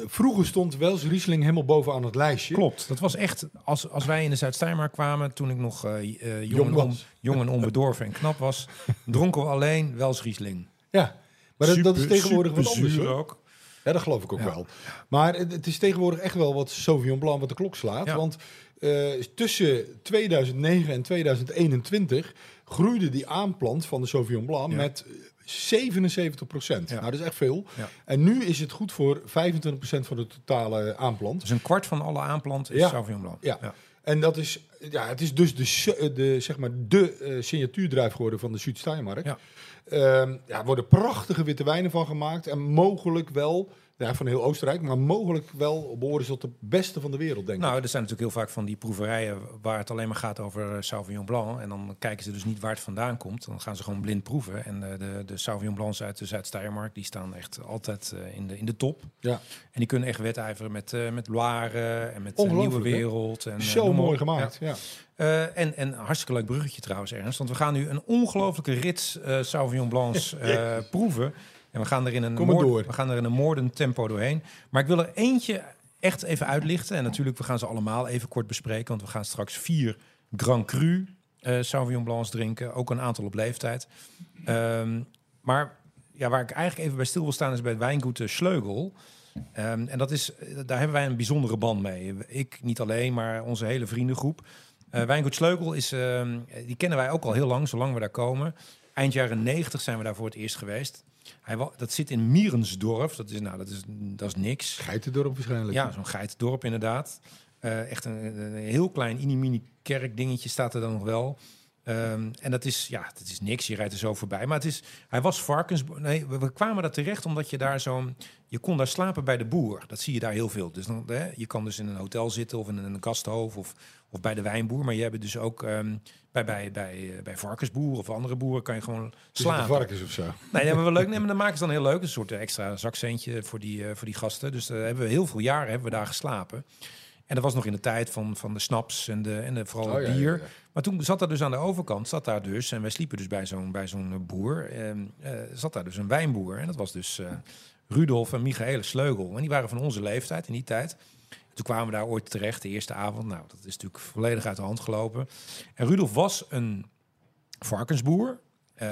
vroeger stond Wels Riesling helemaal bovenaan het lijstje. Klopt, dat was echt, als, als wij in de Zuid-Steiermark kwamen, toen ik nog eh, eh, jong, en on- jong en onbedorven en knap was, dronken we alleen Wels Riesling. Ja, maar dat, dat is tegenwoordig wat anders. zuur ook. Ja, dat geloof ik ook Ja. wel. Maar het, is tegenwoordig echt wel wat Sauvignon Blanc wat de klok slaat. Ja. Want eh, tussen 2009 en 2021 groeide die aanplant van de Sauvignon Blanc Ja. met 77 procent. Ja. Nou, dat is echt veel. Ja. En nu is het goed voor 25 procent van de totale aanplant. Dus een kwart van alle aanplant is Ja. Sauvignon Blanc. Ja. En dat is, ja, het is dus de, su- de, zeg maar de eh, signatuurdruif geworden van de Zuid-Steiermark. Ja. Ehm, ja, er worden prachtige witte wijnen van gemaakt. En mogelijk wel, ja, van heel Oostenrijk, maar mogelijk wel behoren ze tot de beste van de wereld, denk Nou, ik. er zijn natuurlijk heel vaak van die proeverijen waar het alleen maar gaat over eh, Sauvignon Blanc. En dan kijken ze dus niet waar het vandaan komt. Dan gaan ze gewoon blind proeven. En eh, de, de Sauvignon Blancs uit de Zuid-Steiermark, die staan echt altijd eh, in, de, in de top. Ja. En die kunnen echt wedijveren met, met Loire en met Nieuwe? Wereld. En, Zo mooi gemaakt. Ja. Ja. En, en hartstikke leuk bruggetje trouwens, Ernst. Want we gaan nu een ongelofelijke rits Sauvignon Blancs proeven. En we gaan er in een Kom moord- door. we gaan er in een moordend tempo doorheen. Maar ik wil er eentje echt even uitlichten. En natuurlijk, we gaan ze allemaal even kort bespreken. Want we gaan straks vier Grand Cru eh Sauvignon Blancs drinken. Ook een aantal op leeftijd. Ehm, maar ja, waar ik eigenlijk even bij stil wil staan is bij het wijngoed eh, Schleugel. Ehm, en dat is, eh, daar hebben wij een bijzondere band mee. Ik niet alleen, maar onze hele vriendengroep. Eh Wijngoed Sleukel is, ehm, die kennen wij ook al heel lang, zolang we daar komen. Eind jaren 90 zijn we daar voor het eerst geweest. Hij, dat zit in Mierensdorf. Dat is, nou, dat is, dat is niks. Geitendorp waarschijnlijk. Ja, zo'n geitendorp inderdaad. Eh, echt een, een heel klein inimini kerk dingetje staat er dan nog wel. Ehm, en dat is, ja, dat is niks. Je rijdt er zo voorbij. Maar het is, hij was varkens. Nee, we, we kwamen daar terecht omdat je daar zo'n. Je kon daar slapen bij de boer. Dat zie je daar heel veel. Dus dan, hè, je kan dus in een hotel zitten of in een gasthoofd of, of bij de wijnboer. Maar je hebt dus ook ehm, bij, bij, bij, eh, bij varkensboeren of andere boeren kan je gewoon slapen. varkens of zo. Nee, dat hebben we leuk. Nee, maar dan maken ze dan heel leuk. Een soort extra zakcentje voor die, eh, voor die gasten. Dus daar hebben we heel veel jaren hebben we daar geslapen. En dat was nog in de tijd van, van de snaps en, de, en de, vooral Oh, ja, bier. ja. Maar toen zat er dus aan de overkant, zat daar dus, en wij sliepen dus bij zo'n bij zo'n boer, ehm, eh, zat daar dus een wijnboer. En dat was dus eh, Rudolf en Michaela Sleugel. En die waren van onze leeftijd in die tijd. Toen kwamen we daar ooit terecht, de eerste avond. Nou, dat is natuurlijk volledig uit de hand gelopen. En Rudolf was een varkensboer. Eh,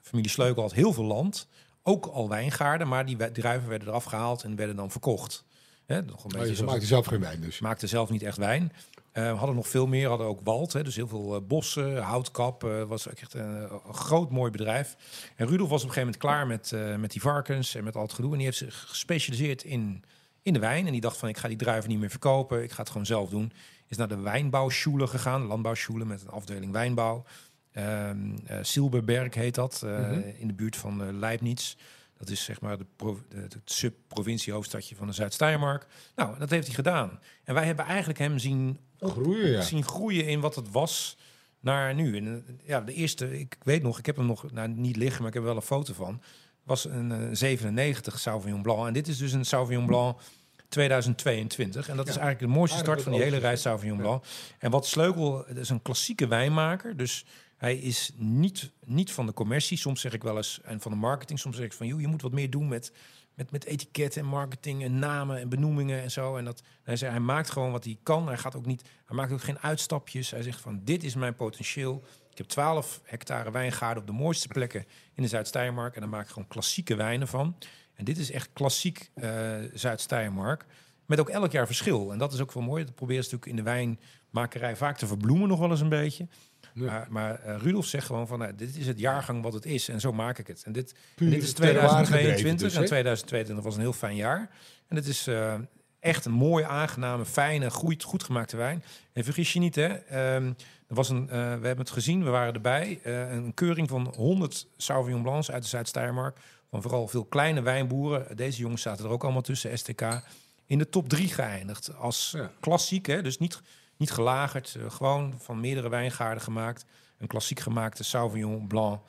familie Sleugel had heel veel land. Ook al wijngaarden, maar die druiven werden eraf gehaald en werden dan verkocht. Hè, nog een Oh, beetje je zoals- maakte zelf geen wijn dus. maakte zelf niet echt wijn. Eh, hadden nog veel meer, hadden ook wald, hè, dus heel veel eh, bossen, houtkap. eh, was echt een, een groot mooi bedrijf. En Rudolf was op een gegeven moment klaar met, met die varkens en met al het gedoe. En die heeft zich gespecialiseerd in, in de wijn. En die dacht van, ik ga die druiven niet meer verkopen. Ik ga het gewoon zelf doen. Is naar de wijnbouwschule gegaan, landbouwschule met een afdeling wijnbouw. Ehm eh, Silberberg heet dat, Mhm. in de buurt van Leibniz. Dat is zeg maar de, het sub-provinciehoofdstadje van de Zuid-Steiermark. Nou, dat heeft hij gedaan. En wij hebben eigenlijk hem zien, Groeien, ja. zien groeien in wat het was naar nu. En eh, ja, de eerste, ik weet nog, ik heb hem nog nou, niet liggen, maar ik heb er wel een foto van. Was een eh, 97 Sauvignon Blanc. En dit is dus een Sauvignon Blanc 2022. En dat is eigenlijk de mooiste start van die hele reis Sauvignon Blanc. En wat Sleukel, dat is een klassieke wijnmaker. Dus hij is niet, niet van de commercie. Soms zeg ik wel eens, en van de marketing. Soms zeg ik van, joh, je moet wat meer doen met, met, met etiketten en marketing en namen en benoemingen en zo. En dat, hij, zei, hij maakt gewoon wat hij kan. Hij, gaat ook niet, hij maakt ook geen uitstapjes. Hij zegt van, dit is mijn potentieel. Ik heb 12 hectare wijngaarden op de mooiste plekken in de Zuid-Steiermark. En daar maak ik gewoon klassieke wijnen van. En dit is echt klassiek eh, Zuid-Steiermark. Met ook elk jaar verschil. En dat is ook wel mooi. Dat proberen ze natuurlijk in de wijnmakerij vaak te verbloemen nog wel eens een beetje. Maar, maar eh, Rudolf zegt gewoon van, nou, dit is het jaargang wat het is. En zo maak ik het. En dit, en dit is terroir gedreven 2022. dus, en hè? 2022 was een heel fijn jaar. En het is eh, echt een mooi, aangename, fijne, goed, goed gemaakte wijn. En vergis je niet, hè. ehm, er was een, eh, we hebben het gezien, we waren erbij. een keuring van 100 Sauvignon Blancs uit de Zuid-Steiermark. Van vooral veel kleine wijnboeren. Deze jongens zaten er ook allemaal tussen, STK. In de top 3 geëindigd. Als Ja. klassiek, hè. Dus niet, niet gelagerd. eh, gewoon van meerdere wijngaarden gemaakt. Een klassiek gemaakte Sauvignon Blanc.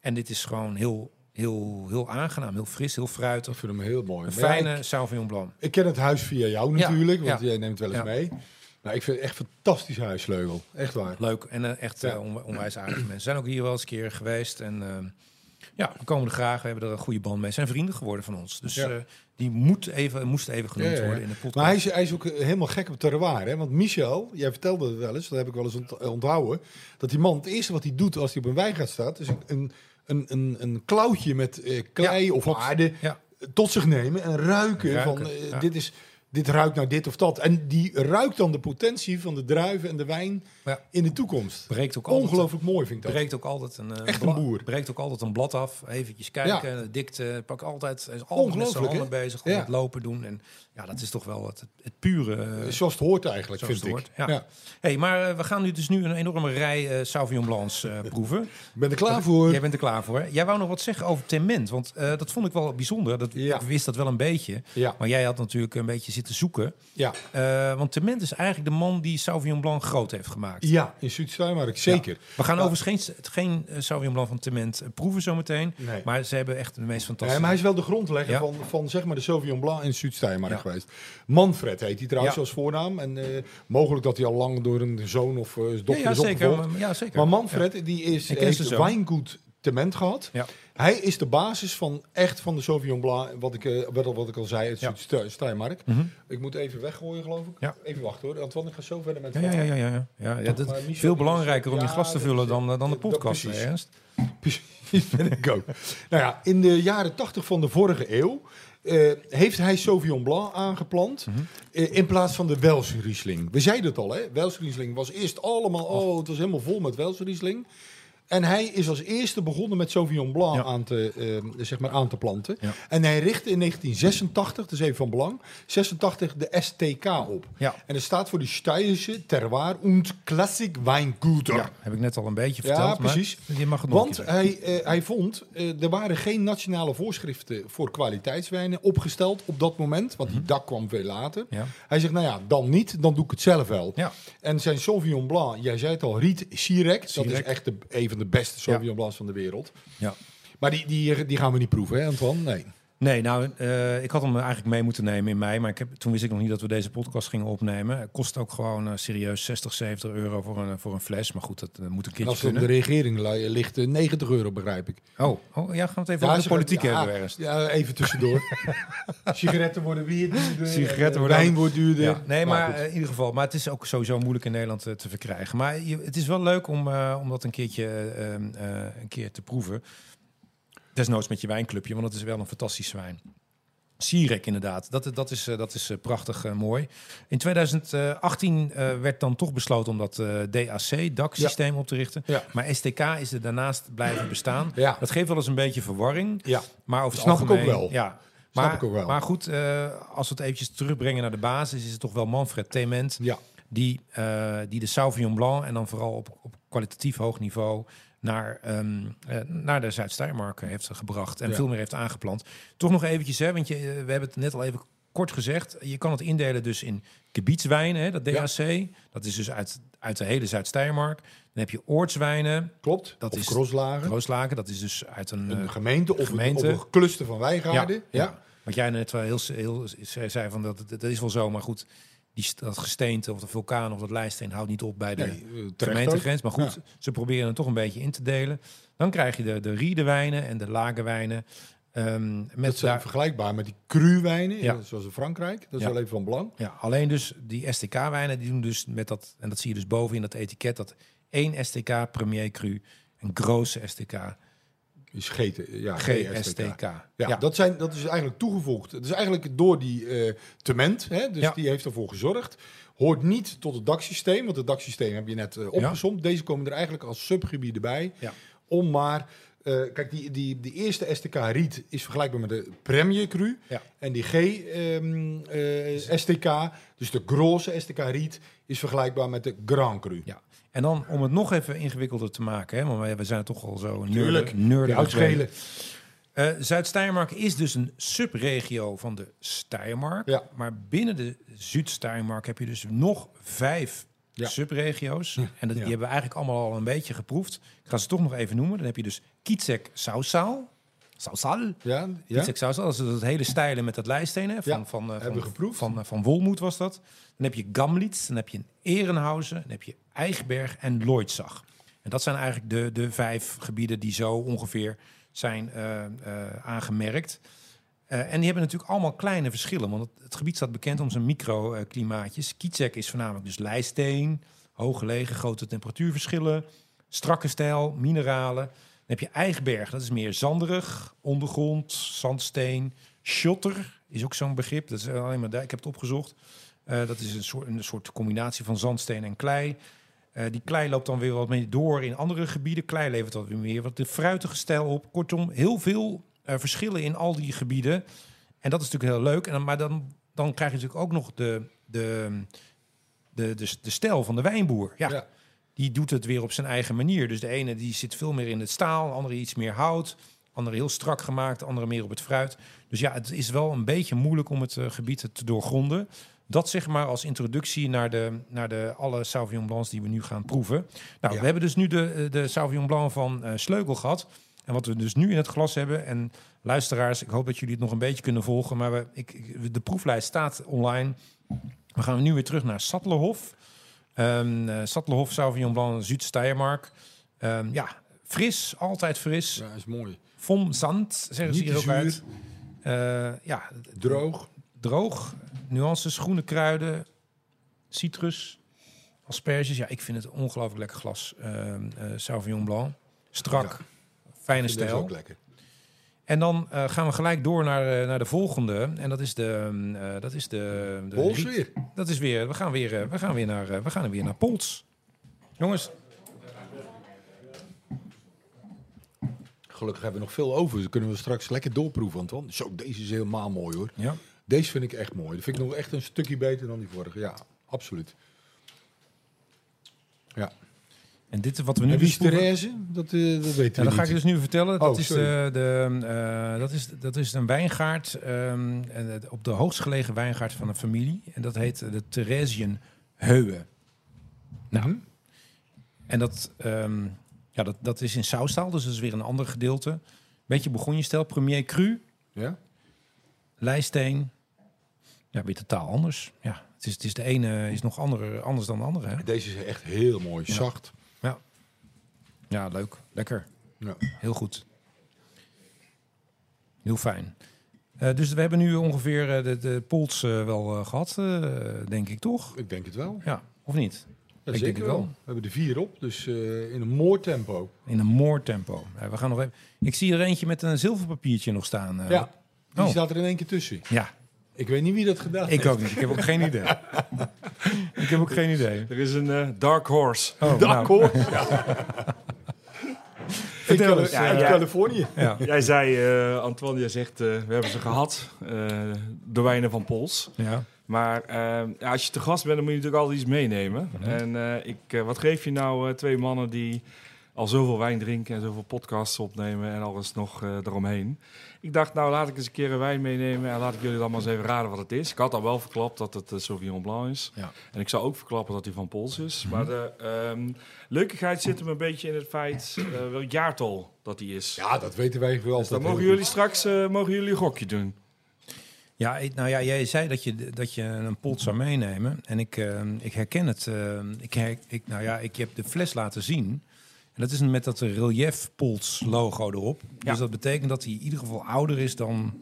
En dit is gewoon heel, heel, heel aangenaam. Heel fris, heel Ik fruitig. vind hem heel mooi. Een Maar ja, fijne ik, Sauvignon Blanc. ik ken het huis via jou Ja, natuurlijk, want ja. jij neemt wel eens mee. Nou, ik vind het echt een fantastisch huis, Leugel. Echt waar. Leuk en eh, echt eh, onwijs aardige mensen. Zijn ook hier wel eens een keer geweest. En ja, we komen er graag. We hebben er een goede band mee. Zijn vrienden geworden van ons. Dus Ja. eh, die moet even, moest even genoemd Ja, ja, ja. worden in de podcast. Maar hij is, hij is ook helemaal gek op terroir. Hè? Want Michel, jij vertelde het wel eens, dat heb ik wel eens ont- onthouden. Dat die man, het eerste wat hij doet als hij op een wijngaard staat, is een, een, een, een, een klauwtje met eh, klei of aarde tot zich nemen en ruiken. Ruiken, van, eh, dit, is, dit ruikt naar dit of dat. En die ruikt dan de potentie van de druiven en de wijn Ja. in de toekomst. breekt ook altijd, Ongelooflijk mooi vind ik dat. breekt ook altijd een, eh, Echt een boer. Breekt ook altijd een blad af. Eventjes kijken, de dikte. Pak altijd, is altijd met Ongelooflijk, hè? bezig. Ja. met lopen doen. En ja, dat is toch wel het, het pure. eh, Zoals het hoort eigenlijk, vind het ik. hoort, ja. Ja. hey, maar eh, we gaan nu dus nu een enorme rij eh Sauvignon Blancs proeven. Ik ben er klaar voor. Jij bent er klaar voor. Jij wou nog wat zeggen over Tement, want dat vond ik wel bijzonder. Dat, Ja. Ik wist dat wel een beetje. Ja, Maar jij had natuurlijk een beetje zitten zoeken. ja. Eh, want Tement is eigenlijk de man die Sauvignon Blanc groot heeft gemaakt. ja in Zuid-Steiermark, zeker. We gaan Ja. overigens geen, geen eh, Sauvignon Blanc van Tement eh, proeven zometeen. Nee. Maar ze hebben echt de meest Ja, fantastische... maar hij is wel de grondlegger Ja. van, van zeg maar de Sauvignon Blanc in Zuid-Steiermark Ja. geweest. Manfred heet hij trouwens Ja. als voornaam. En mogelijk dat hij al lang door een zoon of ja, dochter ja, is zeker. opgevolgd. Ja, zeker. Maar Manfred, die is, heeft wijngoed tement gehad. Ja. Hij is de basis van echt van de Sauvignon Blanc, wat ik, eh, wat, wat ik al zei, het Ja. Steiermark. Mhm. Ik moet even weggooien, geloof ik. Ja. Even wachten hoor, want ik ga zo verder met Ja, ja, ja, ja, ja. ja, dat veel belangrijker om je glas te dat vullen dan, eh, dan de dat- podcast, precies. Ernst? Precies, ben ik ook. nou ja, in de jaren 80 van de vorige eeuw eh, heeft hij Sauvignon Blanc aangeplant Mhm. in plaats van de Wels Riesling. We zeiden het al, hè? Wels Riesling was eerst allemaal, oh, het was helemaal vol met Wels Riesling. En hij is als eerste begonnen met Sauvignon Blanc Ja. aan, te, eh, zeg maar aan te planten. Ja. En hij richtte in 1986, dat is even van belang, 86 de STK op. Ja. En dat staat voor de Steirische Terroir und Classic Weinguter. Ja, heb ik net al een beetje Ja, verteld. maar precies. Je mag het nog Want hij, eh, hij vond, eh, er waren geen nationale voorschriften voor kwaliteitswijnen opgesteld op dat moment. Want die dak kwam veel later. Ja. Hij zegt, nou ja, dan niet, dan doe ik het zelf wel. Ja. En zijn Sauvignon Blanc, jij zei het al, Riet Sirek. Dat is echt de, een van de beste Sauvignon Blancs van de wereld. Ja. Maar die, die, die gaan we niet proeven, hè Antoine? Nee. Nee, nou, eh, ik had hem eigenlijk mee moeten nemen in mei. Maar ik heb, toen wist ik nog niet dat we deze podcast gingen opnemen. Het kost ook gewoon eh, serieus 60, 70 euro voor een, voor een fles. Maar goed, dat eh, moet een En keertje als het op de kunnen. regering li- ligt, eh, 90 euro, begrijp ik. Oh, oh, ja, gaan we het even Ja, over de politiek ja, hebben, Ernst. Ja, even tussendoor. Sigaretten worden weer duurder. Sigaretten en, worden Wijn wordt duurder. Ja, nee, maar in ieder geval. Maar het is ook sowieso moeilijk in Nederland te verkrijgen. Maar je, het is wel leuk om, om dat een keertje een keer te proeven. Desnoods met je wijnclubje, want het is wel een fantastisch wijn. Sierek inderdaad, dat, dat is, eh, dat is eh, prachtig eh, mooi. In 2018 eh, werd dan toch besloten om dat DAC, DAC-systeem op te richten. Ja. Maar STK is er daarnaast blijven bestaan. Ja. Dat geeft wel eens een beetje verwarring. Ja. Maar over het Snap ik ook algemeen, wel. Ja. Snap Maar, ik ook wel. maar goed, als we het eventjes terugbrengen naar de basis, is het toch wel Manfred Tement Ja. die, die de Sauvignon Blanc en dan vooral op, op kwalitatief hoog niveau naar, ehm, eh, naar de Zuid-Steiermark heeft gebracht en Ja. veel meer heeft aangeplant. Toch nog eventjes, hè, want je, eh, we hebben het net al even kort gezegd. Je kan het indelen dus in gebiedswijnen, hè, dat Ja. DAC. Dat is dus uit, uit de hele Zuid-Steiermark. Dan heb je oortswijnen, Klopt. Dat of is- crosslagen. Rooslaken. Dat is dus uit een... Een eh, gemeente of, gemeente. Een, of een cluster van wijngaarden. Ja, ja. Wat jij net wel heel, heel zei zei van dat, dat is wel zo, maar goed, die, dat gesteente of de vulkaan of dat lijsteen houdt niet op bij de Nee, eh, gemeentegrens. Maar goed, Ja. ze proberen het toch een beetje in te delen. Dan krijg je de, de riedenwijnen en de lagerwijnen. ehm Dat met zijn daar, vergelijkbaar met die cru-wijnen, Ja. ja. zoals in Frankrijk. Dat is Ja. wel even van belang. ja, alleen dus die STK-wijnen, die doen dus met dat, en dat zie je dus boven in dat etiket, dat één STK Premier Cru, een grote STK, Is GT, ja, GSTK. Ja, Dat, zijn, dat is eigenlijk toegevoegd. Het is eigenlijk door die eh tement, hè, dus Ja. die heeft ervoor gezorgd. Hoort niet tot het daksysteem, want het daksysteem heb je net eh, opgezomd. Deze komen er eigenlijk als subgebieden bij. Ja. Om maar, eh, kijk, die, die, die eerste STK Riet is vergelijkbaar met de Premier Cru. Ja. En die G ehm, eh, STK, dus de grosse STK Riet, is vergelijkbaar met de Grand Cru. Ja. En dan om het nog even ingewikkelder te maken, hè, want wij- we zijn toch al zo Tuurlijk. nerdig uitschelen. Eh, Zuid-Steiermark is dus een subregio van de Steiermark. Ja. Maar binnen de Zuid-Steiermark heb je dus nog vijf Ja. subregio's. En dat, die hebben we eigenlijk allemaal al een beetje geproefd. Ik ga ze toch nog even noemen. Dan heb je dus Kietzek Sausal. Ja, ja. Sausal. Dat is dat hele stijlen met dat lijsteen. Hè, van, Ja, van, eh, hebben van, geproefd. Van, eh, van Wolmoed was dat. Dan heb je Gamlitz. Dan heb je Ehrenhausen. Dan heb je Eichberg en Leutzach. En dat zijn eigenlijk de, de vijf gebieden die zo ongeveer zijn eh, aangemerkt. En die hebben natuurlijk allemaal kleine verschillen. Want het, het gebied staat bekend om zijn microklimaatjes. Kietzek is voornamelijk dus lijsteen, hooggelegen, grote temperatuurverschillen, strakke stijl, mineralen. Heb je Eichberg, dat is meer zanderig, ondergrond, zandsteen. Schotter is ook zo'n begrip. Dat is alleen maar daar. Ik heb het opgezocht. Eh, dat is een soort, een soort combinatie van zandsteen en klei. Eh, die klei loopt dan weer wat meer door in andere gebieden. Klei levert wat weer meer wat de fruitige stijl op. Kortom, heel veel eh, verschillen in al die gebieden. En dat is natuurlijk heel leuk. En dan, maar dan, dan krijg je natuurlijk ook nog de, de, de, de, de stijl van de wijnboer. Ja, Ja. Die doet het weer op zijn eigen manier. Dus de ene die zit veel meer in het staal, de andere iets meer hout. de andere heel strak gemaakt, de andere meer op het fruit. Dus ja, het is wel een beetje moeilijk om het eh, gebied te doorgronden. Dat zeg maar als introductie naar de, naar de alle Sauvignon Blancs die we nu gaan proeven. Nou, Ja. we hebben dus nu de, eh, de Sauvignon Blanc van eh Sleukel gehad. En wat we dus nu in het glas hebben. En luisteraars, ik hoop dat jullie het nog een beetje kunnen volgen. Maar we, ik, ik- de proeflijst staat online. We gaan nu weer terug naar Sattlerhof. Ehm eh Sattlerhof Sauvignon Blanc Zuid-Steiermark. Ehm, ja, Fris, altijd fris. Ja, is mooi. Vom zand, zeggen ze hier ook uit. Eh, ja, Droog. droog. Nuances, groene kruiden, citrus, asperges. Ja, ik vind het een ongelooflijk lekker glas. eh, eh, Sauvignon Blanc. Strak, fijne stijl. ook lekker. En dan eh, gaan we gelijk door naar, eh, naar de volgende. En dat is de... eh, dat is de, de Pols weer. Dat is weer... We gaan weer, we gaan weer naar... we gaan weer naar Pols. Jongens, Gelukkig hebben we nog veel over. Dus kunnen we straks lekker doorproeven, Anton. Zo, deze is helemaal mooi hoor. ja. Deze vind ik echt mooi. Dat vind ik nog echt een stukje beter dan die vorige. Ja, absoluut. Ja. En dit wat we nu En wie is Therese? Dat, eh, dat weten Ja, we dat ga ik dus nu vertellen. Dat, Oh, is, de, de, eh, dat, is, dat is een wijngaard, ehm, en op de hoogst gelegen wijngaard van een familie. En dat heet de Theresian Heuwe. Nou, Mhm. en dat, ehm, ja, dat, dat is in Saustal, dus dat is weer een ander gedeelte. Beetje begonjestijl, premier cru, Ja? lijsteen. Ja, weer totaal anders. Ja, het is, het is de ene is nog andere, anders dan de andere. Hè? Deze is echt heel mooi. Ja. Zacht. Ja, leuk. Lekker. Ja. Heel goed. Heel fijn. Eh, dus we hebben nu ongeveer eh, de, de pols eh, wel eh, gehad, eh, denk ik toch? Ik denk het wel. Ja, of niet? Ja, Ik zeker denk het wel. We hebben er vier op, dus eh, in een mooi tempo. In een moordtempo. Ja, we gaan nog even. Ik zie er eentje met een zilverpapiertje nog staan. eh. ja, die Oh. staat er in één keer tussen. ja, Ik weet niet wie dat gedaan ik heeft. ook niet. Ik heb ook geen idee. ik heb ook geen idee. Er is een eh, dark horse. Oh, Dak nou, hoor. In, Cali-. Ja, uit ja. Californië. ja. Jij zei, eh, Antoine, jij zegt, eh, we hebben ze gehad, eh, de wijnen van Pols. ja. Maar eh, ja, als je te gast bent, dan moet je natuurlijk altijd iets meenemen. En eh, ik, eh, wat geef je nou eh, twee mannen die al zoveel wijn drinken en zoveel podcasts opnemen en alles nog eh, eromheen? Ik dacht, nou laat ik eens een keer een wijn meenemen en laat ik jullie dan maar eens even raden wat het is. Ik had al wel verklapt dat het uh, Sauvignon Blanc is. Ja. En ik zou ook verklappen dat hij van Pols is. Mhm. Maar de ehm, leukigheid zit hem een beetje in het feit eh, welk jaartal dat hij is. Ja, dat weten wij wel. dus dan mogen jullie straks eh, mogen jullie een gokje doen. Ja, ik- nou ja, jij zei dat je, dat je een pot zou meenemen. En ik, eh, ik herken het. eh, ik, her- ik, nou ja, ik heb de fles laten zien. En dat is met dat relief Pols logo erop. Ja. Dus dat betekent dat hij in ieder geval ouder is dan...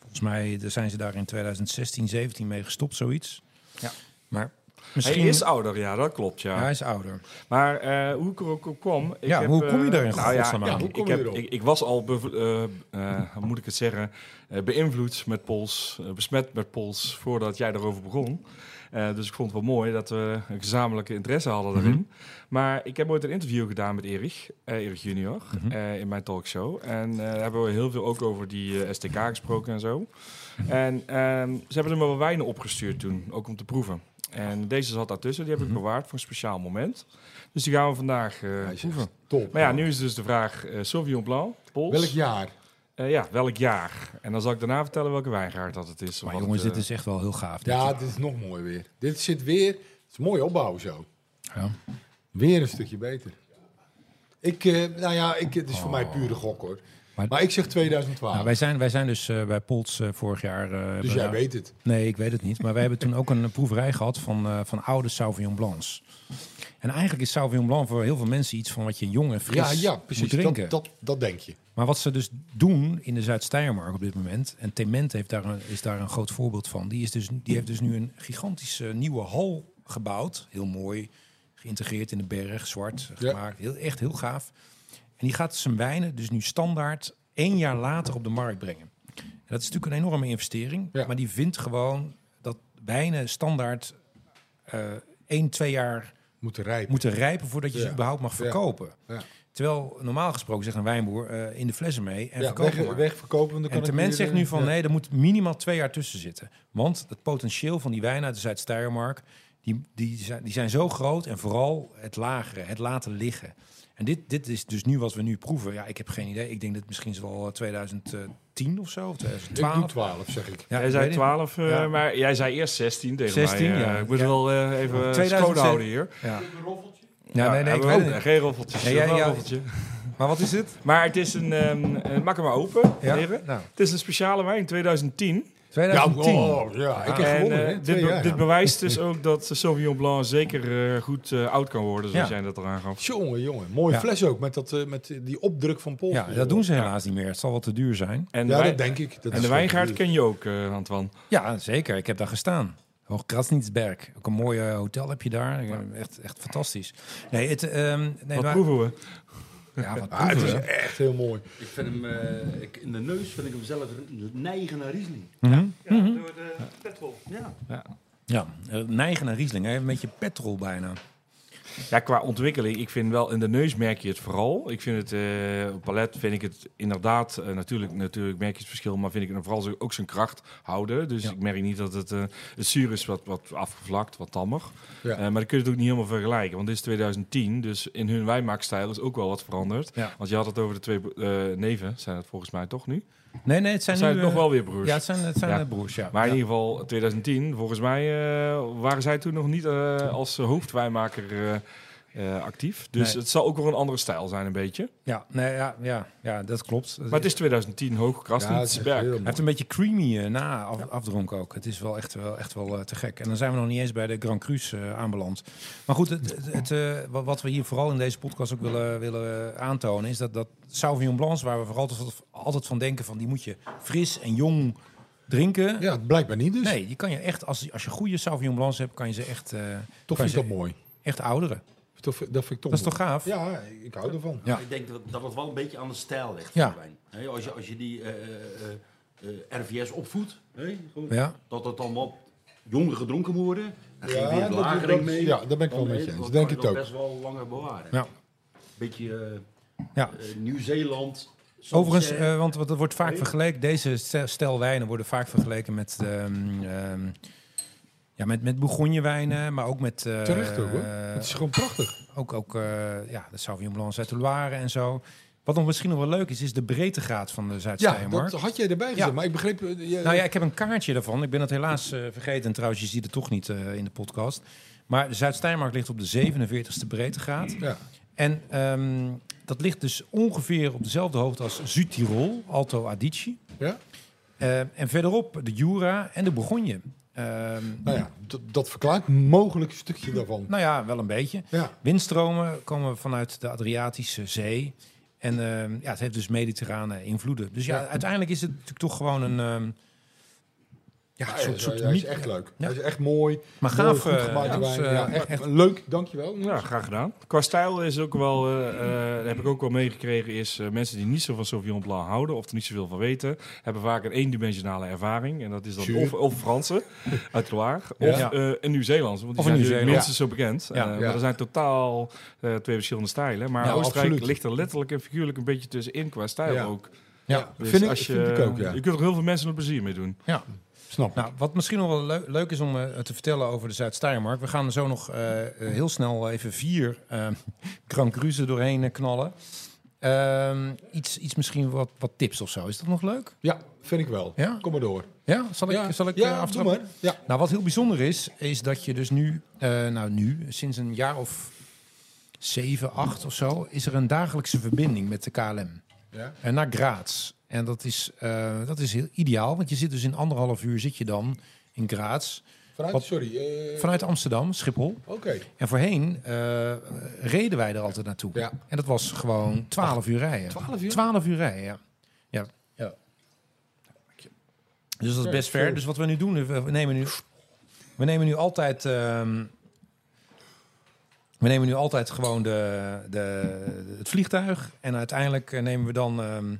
Volgens mij daar zijn ze daar in 2016, 17 mee gestopt, zoiets. Ja. Maar misschien... Hij is ouder, ja, dat klopt. Ja. Ja, hij is ouder. Maar eh, hoe ik er ook op kwam... Ik Ja, heb, hoe kom je eh, daar in nou ja? Hoe ik, kom heb, erop? ik, ik was al, bev- eh, eh, hoe moet ik het zeggen, eh, beïnvloed met Pols, besmet met Pols, voordat jij erover begon. Eh, dus ik vond het wel mooi dat we een gezamenlijke interesse hadden daarin. Mhm. Maar ik heb ooit een interview gedaan met Erich, eh, Erich junior, Mhm. eh, in mijn talkshow. En daar hebben we heel veel ook over die STK gesproken en zo. En ehm, ze hebben er maar wat wijnen opgestuurd toen, ook om te proeven. En deze zat daartussen, die heb ik Mhm. bewaard voor een speciaal moment. Dus die gaan we vandaag proeven. top. Maar ja, nu is dus de vraag Sauvignon Blanc, Pols. Welk jaar? Eh, ja, welk jaar? En dan zal ik daarna vertellen welke wijngaard dat het is. of Maar wat jongens, het, dit eh, is echt wel heel gaaf. dit. Ja, dit is nog mooi weer. Dit zit weer... Het is mooi opbouw zo. Ja. Weer een stukje beter. Ik, eh, nou ja, ik, het is voor mij pure gok hoor. Maar- Maar, ik zeg 2012. Nou, wij, zijn, wij zijn dus eh, bij Pols vorig jaar... eh, dus jij weet het. Nee, ik weet het niet. Maar wij hebben toen ook een proeverij gehad van, eh, van oude Sauvignon Blancs. En eigenlijk is Sauvignon Blanc voor heel veel mensen iets van wat je jong en fris Ja, ja, moet precies. drinken. Dat, dat, dat denk je. Maar wat ze dus doen in de Zuid-Steiermark op dit moment... en Tement heeft daar een, is daar een groot voorbeeld van... die, is dus, die heeft dus nu een gigantische nieuwe hal gebouwd. Heel mooi, geïntegreerd in de berg, zwart Ja. gemaakt. Heel, echt heel gaaf. En die gaat zijn wijnen dus nu standaard één jaar later op de markt brengen. En dat is natuurlijk een enorme investering. Ja. Maar die vindt gewoon dat wijnen standaard eh één, twee jaar Moeten rijpen. moeten rijpen... voordat je ze überhaupt mag verkopen. Ja. Terwijl normaal gesproken zegt een wijnboer eh, in de flessen mee en verkopen weg, maar. wegverkopen. want dan kan En Tement weer, zegt eh, nu van ja. nee, er moet minimaal twee jaar tussen zitten. Want het potentieel van die wijn uit de Zuid-Steiermark, die, die, zijn, die zijn zo groot en vooral het lagere, het laten liggen. En dit, dit is dus nu wat we nu proeven. Ja, ik heb geen idee. Ik denk dat het misschien is wel eh, 2010 of zo, of Ik doe 2012. 12, zeg ik. Ja, jij zei weet het 12, eh, Ja. maar jij zei eerst 16 tegen 16, mij. eh, ja. Ik moet Ja. wel eh, even 2006. schoon houden hier. Ja. Ja, nee, nee, ik weet het. Geen roffeltjes. Ja, ja, ja. roffeltje. Maar wat is het? Maar het is een... ehm, eh, maak hem maar open, Ja? Nou, Het is een speciale wijn, 2010. 2010. oh, ja, ik heb En gewonnen. eh, hè, dit, twee be- jaar. dit bewijst dus ook dat Sauvignon Blanc zeker eh, goed eh, oud kan worden, zoals Ja. jij dat al aangaf. Jongen, jongen. Mooie Ja. fles ook, met, dat, eh, met die opdruk van Pols. Ja, dat doen ze helaas niet meer. Het zal wat te duur zijn. En de, Ja, dat denk ik. Dat en de wel wijngaard ken je ook, eh Antoine. Ja, zeker. Ik heb daar gestaan. Hoog Krasnitzberg. Ook een mooi hotel heb je daar. Echt, echt fantastisch. Nee, het, ehm, nee, Wat maar- proeven we? Ja, wat Ah, het is echt heel mooi. Ik vind hem, eh, ik, in de neus vind ik hem zelf neigen naar Riesling. Mhm. Ja, door de petrol. Ja. Ja, eh, neigen naar Riesling. Hè? Een beetje petrol bijna. Ja, qua ontwikkeling, ik vind wel in de neus merk je het vooral. Ik vind het, op palet vind ik het inderdaad, eh, natuurlijk, natuurlijk merk je het verschil, maar vind ik het vooral ook zijn kracht houden. Dus Ja. ik merk niet dat het, eh, het zuur is wat, wat afgevlakt, wat tammer. Ja. Maar dan kun je het ook niet helemaal vergelijken, want dit is 2010, dus in hun wijnmaakstijl is ook wel wat veranderd. Ja. Want je had het over de twee neven, zijn het volgens mij toch nu? Nee, nee, het zijn, Zijn nu... het nog eh, wel weer broers? Ja, het zijn, het zijn Ja. eh, broers, ja. Maar in ja. ieder geval 2010, volgens mij eh, waren zij toen nog niet eh, als hoofdwijnmaker eh, actief. Dus Nee. het zal ook wel een andere stijl zijn een beetje. Ja, nee, ja, ja, ja, dat klopt. Maar het is 2010 hoog Ja, het is Hij heeft een beetje creamy eh, na af, afdronk ook. Het is wel echt wel, echt wel eh, te gek. En dan zijn we nog niet eens bij de Grand Cru's eh, aanbeland. Maar goed, het, het, het, eh, wat- we hier vooral in deze podcast ook willen, willen aantonen... is dat, dat Sauvignon Blancs, waar we vooral altijd, altijd van denken... van die moet je fris en jong drinken. Ja, blijkbaar niet dus. Nee, die kan je echt, als, als je goede Sauvignon Blancs hebt... kan je ze echt, eh Toch vind ik je dat mooi. echt ouderen. Dat vind, dat vind ik toch Dat is toch gaaf? Ja, ik hou ervan. Ja. Ik denk dat, dat het wel een beetje aan de stijl ligt Ja. als, je, als je die eh, eh, eh, RVS opvoedt, hè, gewoon, Ja. dat het dan wat jonger gedronken moet worden. En Ja, geen weer dat- lagering dat- mee. ja, daar ben ik wel je eens. dan Denk kan ik je ook. dat best wel langer bewaren. Ja. Beetje Ja. Nieuw-Zeeland. Overigens, eh, want wat- het wordt vaak Nee. vergeleken, deze stel- stel wijnen worden vaak vergeleken met, ehm, ehm, ja, met, met Bourgonjewijnen, maar ook met... eh, Terecht ook hoor. Het is gewoon prachtig. ook ook eh, ja, de Sauvignon Blanc uit de Loire en zo. Wat nog misschien nog wel leuk is, is de breedtegraad van de Ja, Zuid-Steiermark. dat had jij erbij gezet. Ja. Maar ik begreep... eh, je- Nou ja, ik heb een kaartje daarvan. Ik ben het helaas vergeten. En trouwens, je ziet het toch niet in de podcast. Maar de Zuid-Steiermark ligt op de 47ste breedtegraad. ja. En ehm, dat ligt dus ongeveer op dezelfde hoogte als Zuid-Tirol, Alto Adige. Ja? En verderop de Jura en de Bourgogne. Ehm, Nou ja, dat, verklaart mogelijk een stukje daarvan. nou ja, wel een beetje. Ja. Windstromen komen vanuit de Adriatische Zee. En ehm, ja, het heeft dus mediterrane invloeden. Dus ja, Ja. uiteindelijk is het natuurlijk toch gewoon een... ehm, ja, Ja, een soort, hij, soort hij is echt leuk. Ja. Hij is echt mooi. Maar Mooi, gaaf. goed eh, wijn. dus, eh, ja, echt, echt- leuk, dankjewel. Ja, graag gedaan. Qua stijl is ook wel, eh, eh, heb ik ook wel meegekregen, is mensen die niet zo van Sauvignon Blanc houden of er niet zoveel van weten, hebben vaak een eendimensionale ervaring. En dat is dan of, of Franse uit Loire, of Ja. eh, een Nieuw-Zeelandse. Want die Of een zijn minstens zo bekend. Ja. Eh, Ja. Maar er zijn totaal eh, twee verschillende stijlen. Maar Ja, Oostenrijk absoluut. ligt er letterlijk en figuurlijk een beetje tussenin qua stijl Ja. ook. ja. Dus vind, ik, als je, vind ik ook, ja. Je kunt er heel veel mensen een plezier mee doen. ja. Snap. Nou, wat misschien nog wel leu- leuk is om eh, te vertellen over de Zuid-Steiermark. We gaan er zo nog eh, eh, heel snel even vier Grand er doorheen knallen. Ehm, iets, iets misschien wat, wat tips of zo. Is dat nog leuk? Ja, vind ik wel. Ja? Kom maar door. Ja? Zal ik, ja, zal ik ja, aftrappen? Ja. Nou, wat heel bijzonder is, is dat je dus nu, nou nu, sinds een jaar of zeven, acht of zo, is er een dagelijkse verbinding met de KLM. Ja. En naar Graz. En dat is, eh, dat is heel ideaal, want je zit dus in anderhalf uur zit je dan in Graz. Vanuit, Wat- sorry. eh, Vanuit Amsterdam, Schiphol. Oké. En voorheen eh, reden wij er altijd naartoe. Ja. En dat was gewoon 12 uur rijden. 12 uur? 12 uur rijden, ja. ja. Ja. Dus dat is best ver. Dus wat we nu doen, we nemen nu, we nemen nu altijd... ehm, we nemen nu altijd gewoon de, de, het vliegtuig. En uiteindelijk nemen we dan ehm, eh,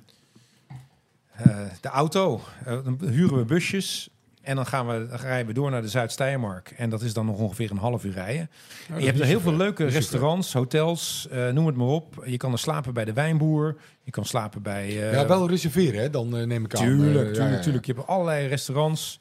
de auto. Eh, dan huren we busjes. En dan, gaan we, dan rijden we door naar de Zuid-Steiermark. En dat is dan nog ongeveer een half uur rijden. En je hebt er heel veel leuke restaurants, hotels, eh, noem het maar op. Je kan er slapen bij de wijnboer. Je kan slapen bij... eh, ja, wel reserveren, hè? Dan eh, neem ik aan. Tuurlijk, Eh, tuurlijk, ja, tuurlijk. Je hebt allerlei restaurants.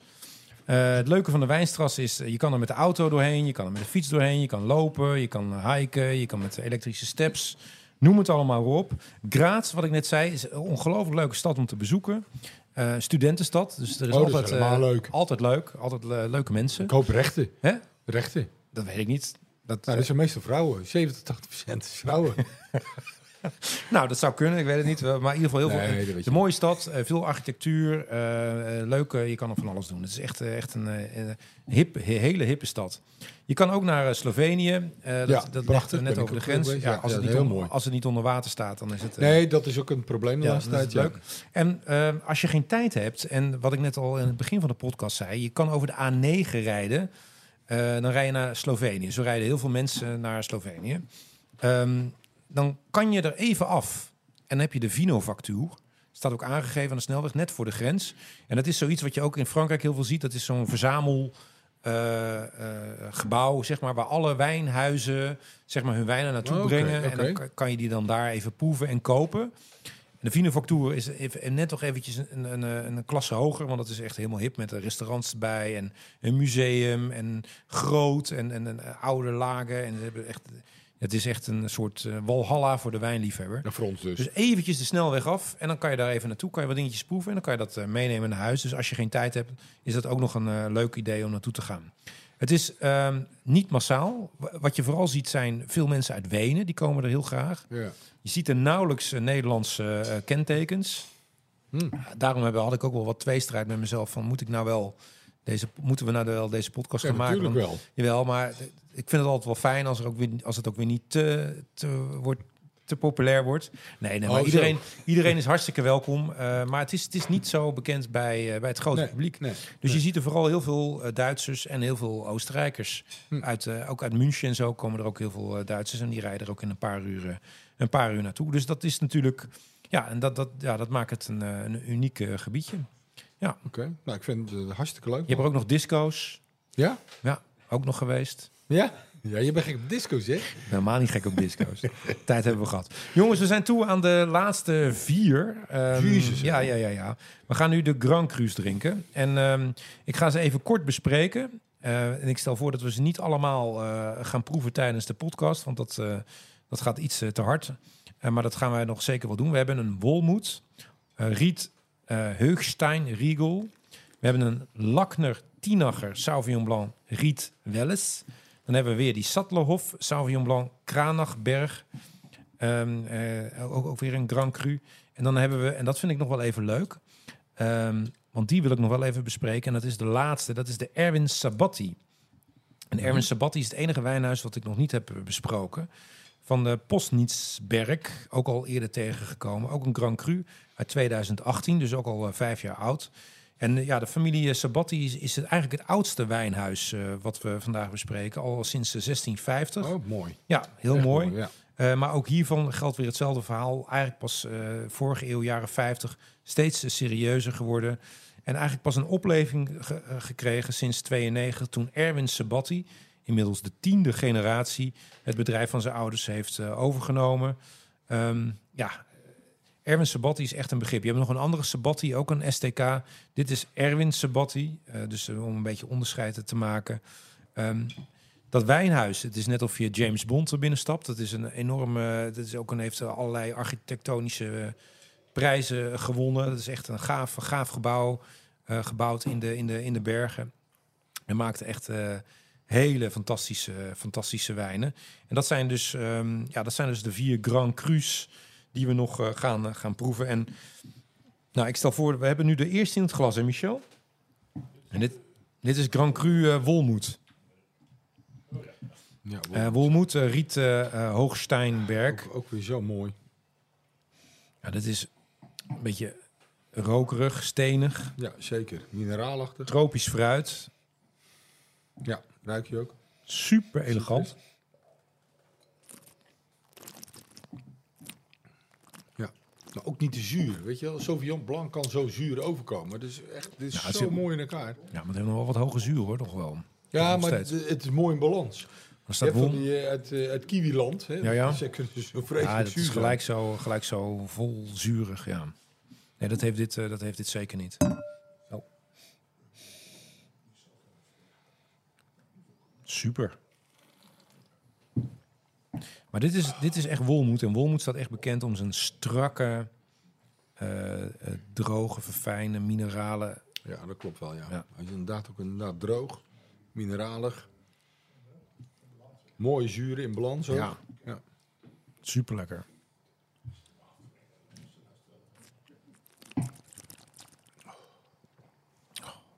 Eh, het leuke van de wijnstras is, eh, je kan er met de auto doorheen, je kan er met de fiets doorheen, je kan lopen, je kan eh, hiken, je kan met elektrische steps. Noem het allemaal op. Graz, wat ik net zei, is een ongelooflijk leuke stad om te bezoeken. Eh, studentenstad, dus er is Oh, is altijd, eh, leuk. altijd leuk, altijd eh, leuke mensen. Ik hoop rechten. Hè? Rechten. Dat weet ik niet. Dat, Nou, dat zijn meestal vrouwen. 70 tot 80 procent vrouwen. Nou, dat zou kunnen, ik weet het niet. Maar in ieder geval heel Nee, veel. de mooie stad, eh, veel architectuur, eh, eh, leuke, je kan er van alles doen. Het is echt, echt een hip, he- hele hippe stad. Je kan ook naar Slovenië. dat, Ja, dat prachtig. ligt net over de grens. Ja, als, ja, het niet heel onder, mooi. als het niet onder water staat, dan is het... Nee, dat is ook een probleem de ja, laatste tijd. leuk. En als je geen tijd hebt, en wat ik net al in het begin van de podcast zei, je kan over de A9 rijden. dan rij je naar Slovenië. Zo rijden heel veel mensen naar Slovenië. Ehm, dan kan je er even af. En dan heb je de Vino-factuur. Staat ook aangegeven aan de snelweg, net voor de grens. En dat is zoiets wat je ook in Frankrijk heel veel ziet. Dat is zo'n verzamel eh, eh, gebouw, zeg maar, waar alle wijnhuizen zeg maar, hun wijnen naartoe Oké, brengen. En dan kan- kan je die dan daar even proeven en kopen. De Vinefactuur is even, net nog eventjes een, een, een, een klasse hoger, want dat is echt helemaal hip met de restaurants erbij en een museum en groot en, en, en oude lagen. En ze hebben echt, het is echt een soort eh, walhalla voor de wijnliefhebber. Ja, voor ons dus. Dus eventjes de snelweg af en dan kan je daar even naartoe, kan je wat dingetjes proeven en dan kan je dat eh, meenemen naar huis. Dus als je geen tijd hebt, is dat ook nog een eh, leuk idee om naartoe te gaan. Het is ehm, niet massaal. Wa- Wat je vooral ziet zijn veel mensen uit Wenen, die komen er heel graag. ja. Je ziet er nauwelijks Nederlandse kentekens. Hm. Daarom hebben, had ik ook wel wat tweestrijd met mezelf van moet ik nou wel deze moeten we nou wel deze podcast ja, gaan maken? natuurlijk wel. Jawel, maar ik vind het altijd wel fijn als, er ook weer, als het ook weer niet te, te, wordt, te populair wordt. Nee, nee Oh, maar zo. iedereen, iedereen is hartstikke welkom. eh, maar het is, het is niet zo bekend bij, eh, bij het grote Nee, publiek. nee. Dus je ziet er vooral heel veel eh, Duitsers en heel veel Oostenrijkers. Hm. Uit, ook uit München en zo komen er ook heel veel Duitsers. En die rijden er ook in een paar uur, een paar uur naartoe. Dus dat is natuurlijk... Ja, en dat, dat, ja, dat maakt het een, een uniek gebiedje. Oké, nou ik vind het hartstikke leuk. Je hebt er ook nog disco's. Ja? Ja, ook nog geweest. Ja? Ja, je bent gek op disco, zeg. Helemaal niet gek op disco's. Tijd hebben we gehad. Jongens, we zijn toe aan de laatste vier. Jezus. Ja, ja, ja, ja. We gaan nu de Grand Cru's drinken. En ehm, ik ga ze even kort bespreken. Eh, en ik stel voor dat we ze niet allemaal eh, gaan proeven tijdens de podcast. Want dat, eh, dat gaat iets te hard. Maar dat gaan wij nog zeker wel doen. We hebben een Wolmoed. Riet Heugstein Riegel. We hebben een Lakner Tinacher Sauvignon Blanc Riet Welles. Dan hebben we weer die Sattlerhof Sauvignon Blanc Kranachberg. Ehm, eh, ook, ook weer een Grand Cru. En dan hebben we, en dat vind ik nog wel even leuk. ehm, want die wil ik nog wel even bespreken. En dat is de laatste. Dat is de Erwin Sabatti. En Erwin Sabatti is het enige wijnhuis wat ik nog niet heb besproken. Van de Postnietsberg, ook al eerder tegengekomen. Ook een Grand Cru uit 2018, dus ook al eh, vijf jaar oud. En eh, ja, de familie eh, Sabatti is, is het eigenlijk het oudste wijnhuis eh, wat we vandaag bespreken. Al sinds eh, 1650. Oh, mooi. Ja, heel Echt mooi. ja. Maar ook hiervan geldt weer hetzelfde verhaal. Eigenlijk pas vorige eeuw, jaren 50, steeds serieuzer geworden. En eigenlijk pas een opleving ge- gekregen sinds 92, toen Erwin Sabatti, inmiddels de tiende generatie, het bedrijf van zijn ouders heeft overgenomen. Ehm, ja, Erwin Sabatti is echt een begrip. Je hebt nog een andere Sabatti, ook een STK. Dit is Erwin Sabatti, eh, dus eh, om een beetje onderscheid te maken. Ehm, dat wijnhuis, het is net of je James Bond er binnenstapt. Dat is een enorme, dat is ook een, heeft allerlei architectonische eh, prijzen gewonnen. Dat is echt een gaaf, gaaf gebouw, gebouwd in de, in, de, in de bergen. En maakt echt hele fantastische, fantastische wijnen. En dat zijn dus, ehm, ja, dat zijn dus de vier Grand Crus die we nog eh, gaan, eh, gaan proeven. En nou, ik stel voor, we hebben nu de eerste in het glas, hè Michel? En dit, dit is Grand Cru eh Wolmoed. Ja, Wolmoed, Riet eh, Hoogsteinberg. ook, ook weer zo mooi. Ja, dat is een beetje rokerig, stenig, Ja, zeker. Mineraalachtig. tropisch fruit. Ja, ruik je ook. Super elegant. Maar ook niet te zuur, weet je wel. Sauvignon Blanc kan zo zuur overkomen. Dus echt, dit is Ja, zo zit- mooi in elkaar. Ja, maar het heeft nog wel wat hoge zuur hoor, toch wel. Ja, Nog maar het, het is mooi in balans. Je staat van die eh, uit, eh, uit Kiwiland. Hè? Ja, ja. Ze kunnen dus zo Ja, vreselijk dat zuur is gelijk zo, gelijk zo vol zuurig, ja. Nee, dat heeft dit, eh, dat heeft dit zeker niet. Oh. Super. Maar dit is, dit is echt Wolmoed. En Wolmoed staat echt bekend om zijn strakke, eh, eh, droge, verfijnde mineralen. Ja, dat klopt wel. Ja. ja. Hij is inderdaad ook inderdaad droog, mineralig. Mooie zuren in balans ook. Ja. ja. Super lekker.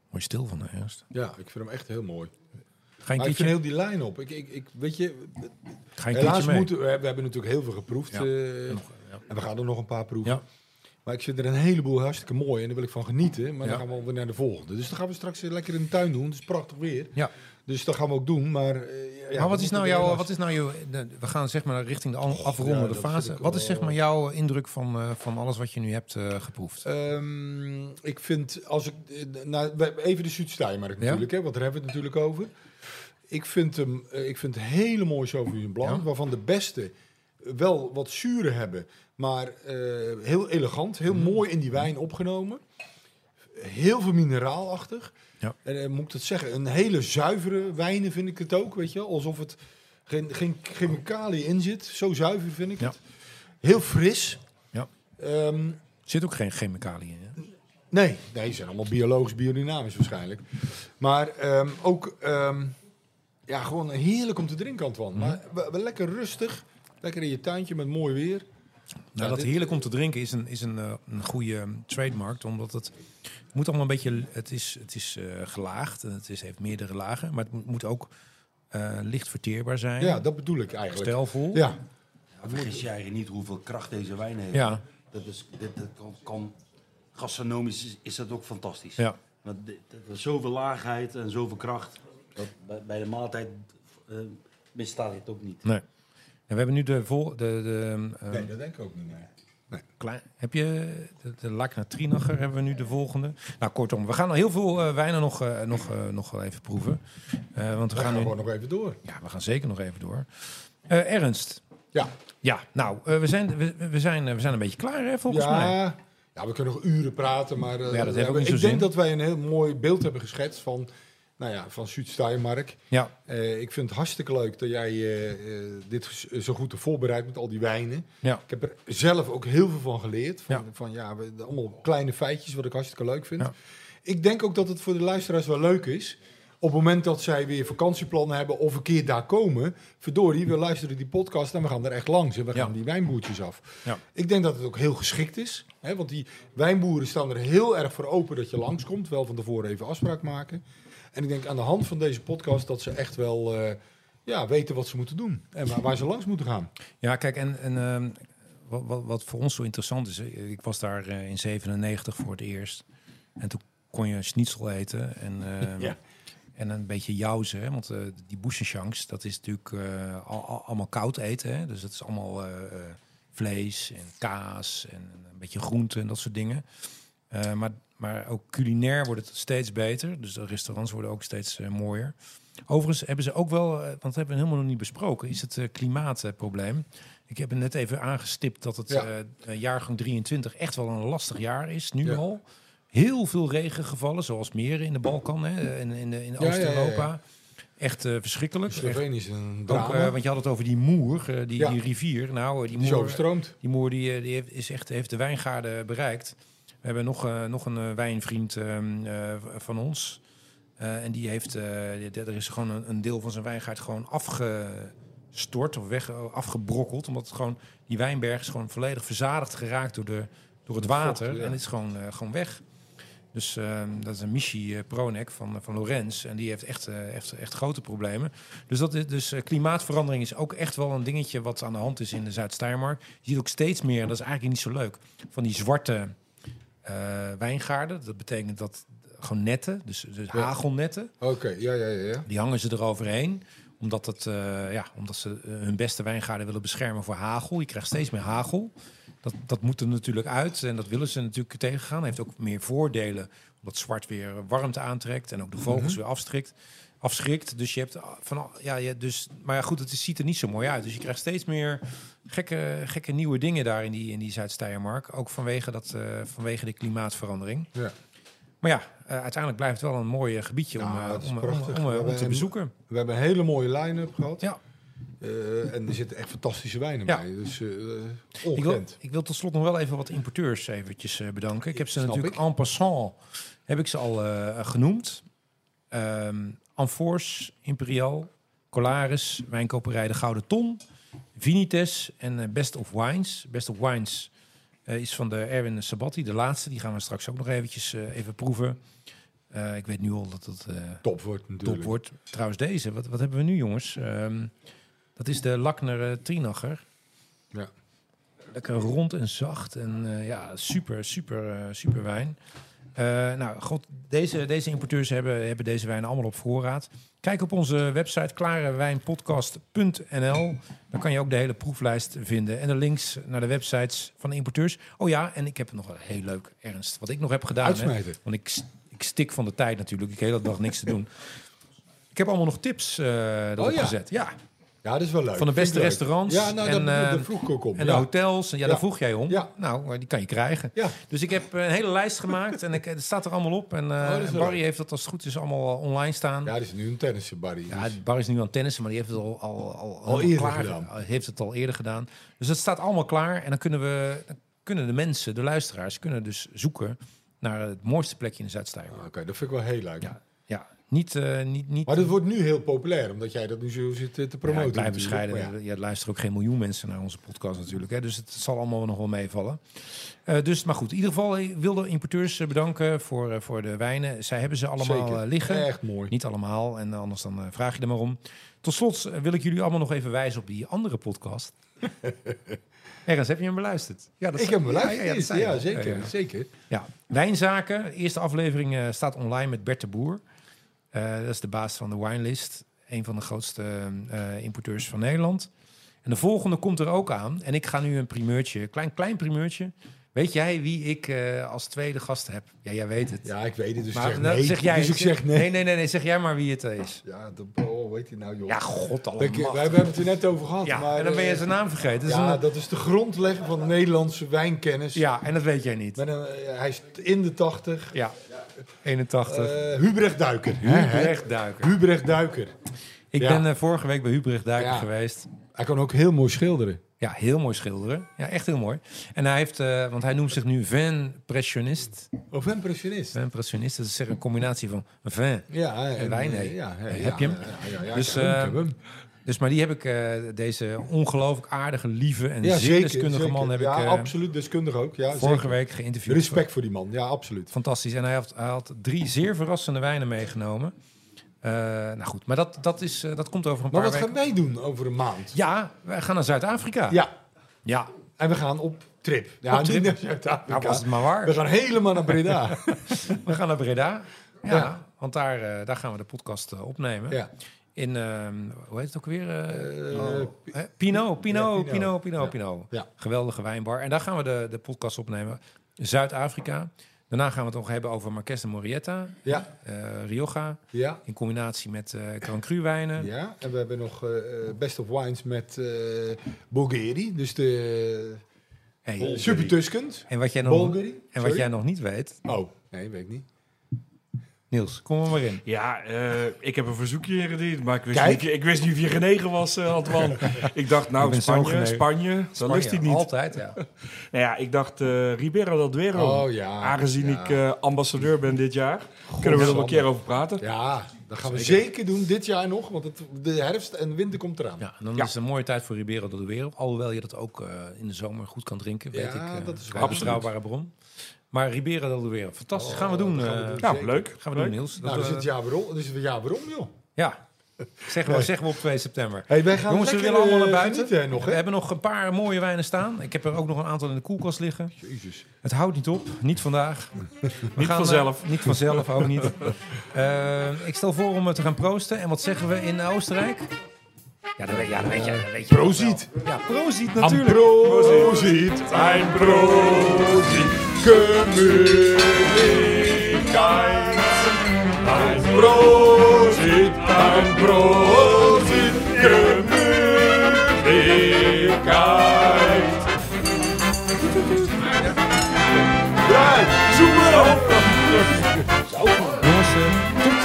Mooi stil van de herfst. Ja, ik vind hem echt heel mooi. Ga je ik vind heel die lijn op. Ik, ik, ik, weet je, ga je helaas moeten we, we hebben natuurlijk heel veel geproefd. Ja. eh, En nog, ja. en we gaan er nog een paar proeven. Ja. Maar ik vind er een heleboel hartstikke mooi en daar wil ik van genieten. Maar dan gaan we alweer naar de volgende. Dus dan gaan we straks lekker in de tuin doen. Het is prachtig weer. Ja. Dus dat gaan we ook doen. Maar, eh, ja, maar wat we is nou jouw, wat is nou jouw, we gaan zeg maar richting de afrondende fase. Wat is zeg maar jouw indruk van, eh, van alles wat je nu hebt eh, geproefd? Ehm, ik vind, als ik, eh, nou, even de Zuid-Steiermark Ja? natuurlijk, hè, want daar hebben we het natuurlijk over. Ik vind hem, eh, ik vind hele mooie Sauvignon Blanc, Ja. waarvan de beste wel wat zuren hebben, maar eh, heel elegant, heel Mhm. mooi in die wijn opgenomen. Heel veel mineraalachtig. Ja. En eh, moet ik dat zeggen, een hele zuivere wijnen vind ik het ook, weet je, alsof het geen, geen chemicaliën in zit. Zo zuiver vind ik Ja. het. Heel fris. Ja. Ehm, zit ook geen chemicaliën in. Nee, nee, ze zijn allemaal biologisch, biodynamisch waarschijnlijk. Maar ehm, ook, ehm, ja, gewoon heerlijk om te drinken, Antoine. Mhm. Maar we, we lekker rustig, lekker in je tuintje met mooi weer. Nou, dat dit- heerlijk om te drinken is een, is een, eh, een goede eh, trademark. Omdat het, moet allemaal een beetje. Het is, het is eh, gelaagd en het is, heeft meerdere lagen. Maar het moet, moet ook eh, licht verteerbaar zijn. Ja, dat bedoel ik eigenlijk. Stijlvol. Ja, Ja, vergis je eigenlijk niet hoeveel kracht deze wijn heeft. Ja, Dat is, dit, dat kan, kan, gastronomisch is, is dat ook fantastisch. ja. Want zoveel laagheid en zoveel kracht. Dat bij, bij de maaltijd eh misstaat het ook niet. Nee. En we hebben nu de vol. De, de, eh, nee, dat denk ik ook niet. Nee. klein, heb je de, de hebben we nu de volgende. Nou, kortom, we gaan al heel veel eh, wijnen nog, nog, nog wel even proeven. Eh, want we We gaan gaan nu. gewoon nog even door. Ja, we gaan zeker nog even door. Eh, Ernst. Ja, Ja, nou, we, zijn, we, we, zijn, we zijn een beetje klaar, hè, volgens mij. ja, ja, we kunnen nog uren praten, maar eh, Ja, dat heeft we ook hebben- niet zo ik denk zin. dat wij een heel mooi beeld hebben geschetst van, nou ja, van Zuid-Steiermark. Ja, Eh, ik vind het hartstikke leuk dat jij eh, eh, dit zo goed hebt voorbereid met al die wijnen. ja. Ik heb er zelf ook heel veel van geleerd. Van Ja. van, ja allemaal kleine feitjes wat ik hartstikke leuk vind. Ja. Ik denk ook dat het voor de luisteraars wel leuk is. Op het moment dat zij weer vakantieplannen hebben of een keer daar komen. Verdorie, we luisteren die podcast en we gaan er echt langs. En we Ja. gaan die wijnboertjes af. Ja. Ik denk dat het ook heel geschikt is. Hè, want die wijnboeren staan er heel erg voor open dat je langskomt. Wel van tevoren even afspraak maken. En ik denk aan de hand van deze podcast dat ze echt wel eh, ja, weten wat ze moeten doen. En waar, waar ze langs moeten gaan. Ja, kijk, en, en ehm, wat, wat, wat voor ons zo interessant is, ik was daar eh, in 97 voor het eerst. En toen kon je schnitzel eten en, ehm, Ja. en een beetje jauzen. Hè? Want eh, die boeschenchans, dat is natuurlijk eh, al, al- allemaal koud eten. Hè? Dus dat is allemaal vlees en kaas en een beetje groenten en dat soort dingen. Eh, maar, maar ook culinair wordt het steeds beter. Dus de restaurants worden ook steeds eh, mooier. Overigens hebben ze ook wel, eh, want dat hebben we helemaal nog niet besproken, is het eh, klimaatprobleem. Ik heb net even aangestipt dat het Ja. jaargang 23 echt wel een lastig jaar is, nu Ja. al. Heel veel regen gevallen, zoals meren in de Balkan hè, en in, in, in Oost-Europa. Echt verschrikkelijk. Slovenië is een ook, want je had het over die moer, die, Ja. die rivier. Nou, die die is moer, overstroomd. die moer die, die heeft, is echt, heeft de wijngaarden bereikt. We hebben nog, eh, nog een eh, wijnvriend ehm, eh, van ons. En die heeft, er is gewoon een, een deel van zijn wijngaard gewoon afgestort of weg, afgebrokkeld. Omdat het gewoon, die wijnberg is gewoon volledig verzadigd geraakt door, de, door het water. vocht, ja. En het is gewoon, gewoon weg. Dus ehm, dat is een Michi eh, Pronek van, van Lorenz. En die heeft echt, echt, echt grote problemen. Dus, dat is, dus klimaatverandering is ook echt wel een dingetje wat aan de hand is in de Zuid-Steiermark. Je ziet ook steeds meer, en dat is eigenlijk niet zo leuk, van die zwarte wijngaarden. Dat betekent dat gewoon netten, dus, dus Ja. hagelnetten, Oké, ja, ja, ja, ja. die hangen ze eroverheen. Omdat, het, eh, ja, omdat ze eh, hun beste wijngaarden willen beschermen voor hagel. Je krijgt steeds meer hagel. Dat, dat moet er natuurlijk uit en dat willen ze natuurlijk tegengaan. Heeft ook meer voordelen, omdat zwart weer warmte aantrekt en ook de vogels weer afstrikt, afschrikt. Dus je hebt van ja, je, dus, maar ja, goed, het ziet er niet zo mooi uit. Dus je krijgt steeds meer gekke, gekke nieuwe dingen daar in die, in die Zuid-Steiermark. Ook vanwege, dat, eh, vanwege de klimaatverandering. ja. Maar ja, eh, uiteindelijk blijft het wel een mooi gebiedje om, eh, om, om, prachtig. om, om te bezoeken. We hebben een hele mooie line-up gehad. Ja. En er zitten echt fantastische wijnen Ja. bij. Dus Ik wil, ik wil tot slot nog wel even wat importeurs eventjes bedanken. Ik heb ze Snap natuurlijk ik. en passant heb ik ze al genoemd. Anfors, Imperial, Colaris, Wijnkoperij De Gouden Ton, Vinites en eh, Best of Wines. Best of Wines eh, is van de Erwin Sabatti, de laatste. Die gaan we straks ook nog eventjes eh, even proeven. Ik weet nu al dat het eh, Top wordt natuurlijk. top wordt. Trouwens deze, wat, wat hebben we nu jongens? Ehm, dat is de Lakner Trinacher. Ja. Lekker rond en zacht en ja, super, super, super wijn. Eh, nou, god, deze, deze importeurs hebben, hebben deze wijnen allemaal op voorraad. Kijk op onze website klarewijnpodcast.nl. Dan kan je ook de hele proeflijst vinden. En de links naar de websites van de importeurs. Oh ja, en ik heb nog een heel leuk ernst. Wat ik nog heb gedaan. Hè, want ik, ik stik van de tijd natuurlijk. Ik heb de hele dag niks te doen. Ik heb allemaal nog tips eh erop Oh ja. gezet. Ja, Ja, dat is wel leuk. van de beste restaurants. Ja, nou, en, eh, dat vroeg ik ook om. en ja. de hotels. Ja, daar vroeg jij om. Ja. Nou, maar die kan je krijgen. Ja. Dus ik heb een hele lijst gemaakt. en ik, het staat er allemaal op. En eh, Oh, Barry leuk. heeft dat als het goed is allemaal online staan. ja, dat is nu een tennissen, Barry. Ja, Dus- Barry is nu aan het tennissen, maar die heeft het al, al, al, eerder klaar, gedaan. eh, Heeft het al eerder gedaan. Dus het staat allemaal klaar. En dan kunnen, we, dan kunnen de mensen, de luisteraars, kunnen dus zoeken naar het mooiste plekje in de Zuidstijger. Oké, dat vind ik wel heel leuk. Ja. Niet, eh, niet, niet Maar dat wordt nu heel populair, omdat jij dat nu zo zit eh, te ja, promoten. natuurlijk. bescheiden. Ja. er luisteren ook geen miljoen mensen naar onze podcast natuurlijk. Hè, dus het zal allemaal nog wel meevallen. Eh, dus, maar goed, in ieder geval ik wil de importeurs eh, bedanken voor, eh, voor de wijnen. Zij hebben ze allemaal Zeker. eh, liggen. Echt mooi. Niet allemaal, en anders dan eh, vraag je er maar om. Tot slot eh, wil ik jullie allemaal nog even wijzen op die andere podcast. Ergens, heb je hem beluisterd? Ja, dat Ik heb hem ja, beluisterd. ja, ja, Ja, zeker. Ja, ja. zeker. Ja, Wijnzaken. De eerste aflevering eh, staat online met Bert de Boer. Eh, dat is de baas van de Winelist. Een van de grootste eh, importeurs van Nederland. En de volgende komt er ook aan. En ik ga nu een primeurtje, klein, klein primeurtje. Weet jij wie ik eh, als tweede gast heb? Ja, jij weet het. Ja, ik weet het, dus maar zeg nee. zeg jij dus ik zeg nee. nee, nee, nee, nee, zeg jij maar wie het is. Ja, dat, oh, weet je nou, joh. Ja, god allemaal. we hebben het er net over gehad. Ja, maar, en dan ben je zijn naam vergeten. Dat is ja, een- dat is de grondlegger van de Nederlandse wijnkennis. ja, en dat weet jij niet. Een, hij is in de 80. Ja, 81. Eh Hubrecht Duiker. Hubrecht Duiker. Hubrecht Duiker. Ik Ja. ben eh, vorige week bij Hubrecht Duiker Ja. geweest. Hij kan ook heel mooi schilderen. Ja, heel mooi schilderen. Ja, echt heel mooi. En hij heeft, eh, want hij noemt zich nu vin-pressionist. Of impressionist. Vin-pressionist, dat is zeg een combinatie van vin. Ja, en, wijn, eh, nee. Ja, ja, heb je hem? Ja, ja, ja, Dus, ik eh, heb hem. Dus, maar die heb ik, eh, deze ongelooflijk aardige, lieve en Ja, zeer deskundige zeker. man heb ja, ik eh, absoluut deskundig ook. Ja, vorige zeker. week geïnterviewd. Respect voor die man. Ja, absoluut. Fantastisch. En hij had, hij had drie zeer verrassende wijnen meegenomen. Eh, nou goed, maar dat, dat, is, dat komt over een Maar paar wat weken. gaan wij doen over een maand? Ja, wij gaan naar Zuid-Afrika. Ja, ja. en we gaan op trip. Ja, Op trip? naar Nou, Zuid-Afrika. was het maar waar. we gaan helemaal naar Breda. We gaan naar Breda. Ja, Ja. want daar, daar gaan we de podcast opnemen. ja. In, ehm, hoe heet het ook weer? Eh, Eh, oh? Pinot, Pinot, Ja, Pinot. Pinot, Pinot, Ja. Geweldige wijnbar. En daar gaan we de, de podcast opnemen. Zuid-Afrika. Daarna gaan we het nog hebben over Marques de Morietta, Ja, eh, Rioja, ja, in combinatie met eh Grand Cru wijnen. ja. En we hebben nog eh, eh, Best of Wines met eh Bulgari. Dus de Hey, Super Tuscans. en wat jij nog, Bulgari. en wat Sorry? jij nog niet weet, Oh, nee, weet ik niet. Niels, kom er maar in. Ja, eh, ik heb een verzoekje ingediend, maar ik wist, Kijk. niet, ik wist niet of je genegen was, eh Antoine. ik dacht, nou, Spanje. Spanje, dat lust hij niet. Altijd, ja. Nou ja, ik dacht, eh Ribera del Duero. Oh ja. Aangezien ja. ik eh, ambassadeur ben dit jaar, kunnen we er wel een keer over praten. Ja, dat gaan we Zeker. zeker doen dit jaar nog, want het, de herfst en de winter komt eraan. Ja, en dan Ja. is het een mooie tijd voor Ribeiro del Duero. Alhoewel je dat ook eh, in de zomer goed kan drinken, weet Ja, ik. dat is waar. een betrouwbare bron. Maar Ribeiro del Duero, fantastisch. gaan we doen. dat gaan we eh, doen. Nou, Zeker. leuk. gaan we leuk. doen, Niels. Dat, Nou, dus eh, het jaar weer om, dus het jaar weer joh. ja, zeggen we, zeggen we op 2 september. Hey, wij gaan Jongens, we willen allemaal naar eh, buiten. nog, we hebben nog een paar mooie wijnen staan. Ik heb er ook nog een aantal in de koelkast liggen. Jezus. Het houdt niet op, niet vandaag. We Niet gaan, vanzelf. eh, niet vanzelf, ook niet. Eh, ik stel voor om eh, te gaan proosten. En wat zeggen we in Oostenrijk? Ja, dat weet, ja, dat weet je. Dat weet je Proziet. wel. Ja, proziet natuurlijk. Proziet. Ein Prosit, Gemütlichkeit. Ein Prosit, ein Prosit, Gemütlichkeit. Ja, op. Jongens, tot.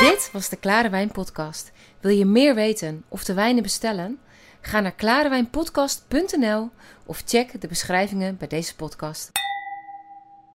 Dit was de Klare Wijn Podcast. Wil je meer weten of de wijnen bestellen? Ga naar klarewijnpodcast.nl of check de beschrijvingen bij deze podcast.